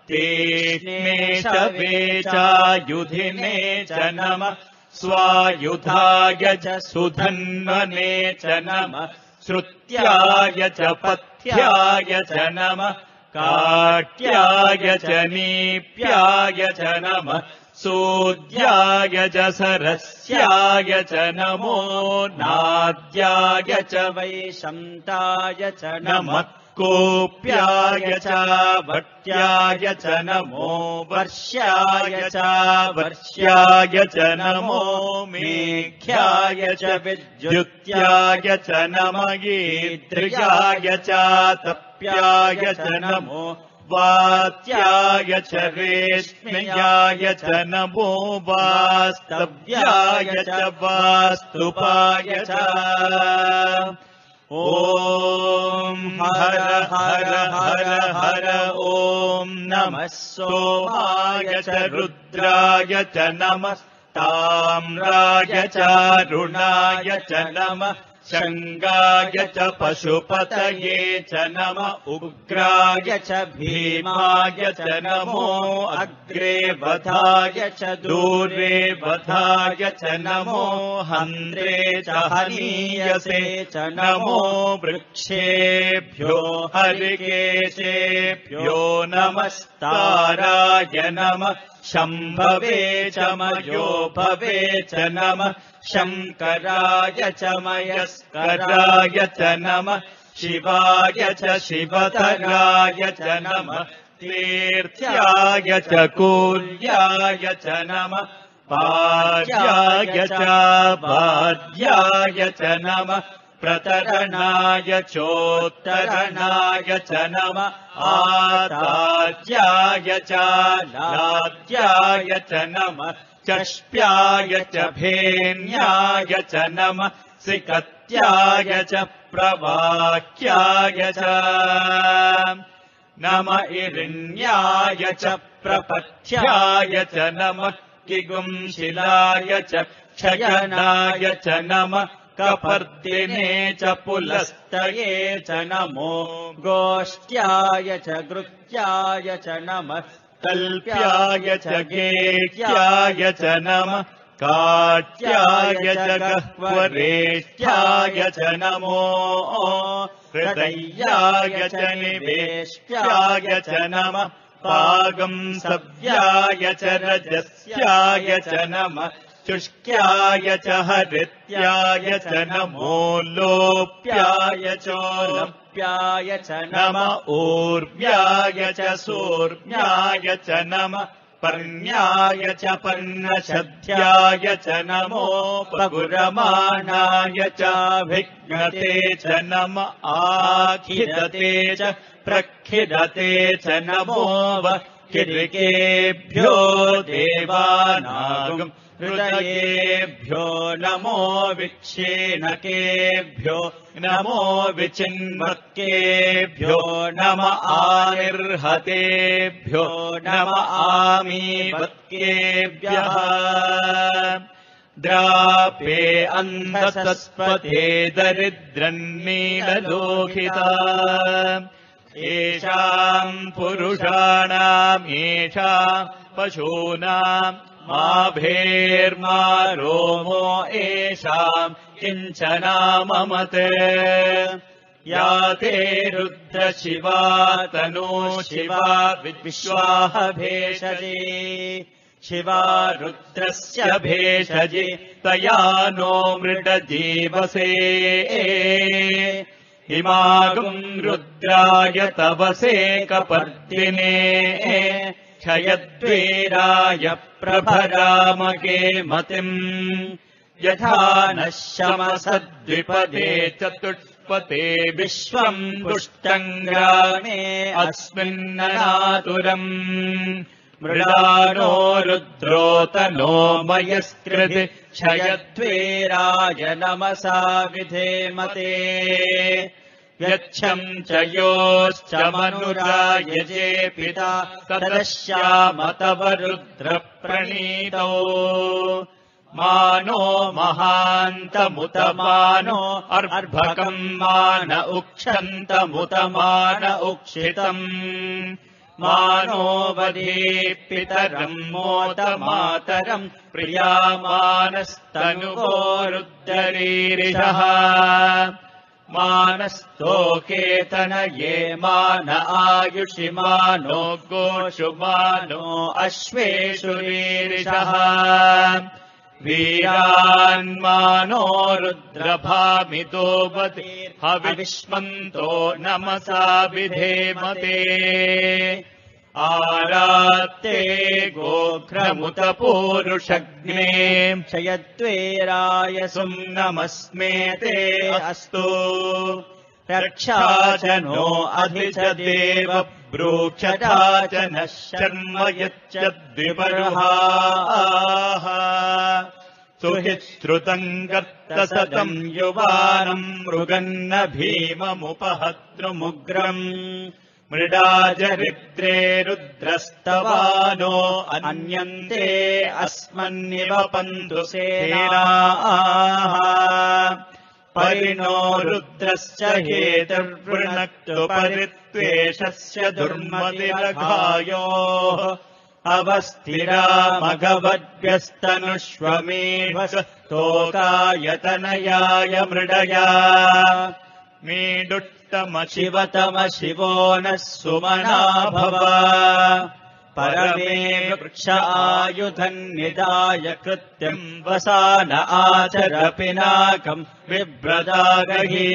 तेष्णेषवे चायुधिने च नम स्वायुधाय च सुधन्वने च नम। श्रुत्याय च पथ्याय च नम। काट्याय च नीप्याय च नम। सरस्याय च नमो नाद्याय च वैशन्ताय च नमः कोप्याय च भट्याय च नमो वर्ष्याय च वर्ष्याय च नमो मेघ्याय च विद्युत्याय च नम गीद्रियाय च तप्याय च नमो वात्याय च रेश्म्याय च नमो वास्तव्याय च वास्तुपाय च ॐ हर हर हर हर ॐ नमः सोमाय च रुद्राय च नमः ताम्राय चारुणाय च नमः शङ्गाय च पशुपतये च नम उग्राय च भीमाय च नमो अग्रे वधाय च दूरे वधाय च नमो हन्त्रे च हनीयसे च नमो वृक्षेभ्यो हरिकेशेभ्यो नमस्ताराय नमः शम्भवे च मयो भवे च नमः। शङ्कराय च मयस्कराय च नमः। शिवाय च शिवतराय च नमः। तीर्थ्याय च कूल्याय च नमः। पार्याय च वाद्याय च नमः प्रतरणाय चोत्तरणाय च नमः आताज्याय च लाद्याय च नमः चष्प्याय च भेन्याय च नमः सिकत्याय च प्रवाक्याय च नम इरिण्याय च प्रपथ्याय च नमः किगुंशिलाय च क्षयनाय च नमः कपर्दिने च पुलस्तये च नमो गोष्ठ्याय च गृह्याय च नमः कल्प्याय च गेह्याय च नमः काट्याय च गह्वरेष्ठ्याय च नमो हृदय्याय च निवेष्ट्याय च नमः पागम् सव्याय च रजस्याय च नमः शुष्क्याय च हरित्याय च नमो लोप्याय चोलप्याय च नम ऊर्व्याय च सूर्व्याय च नमः पर्ण्याय च पर्णशध्याय च नमो पगुरमाणाय चाभिघ्नते च नम आखिदते च प्रखिदते च नमो वः किरिकेभ्यो देवानागम् हृदयेभ्यो नमो विच्छेनकेभ्यो नमो विचिन्मत्केभ्यो नम आनिर्हतेभ्यो नम आमीवत्केभ्यः द्रापे अन्धसस्पते दरिद्रन्नीललोहिता येषाम् पुरुषाणाम् येषाम् पशूनाम् मा भेर्मा रोमो येषाम् किञ्चनाममत् या ते रुद्रशिवा तनो शिवा विश्वाह भेषजे। शिवा रुद्रस्य भेषजे तया नो मृडजीवसे। इमागुम् रुद्राय तवसे कपर्दिने क्षयद्वीराय प्रभरामगे मतिम्। यथा नः शमसद्विपदे चतुष्पते विश्वम् पुष्टम् ग्रामे अस्मिन्ननातुरम्। मृडानो रुद्रोतनो मयस्कृति क्षयद्वीराय नमसा विधेमते यच्छम् च योश्च मनुरायजे पिता तदश्याम तव रुद्रप्रणीतौ मानो महान्तमुत मानो अर्भकम् मान उक्षन्तमुत मान उक्षितम्। मानो वधे पितरम् मोद मानस्तोकेतन ये मान आयुषि मानो गोषु मानो अश्वेषु रीरिषः वीरान्मानो रुद्रभामितो हविष्मन्तो नमसा विधेमते आरात्ते गोघ्रमुत पूरुषग्ने क्षयद्वेराय सुम्नमस्मे ते अस्तु। रक्षा च नो अधि च देव ब्रूक्षता च नः शर्म यच्च द्विबर्हाः सुहिश्रुतम् कर्तसतम् युवानम् मृगन्न भीममुपहतृमुग्रम् मृडाजरिद्रे रुद्रस्तवानो अन्यन्ते अस्मन्निव पन्तु सेनाः। परिणो रुद्रश्च हेतुर्वृणक्तु परित्वेषस्य दुर्मतिरघायोः मघवद्भ्यस्तनुष्वमेव तोकायतनयाय मृडया। मीडुट्टम शिवतम शिवो नः सुमना भव। परमे वृक्ष आयुधन्निदाय कृत्यम् वसान आचर पिनाकम् बिभ्रदागही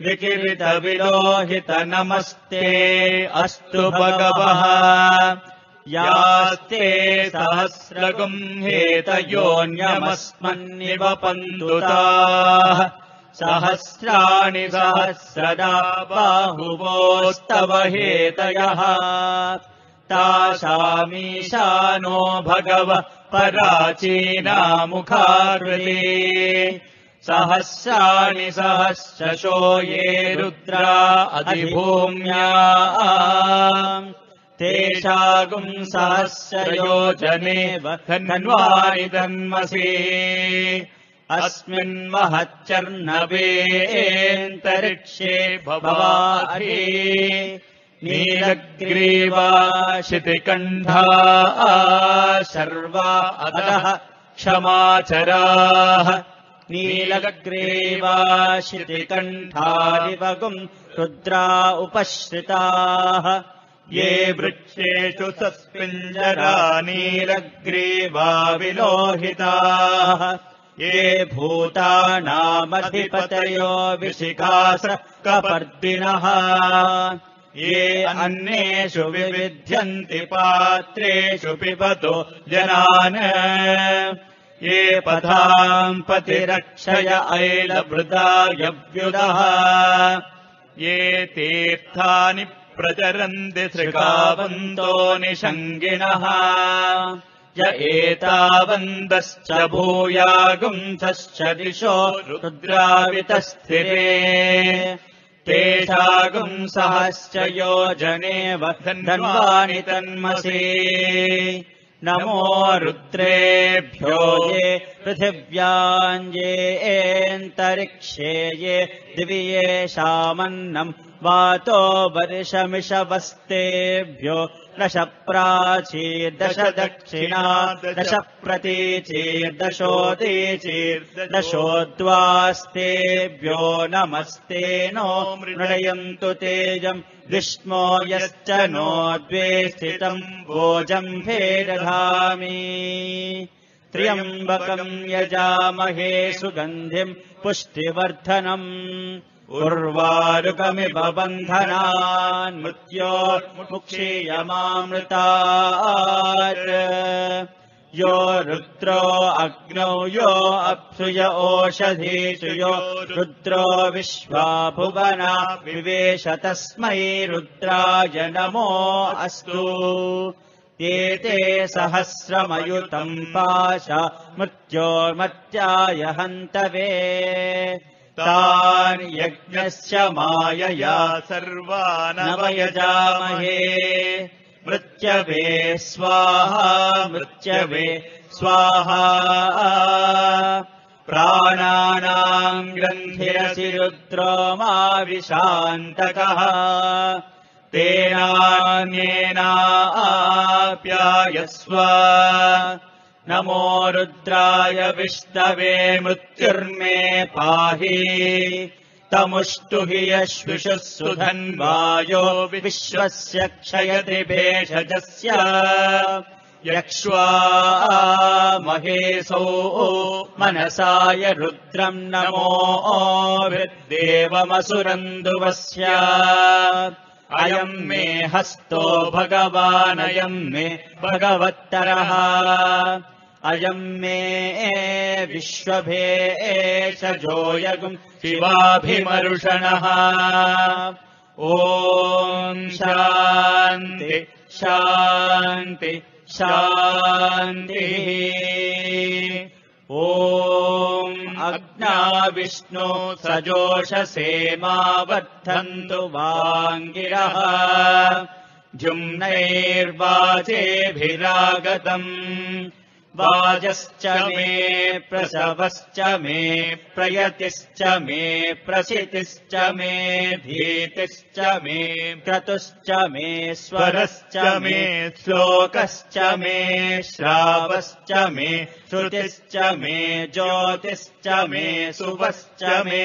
विकिरित विलोहित नमस्ते अस्तु भगवः। यास्ते सहस्रगुम् हेतयोऽन्यमस्मन्निव पन्दुताः सहस्राणि सहस्रदा बाहुवोस्तव हेतयः। तासामीशानो भगव पराचीनामुखाकृते सहस्राणि सहस्रशो ये रुद्रा अधिभूम्या। तेषागुम् सहस्रयोजनेव धन्वानि धन्मसि अस्मिन्महच्चर्णवेन्तरिक्षे भवारे नीलग्रीवा शितिकण्ठा शर्वा अधः क्षमाचराः नीलग्रीवा शितिकण्ठादिवगुम् रुद्रा उपश्रिताः ये वृक्षेषु सस्पिञ्जरा नीलग्रीवा विलोहिताः ये भूतानामधिपतयो विशिखास्र कपर्दिनः। ये अन्येषु विविध्यन्ति पात्रेषु पिबतो जनान्। ये पथाम् पतिरक्षय ऐलभृदायव्युदः ये तीर्थानि प्रचरन्ति सृगावन्तो निषङ्गिणः य एतावन्दश्च भूयागुंसश्च दिशो रुद्रावितस्थिरे। तेषागुंसहश्च योजनेव धन्वानि तन्मसि। नमो रुद्रेभ्यो ये पृथिव्याञ्जेऽन्तरिक्षे ये दिव्येषामन्नम् वातो वर्षमिषवस्तेभ्यो दश प्राचीर्दश दक्षिणा दश प्रतीचीर्दशोदीचीर्दशोद्वास्तेभ्यो नमस्ते नो मृणयन्तु तेजम् विष्मो यश्च नो द्वे स्थितम् भोजम्भे दधामि त्र्यम्बकम् यजामहे सुगन्धिम् पुष्टिवर्धनम् उर्वारुकमिव बन्धनान् मृत्योर्मुक्षीयमामृतात्। यो रुद्रो अग्नौ यो अप्सुय ओषधीषु यो रुद्रो विश्वा भुवना विवेश तस्मै रुद्राय नमो अस्तु। एते सहस्रमयुतम् पाश मृत्योर्मत्याय हन्तवे यज्ञस्य मायया सर्वानवयजामहे। मृत्यवे स्वाहा मृत्यवे स्वाहा। प्राणानाम् ग्रन्थिरसि रुद्रो मा विशान्तकः तेनान्येनाप्यायस्व नमो रुद्राय विष्णवे मृत्युर्मे पाहि। तमुष्टु हि यश्विषः सुधन्वायो विश्वस्य क्षयति भेषजस्य यक्ष्वा महेशौ मनसाय रुद्रम् नमो देवमसुरन्दुवस्य अयम् मे हस्तो भगवानयम् मे भगवत्तरः अयम् मे एषजोऽयगुम् शिवाभिमरुषणः। ॐ शान्ति शान्ति शान्तिः। ॐ अग्न कृष्णा विष्णु सजोषसे मा वर्धन्तु वाङ्गिरः। जुम्नैर्वाचेभिरागतम् वाजश्च मे प्रसवश्च मे प्रयतिश्च मे प्रसितिश्च मे भीतिश्च मे क्रतुश्च मे स्वरश्च मे श्लोकश्च मे श्रावश्च मे श्रुतिश्च मे ज्योतिश्च मे सुवश्च मे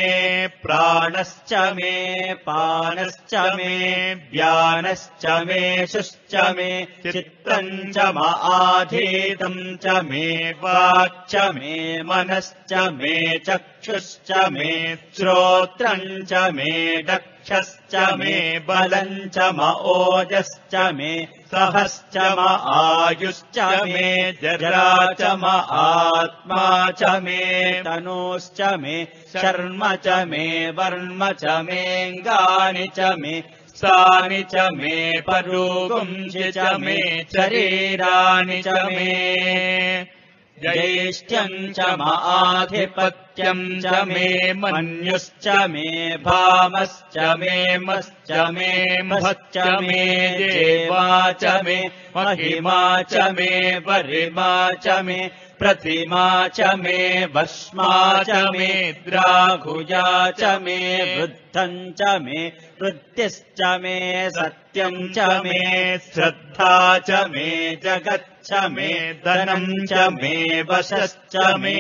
प्राणश्च मे पानश्च मे व्यानश्च मे शुश्च मे चित्तम् च म आधीतम् च मे वाक्च मे मनश्च मे चक्षुश्च मे श्रोत्रम् च मे दक्षश्च मे बलम् च म ओजश्च मे सहश्च म आयुश्च मे जरा च म आत्मा च मे तनूश्च मे शर्म च मे वर्म च मेऽङ्गानि च मे सानि च मे परूपुंसि च मे शरीराणि च मे जैष्ठ्यम् च म आधिपत्यम् च मे मन्युश्च मे भामश्च मे मश्च मे महश्च मे देवा च मे महिमा च मे वरिमा च मे प्रतिमा च मे भस्मा च मे द्राघुजा च मे वृद्धम् च मे वृत्तिश्च मे सत्यम् च मे श्रद्धा च मे जगच्च मे धनम् च मे वशश्च मे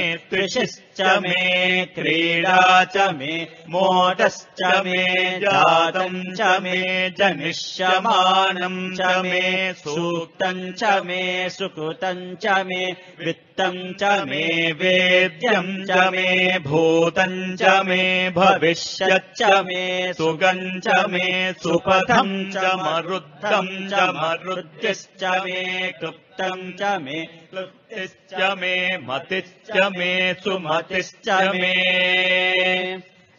त्रिशिश्च मे क्रीडा च मे मोदश्च मे जातम् च मे जनिष्यमानम् च मे सूक्तम् च मे सुकृतम् च मे वित्तम् च मे वेद्यम् च मे भूतम् च मे भविष्यच्च मे सुगम् च मे सुपथम् च मरुद्धम् च मरुद्धिश्च मे क्लुप्तम् च मे क्लुप्तिश्च मे मतिश्च मे सुमतिश्च मे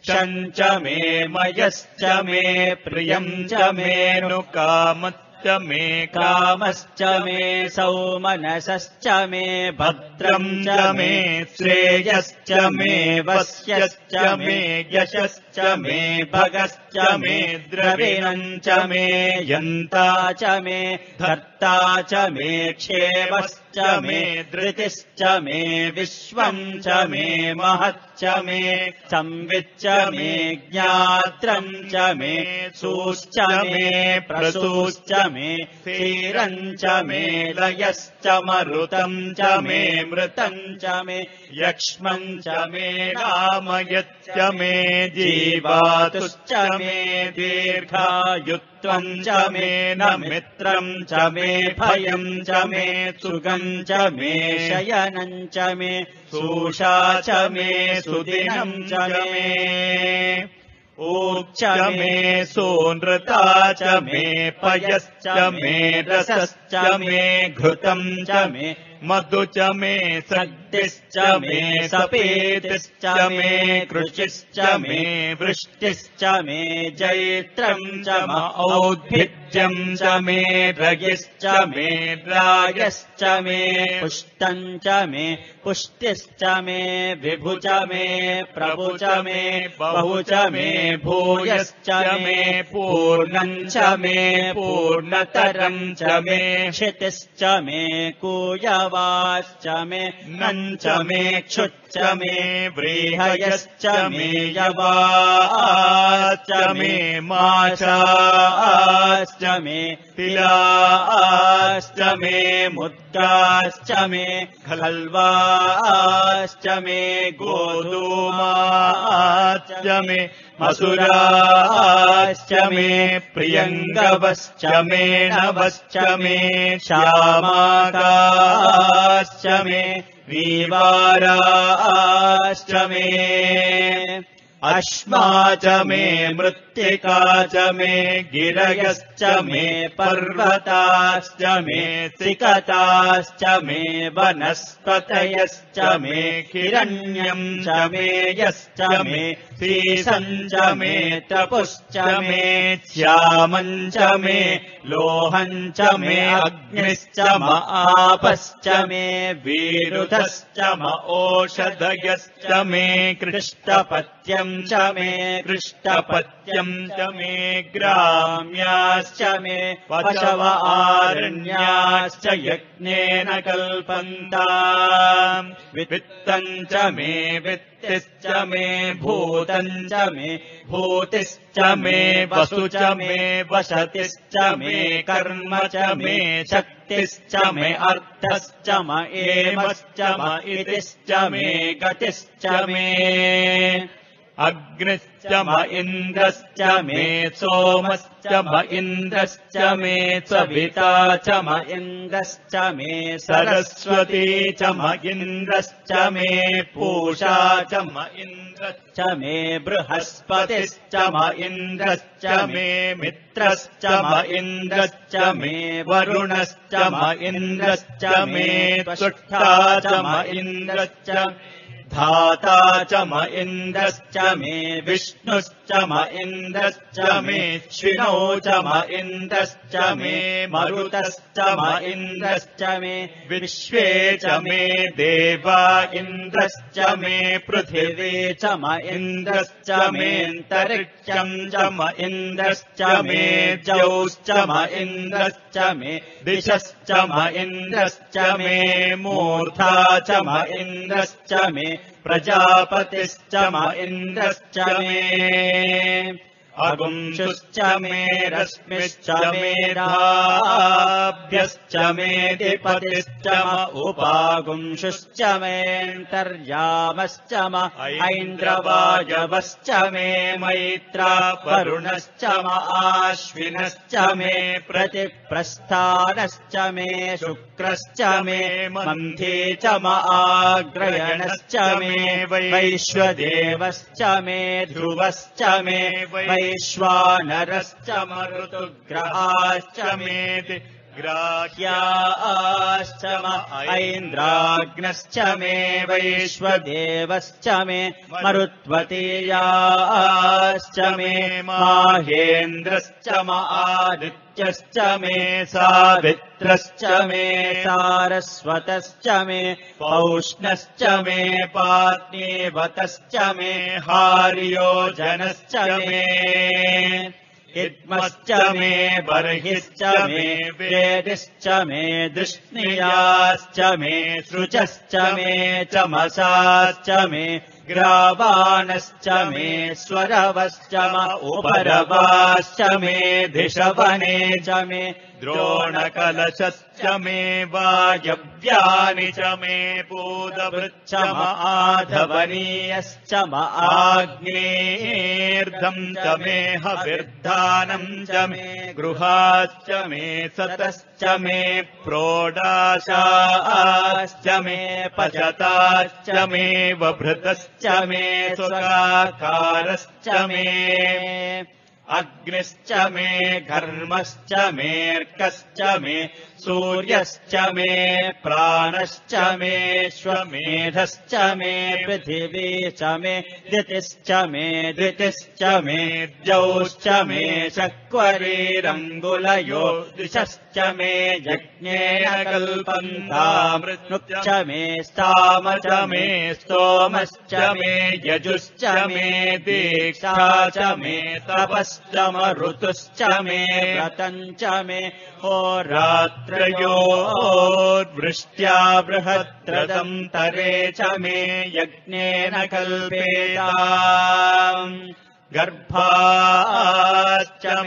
शम् च मे मयश्च मे प्रियम् च मेऽनुकामश्च मे कामश्च मे सौमनसश्च मे भद्रम् च मे श्रेयश्च मे वस्यश्च मे यशश्च मे भगश्च मे द्रविणम् च मे यन्ता च मे धर्ता च मे क्षेमश्च मे धृतिश्च मे विश्वम् च मे महच्च मे संविच्च मे ज्ञात्रम् च मे सूश्च मे प्रसूश्च मे क्षीरम् च मे लयश्च मरुतम् च मे मृतम् च मे यक्ष्मम् च मे रामयच्च मे जीवातुश्च मे दीर्घायुत्वम् च मे न मित्रम् च मे भयम् च मे सुगम् च मे शयनम् च मे सूषा च मे सुदिनम् च मे। ऊक् च मे सोनृता च मे पयश्च मे रसश्च मे घृतम् च मे मधु च मे सद्दिश्च मे सपेतिश्च मे कृचिश्च मे वृष्टिश्च मे जैत्रम् च म औद्भिज्यम् च मे रगिश्च मे रायश्च मे पुष्टम् च मे पुष्टिश्च मे विभु च मे प्रभु च मे बहु च मे भूयश्च मे पूर्णम् च मे पूर्णतरम् च मे क्षितिश्च मे कूयवाश्च मे नम् च मे क्षुच्च मे व्रीहयश्च मे यवाश्च मे माशाश्च मे तिलाश्च मे मुद्गाश्च मे खल्वाश्च मे गोधूमाश्च मे मसुराश्च मे प्रियङ्गवश्च मे नवश्च मे श्यामाकाश्च मे वीवाराश्च मे अश्मा च मे मृत्तिका च मे गिरयश्च मे पर्वताश्च मे त्रिकताश्च मे वनस्पतयश्च मे हिरण्यम् च मे यश्च मे सीसम् च मे तपुश्च मे श्यामम् च मे लोहम् च मे अग्निश्च म आपश्च मे विरुधश्च म ओषधयश्च मे कृष्टपत्यम् च मे कृष्टपत्यम् च मे ग्राम्याश्च मे पशव आरण्याश्च यज्ञेन कल्पन्ता वित्तम् च मे वित्तिश्च मे भूतम् च मे भूतिश्च मे वसु च मे वसतिश्च मे कर्म च मे शक्तिश्च मे अर्थश्च म एमश्च म इतिश्च मे गतिश्च मे अग्निश्च म इन्द्रश्च मे सोमश्च म इन्द्रश्च मे सविता च म इन्द्रश्च मे सरस्वती च म इन्द्रश्च मे पूषा च म इन्द्रश्च मे बृहस्पतिश्च म इन्द्रश्च मे मित्रश्च म इन्द्रश्च मे वरुणश्च म इन्द्रश्च मे तुष्टा च म इन्द्रश्च धाता च म इन्द्रश्च मे विष्णुश्च म इन्द्रश्च मे श्विनौ च म इन्द्रश्च मे मरुतश्च म इन्द्रश्च मे विश्वे च मे देवा इन्द्रश्च मे पृथिवी च म इन्द्रश्च मेऽन्तरिक्षम् च म इन्द्रश्च मे जौश्च म इन्द्रश्च मे दिशश्च म इन्द्रश्च मे मूर्धा च म इन्द्रश्च मे प्रजापतिश्च म इन्द्रश्च मे अगुंशुश्च मे रश्मिश्च मे मे उपागुंशुश्च मेऽन्तर्यामश्च म ऐन्द्रवायवश्च मे मैत्रा वरुणश्च आश्विनश्च मे प्रतिप्रस्थानश्च मे शुक्रश्च मे मन्थे च म आग्रयणश्च मे वैश्वदेवश्च मे ध्रुवश्च मे वैश्वानरश्च मरुतुग्रहाश्च मेति ग्राह्याश्च ऐन्द्राग्नश्च मे वैश्वदेवश्च मे मरुत्वतीयाश्च मे माहेन्द्रश्च म आदित्यश्च मे सावित्रश्च मे सारस्वतश्च मे पौष्णश्च मे पात्नीवतश्च मे हार्योजनश्च मे हिद्मश्च मे बर्हिश्च मे वेदिश्च मे दृष्णियाश्च मे सृजश्च मे चमसाश्च मे ग्रावाणश्च मे स्वरवश्च म उपरवाश्च मे धिषवने च मे द्रोणकलशश्च मे वायव्यानि च मे पूतभृच्च म आधवनीयश्च म आग्नेर्धम् च मे हविर्धानम् च मे गृहाश्च मे सतश्च मे प्रोडाशाश्च मे पचताश्च मे वभृतश्च मे सुराकारश्च मे अग्निश्च मे घर्मश्च मेऽर्कश्च मे सूर्यश्च मे प्राणश्च मे श्वमेधश्च मे पृथिवी च मे दितिश्च मे दितिश्च मे द्यौश्च मे शक्वरीरङ्गुलयो दिशश्च मे यज्ञेन कल्पन्तामृत्नुश्च मे स्ताम च मे स्तोमश्च मे यजुश्च मे दीक्षा च मे तपश्च म ऋतुश्च मे व्रतम् च मे होरात्रयोर्वृष्ट्या बृहत्रदम् तरे च मे यज्ञेन कल्पेता गर्भाश्च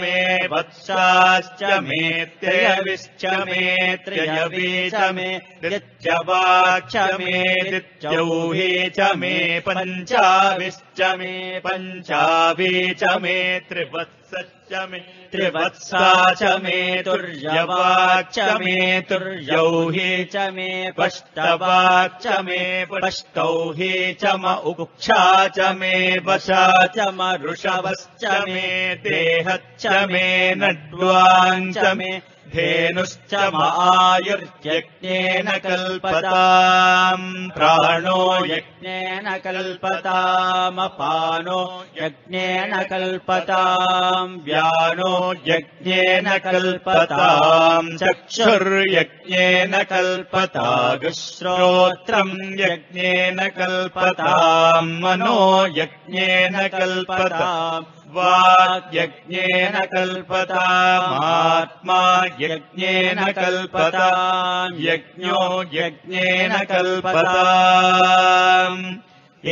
मे वत्साश्च मे त्रयविश्च मे त्रयवी च मे दित्यवाक्ष मे दित्यौही च मे पञ्चाविश्च मे पञ्चावी च मे त्रिवत्सश्च मे त्रिवत्सा च मे तुर्यवाक्ष मे तुर्यौही च मे पष्टवाक्ष मे पष्टौही च म उक्षा च मे वशा च म ऋषवश्च मे देहच्च मे नड्वाञ्च मे धेनुश्च मायुर्यज्ञेन कल्पताम् प्राणो यज्ञेन कल्पतामपानो यज्ञेन कल्पताम् व्यानो यज्ञेन कल्पताम् चक्षुर्यज्ञेन कल्पतागुश्रोत्रम् यज्ञेन कल्पताम् मनो यज्ञेन कल्पताम् वाग्यज्ञेन कल्पतामात्मा यज्ञेन कल्पताम् यज्ञो यज्ञेन कल्पताम्।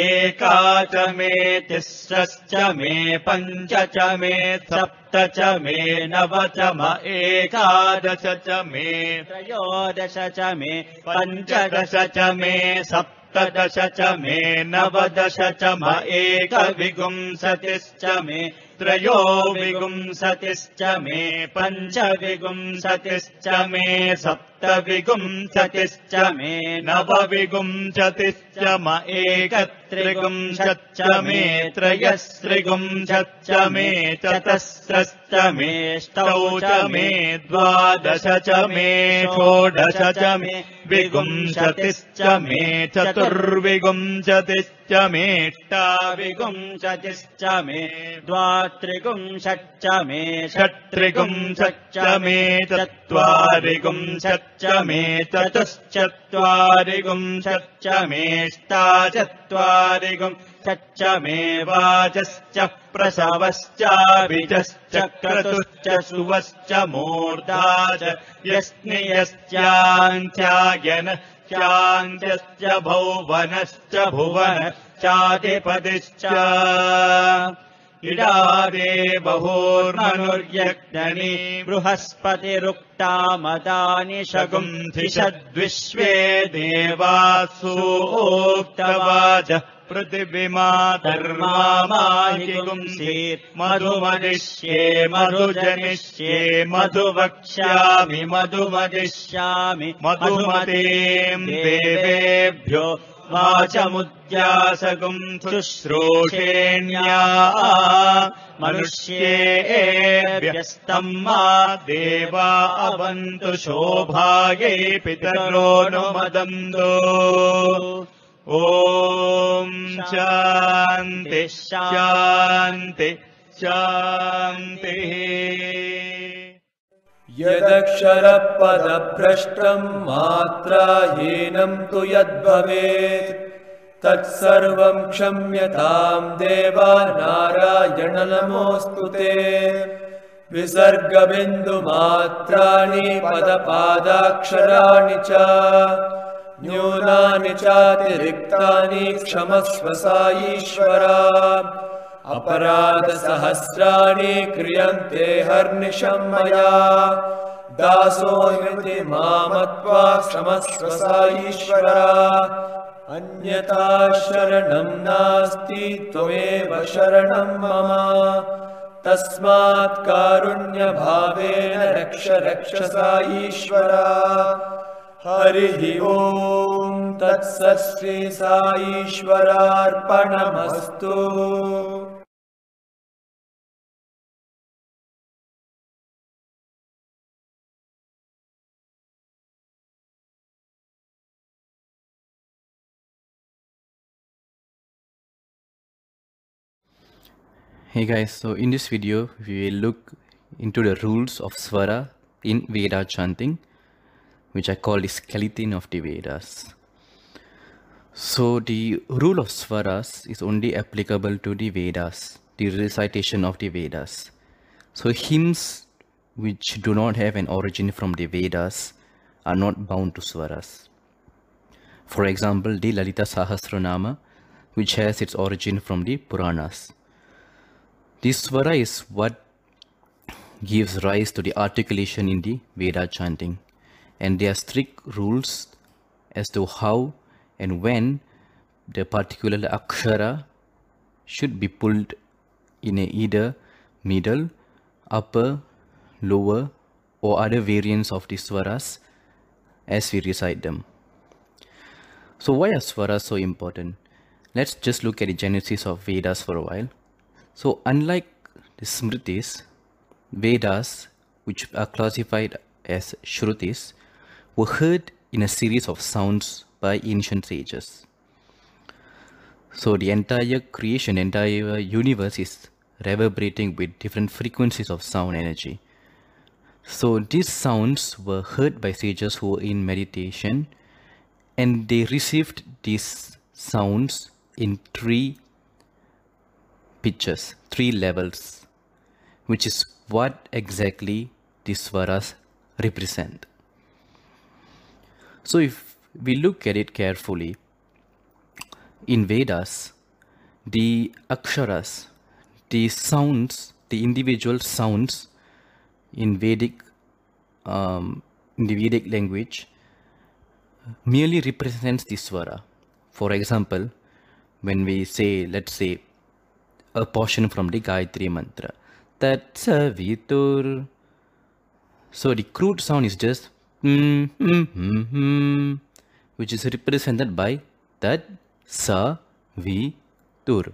एका च मे तिस्रश्च मे पञ्च च मे सप्त च मे नव च म एकादश च मे त्रयोदश च मे पञ्चदश च मे सप्तदश च मे नवदश च म एकविगुंसतिश्च मे त्रयो विगुंसतिश्च मे पञ्चविगुंसतिश्च मे सप्तविगुंसतिश्च मे नवविगुंसतिश्च म एकत्रिगुंशच्च मे त्रयस्त्रिगुंशच्च मे चतस्रश्च मे ष्टौ च मे द्वादश च मे षोडश च मे विगुंशतिश्च मे चतुर्विगुंशतिश्च मेष्टाविगुंशतिश्च मे द्वात्रिगुंशच्च मे षट्त्रिगुंशच्च मे चत्वारिगुंशच्च मे चतुश्चत्वारिगुंशच्च मेष्टाचत्वारिगुंशच्च मे वाचश्च प्रसवश्चाभिजश्च क्रतुश्च सुवश्च मूर्धा च यस्नियश्चान्त्यायन चान्त्यश्च भौवनश्च भुवनश्चाधिपतिश्च इडादे बहुर्मनुर्यज्ञनी बृहस्पतिरुक्तामदानि शगुन्धिषद्विश्वे देवासूक्तवाच पृथिविमातर्मामाहिगुंसीत् मधुमदिष्ये मधुजनिष्ये मधुवक्ष्यामि मधुमदिष्यामि मधुमतीम् देवेभ्यो वाचमुद्यासगुम् शुश्रूषेण्या मनुष्येभ्यस्तम् मा देवा अवन्तु शोभायै पितरोऽनुमदन्तु ॐ शान्ति शान्ति शान्तिः यदक्षरपदभ्रष्टम् मात्राहीनम् तु यद्भवेत्। तत्सर्वम् क्षम्यताम् देवा नारायण नमोऽस्तु ते। विसर्गबिन्दुमात्राणि पदपादाक्षराणि च। न्यूनानि चातिरिक्तानि क्षमस्व सा ईश्वरा अपराधसहस्राणि क्रियन्ते हर्निशम् मया दासोऽयमिति मामत्वा क्षमस्व सा ईश्वरा। अन्यथा शरणम् नास्ति त्वमेव शरणम् मम। तस्मात् कारुण्यभावेन रक्ष रक्ष सा ईश्वरा हरिः ॐ तत्सत् श्री सा ईश्वरार्पणमस्तु Hey guys, so in this video we will look into the rules of Swara in Veda chanting which I call the skeleton of the Vedas. So the rule of Swaras is only applicable to the Vedas, the recitation of the Vedas. So hymns which do not have an origin from the Vedas are not bound to Swaras. For example, the Lalita Sahasranama which has its origin from the Puranas. This Swara is what gives rise to the articulation in the Veda chanting and there are strict rules as to how and when the particular akshara should be pulled in a either middle, upper, lower or other variants of the swaras as we recite them. So why are swaras so important? Let's just look at the genesis of Vedas for a while. So unlike the Smritis, Vedas, which are classified as Shrutis were heard in a series of sounds by ancient sages. So the entire creation, entire universe is reverberating with different frequencies of sound energy. So these sounds were heard by sages who were in meditation and they received these sounds in three pitches, three levels, which is what exactly these swaras represent. So if we look at it carefully, in Vedas, the aksharas, the sounds, the individual sounds in Vedic, um, in the Vedic language, merely represents the swara. For example, when we say, let's say, a portion from the Gayatri mantra, that savitur. So the crude sound is just hmm, hmm, hmm, hmm, which is represented by that sa vi tur.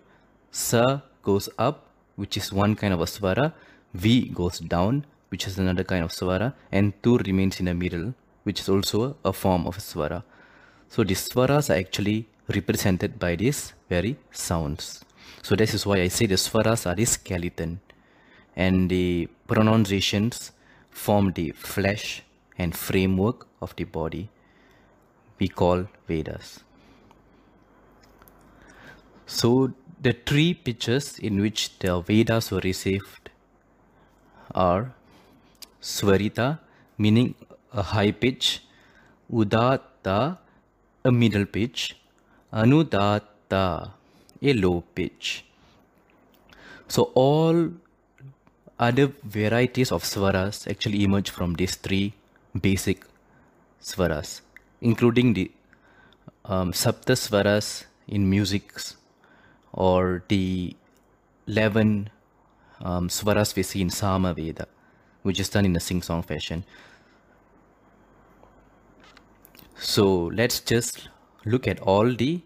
Sa goes up, which is one kind of a swara. Vi goes down, which is another kind of swara, and tur remains in the middle, which is also a form of a swara. So the swaras are actually represented by these very sounds. So this is why I say the swaras are the skeleton, and the pronunciations form the flesh and framework of the body we call Vedas. So the three pitches in which the Vedas were received are Swarita, meaning a high pitch, Udatta, a middle pitch, Anudatta, a low pitch. So all other varieties of swaras actually emerge from these three basic swaras, including the um, swaras in musics or the 11 um, swaras we see in Sama Veda, which is done in a sing-song fashion. So let's just look at all the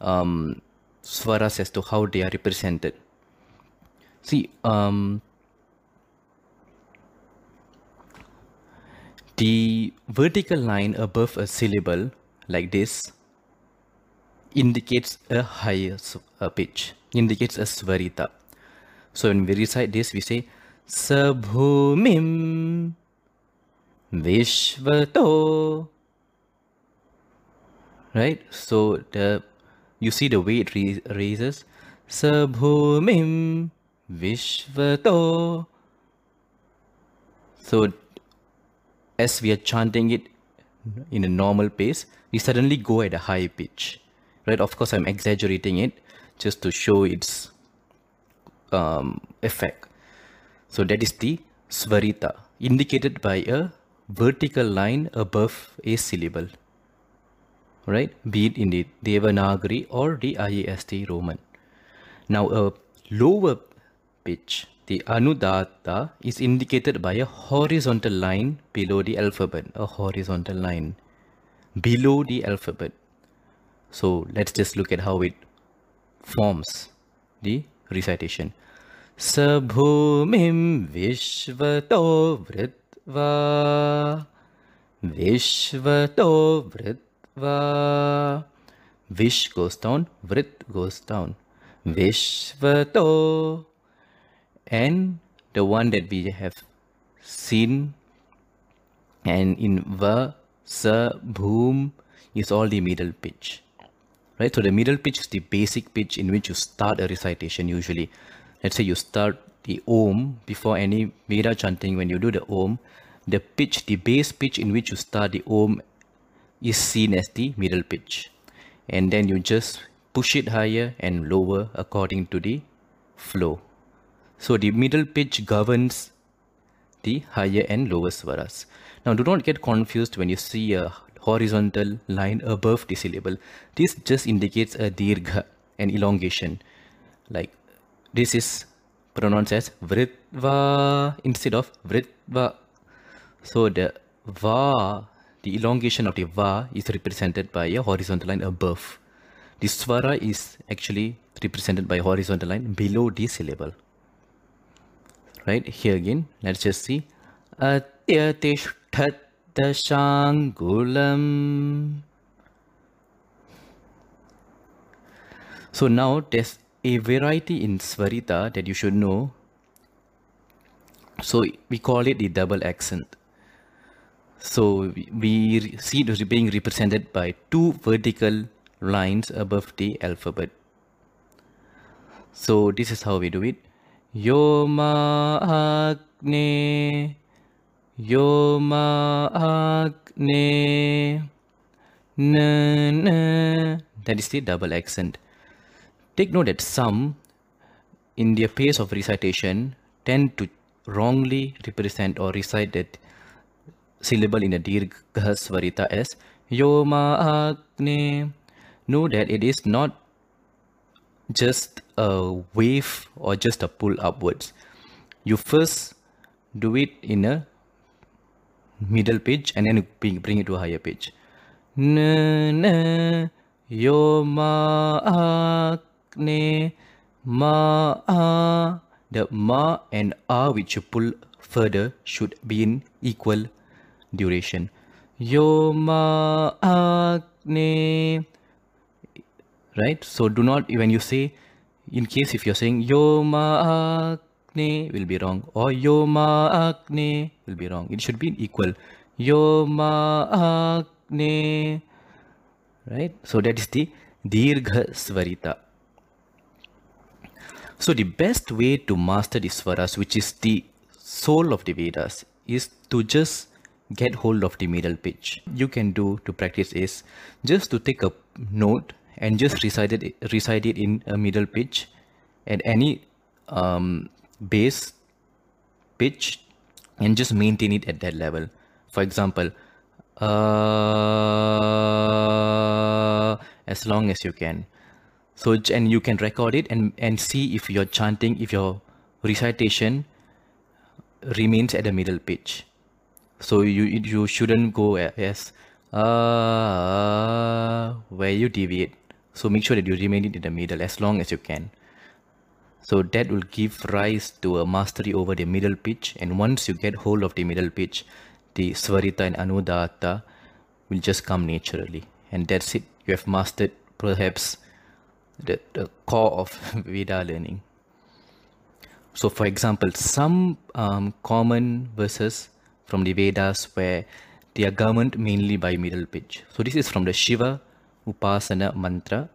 um, swaras as to how they are represented. See, um, the vertical line above a syllable like this indicates a higher uh, pitch, indicates a svarita. So when we recite this, we say Sabhumim Vishvato. Right? So the you see the way it ra- raises. Sabhumim Vishvato. So as we are chanting it in a normal pace, we suddenly go at a high pitch. Right? Of course, I'm exaggerating it just to show its um, effect. So that is the svarita, indicated by a vertical line above a syllable. Right? Be it in the Devanagari or the IAST Roman. Now, a lower pitch, the Anudatta, is indicated by a horizontal line below the alphabet, a horizontal line below the alphabet. So let's just look at how it forms the recitation. Sabhumim Vishvato Vritva Vishvato Vritva Vish goes down, Vrit goes down. Vishvato and the one that we have seen and in Va, Sa, Bhum is all the middle pitch. Right? So the middle pitch is the basic pitch in which you start a recitation usually. Let's say you start the Om before any Veda chanting, when you do the Om, the pitch, the base pitch in which you start the Om is seen as the middle pitch. And then you just push it higher and lower according to the flow. So the middle pitch governs the higher and lower swaras. Now do not get confused when you see a horizontal line above the syllable. This just indicates a dirgha, an elongation. Like this is pronounced as vritva instead of vritva. So the va, the elongation of the va is represented by a horizontal line above. The swara is actually represented by a horizontal line below the syllable. Right here again, let's just see. So now there's a variety in Svarita that you should know. So we call it the double accent. So we see it being represented by two vertical lines above the alphabet. So this is how we do it. Yoma Agne Yoma Agne Na na That is the double accent. Take note that some in their pace of recitation tend to wrongly represent or recite that syllable in a dirgha svarita as Yoma Agne. Know that it is not just a wave or just a pull upwards. You first do it in a middle pitch and then bring, bring it to a higher pitch. Na na yo ma akne ma. The ma and a which you pull further should be in equal duration. Yo ma akne right so do not when you say in case if you're saying yo ma akne will be wrong. Or yo ma akne will be wrong. It should be equal. Yo ma akne right? So that is the dirgha svarita so the best way to master the swaras which is the soul of the vedas is to just get hold of the middle pitch you can do to practice is just to take a note and just recite it in a middle pitch. At any um, bass pitch and just maintain it at that level. For example uh, as long as you can. So and you can record it and and see if your chanting if your recitation remains at the middle pitch. So you you shouldn't go as uh, where you deviate so make sure that you remain it in the middle as long as you can. So that will give rise to a mastery over the middle pitch. And once you get hold of the middle pitch the svarita and anudata will just come naturally. And that's it. You have mastered perhaps the, the core of veda learning. So, for example, some um, common verses from the Vedas where they are governed mainly by middle pitch. So, this is from the Shiva Upasana mantra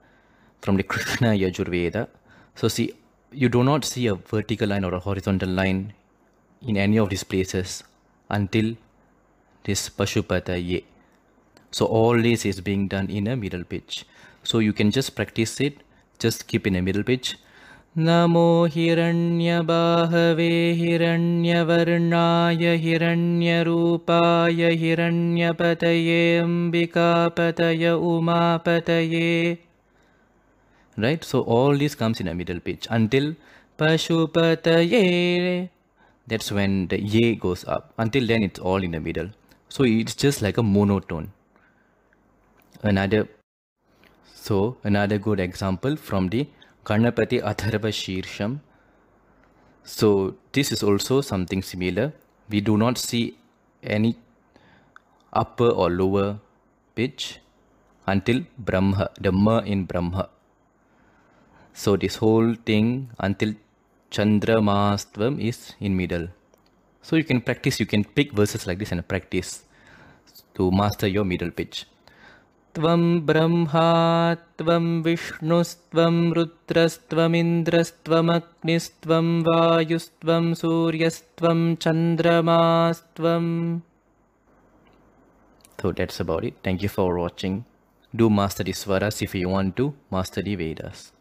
from the Krishna Yajurveda. So, see, you do not see a vertical line or a horizontal line in any of these places until this Pashupata Ye. So, all this is being done in a middle pitch. So, you can just practice it, just keep in a middle pitch. NaMo हिरण्यबाहवे हिरण्यवर्णाय हिरण्यरूपाय हिरण्यपतये अम्बिकापतय उमापतये right so all this comes in a middle pitch until pashupataye that's when the ye goes up until then it's all in the middle so it's just like a monotone another so another good example from the Ganapati Atharva Shirsham. So this is also something similar. We do not see any upper or lower pitch until Brahma, the Ma in Brahma. So this whole thing until Chandra Chandramastvam is in middle. So you can practice, you can pick verses like this and practice to master your middle pitch. त्वं ब्रह्मा त्वं विष्णुस्त्वं रुद्रस्त्वमिन्द्रस्त्वमग्निस्त्वं वायुस्त्वं सूर्यस्त्वं चन्द्रमास्त्वम् So that's about it. Thank you for watching. Do master the swaras if you want to master the Vedas.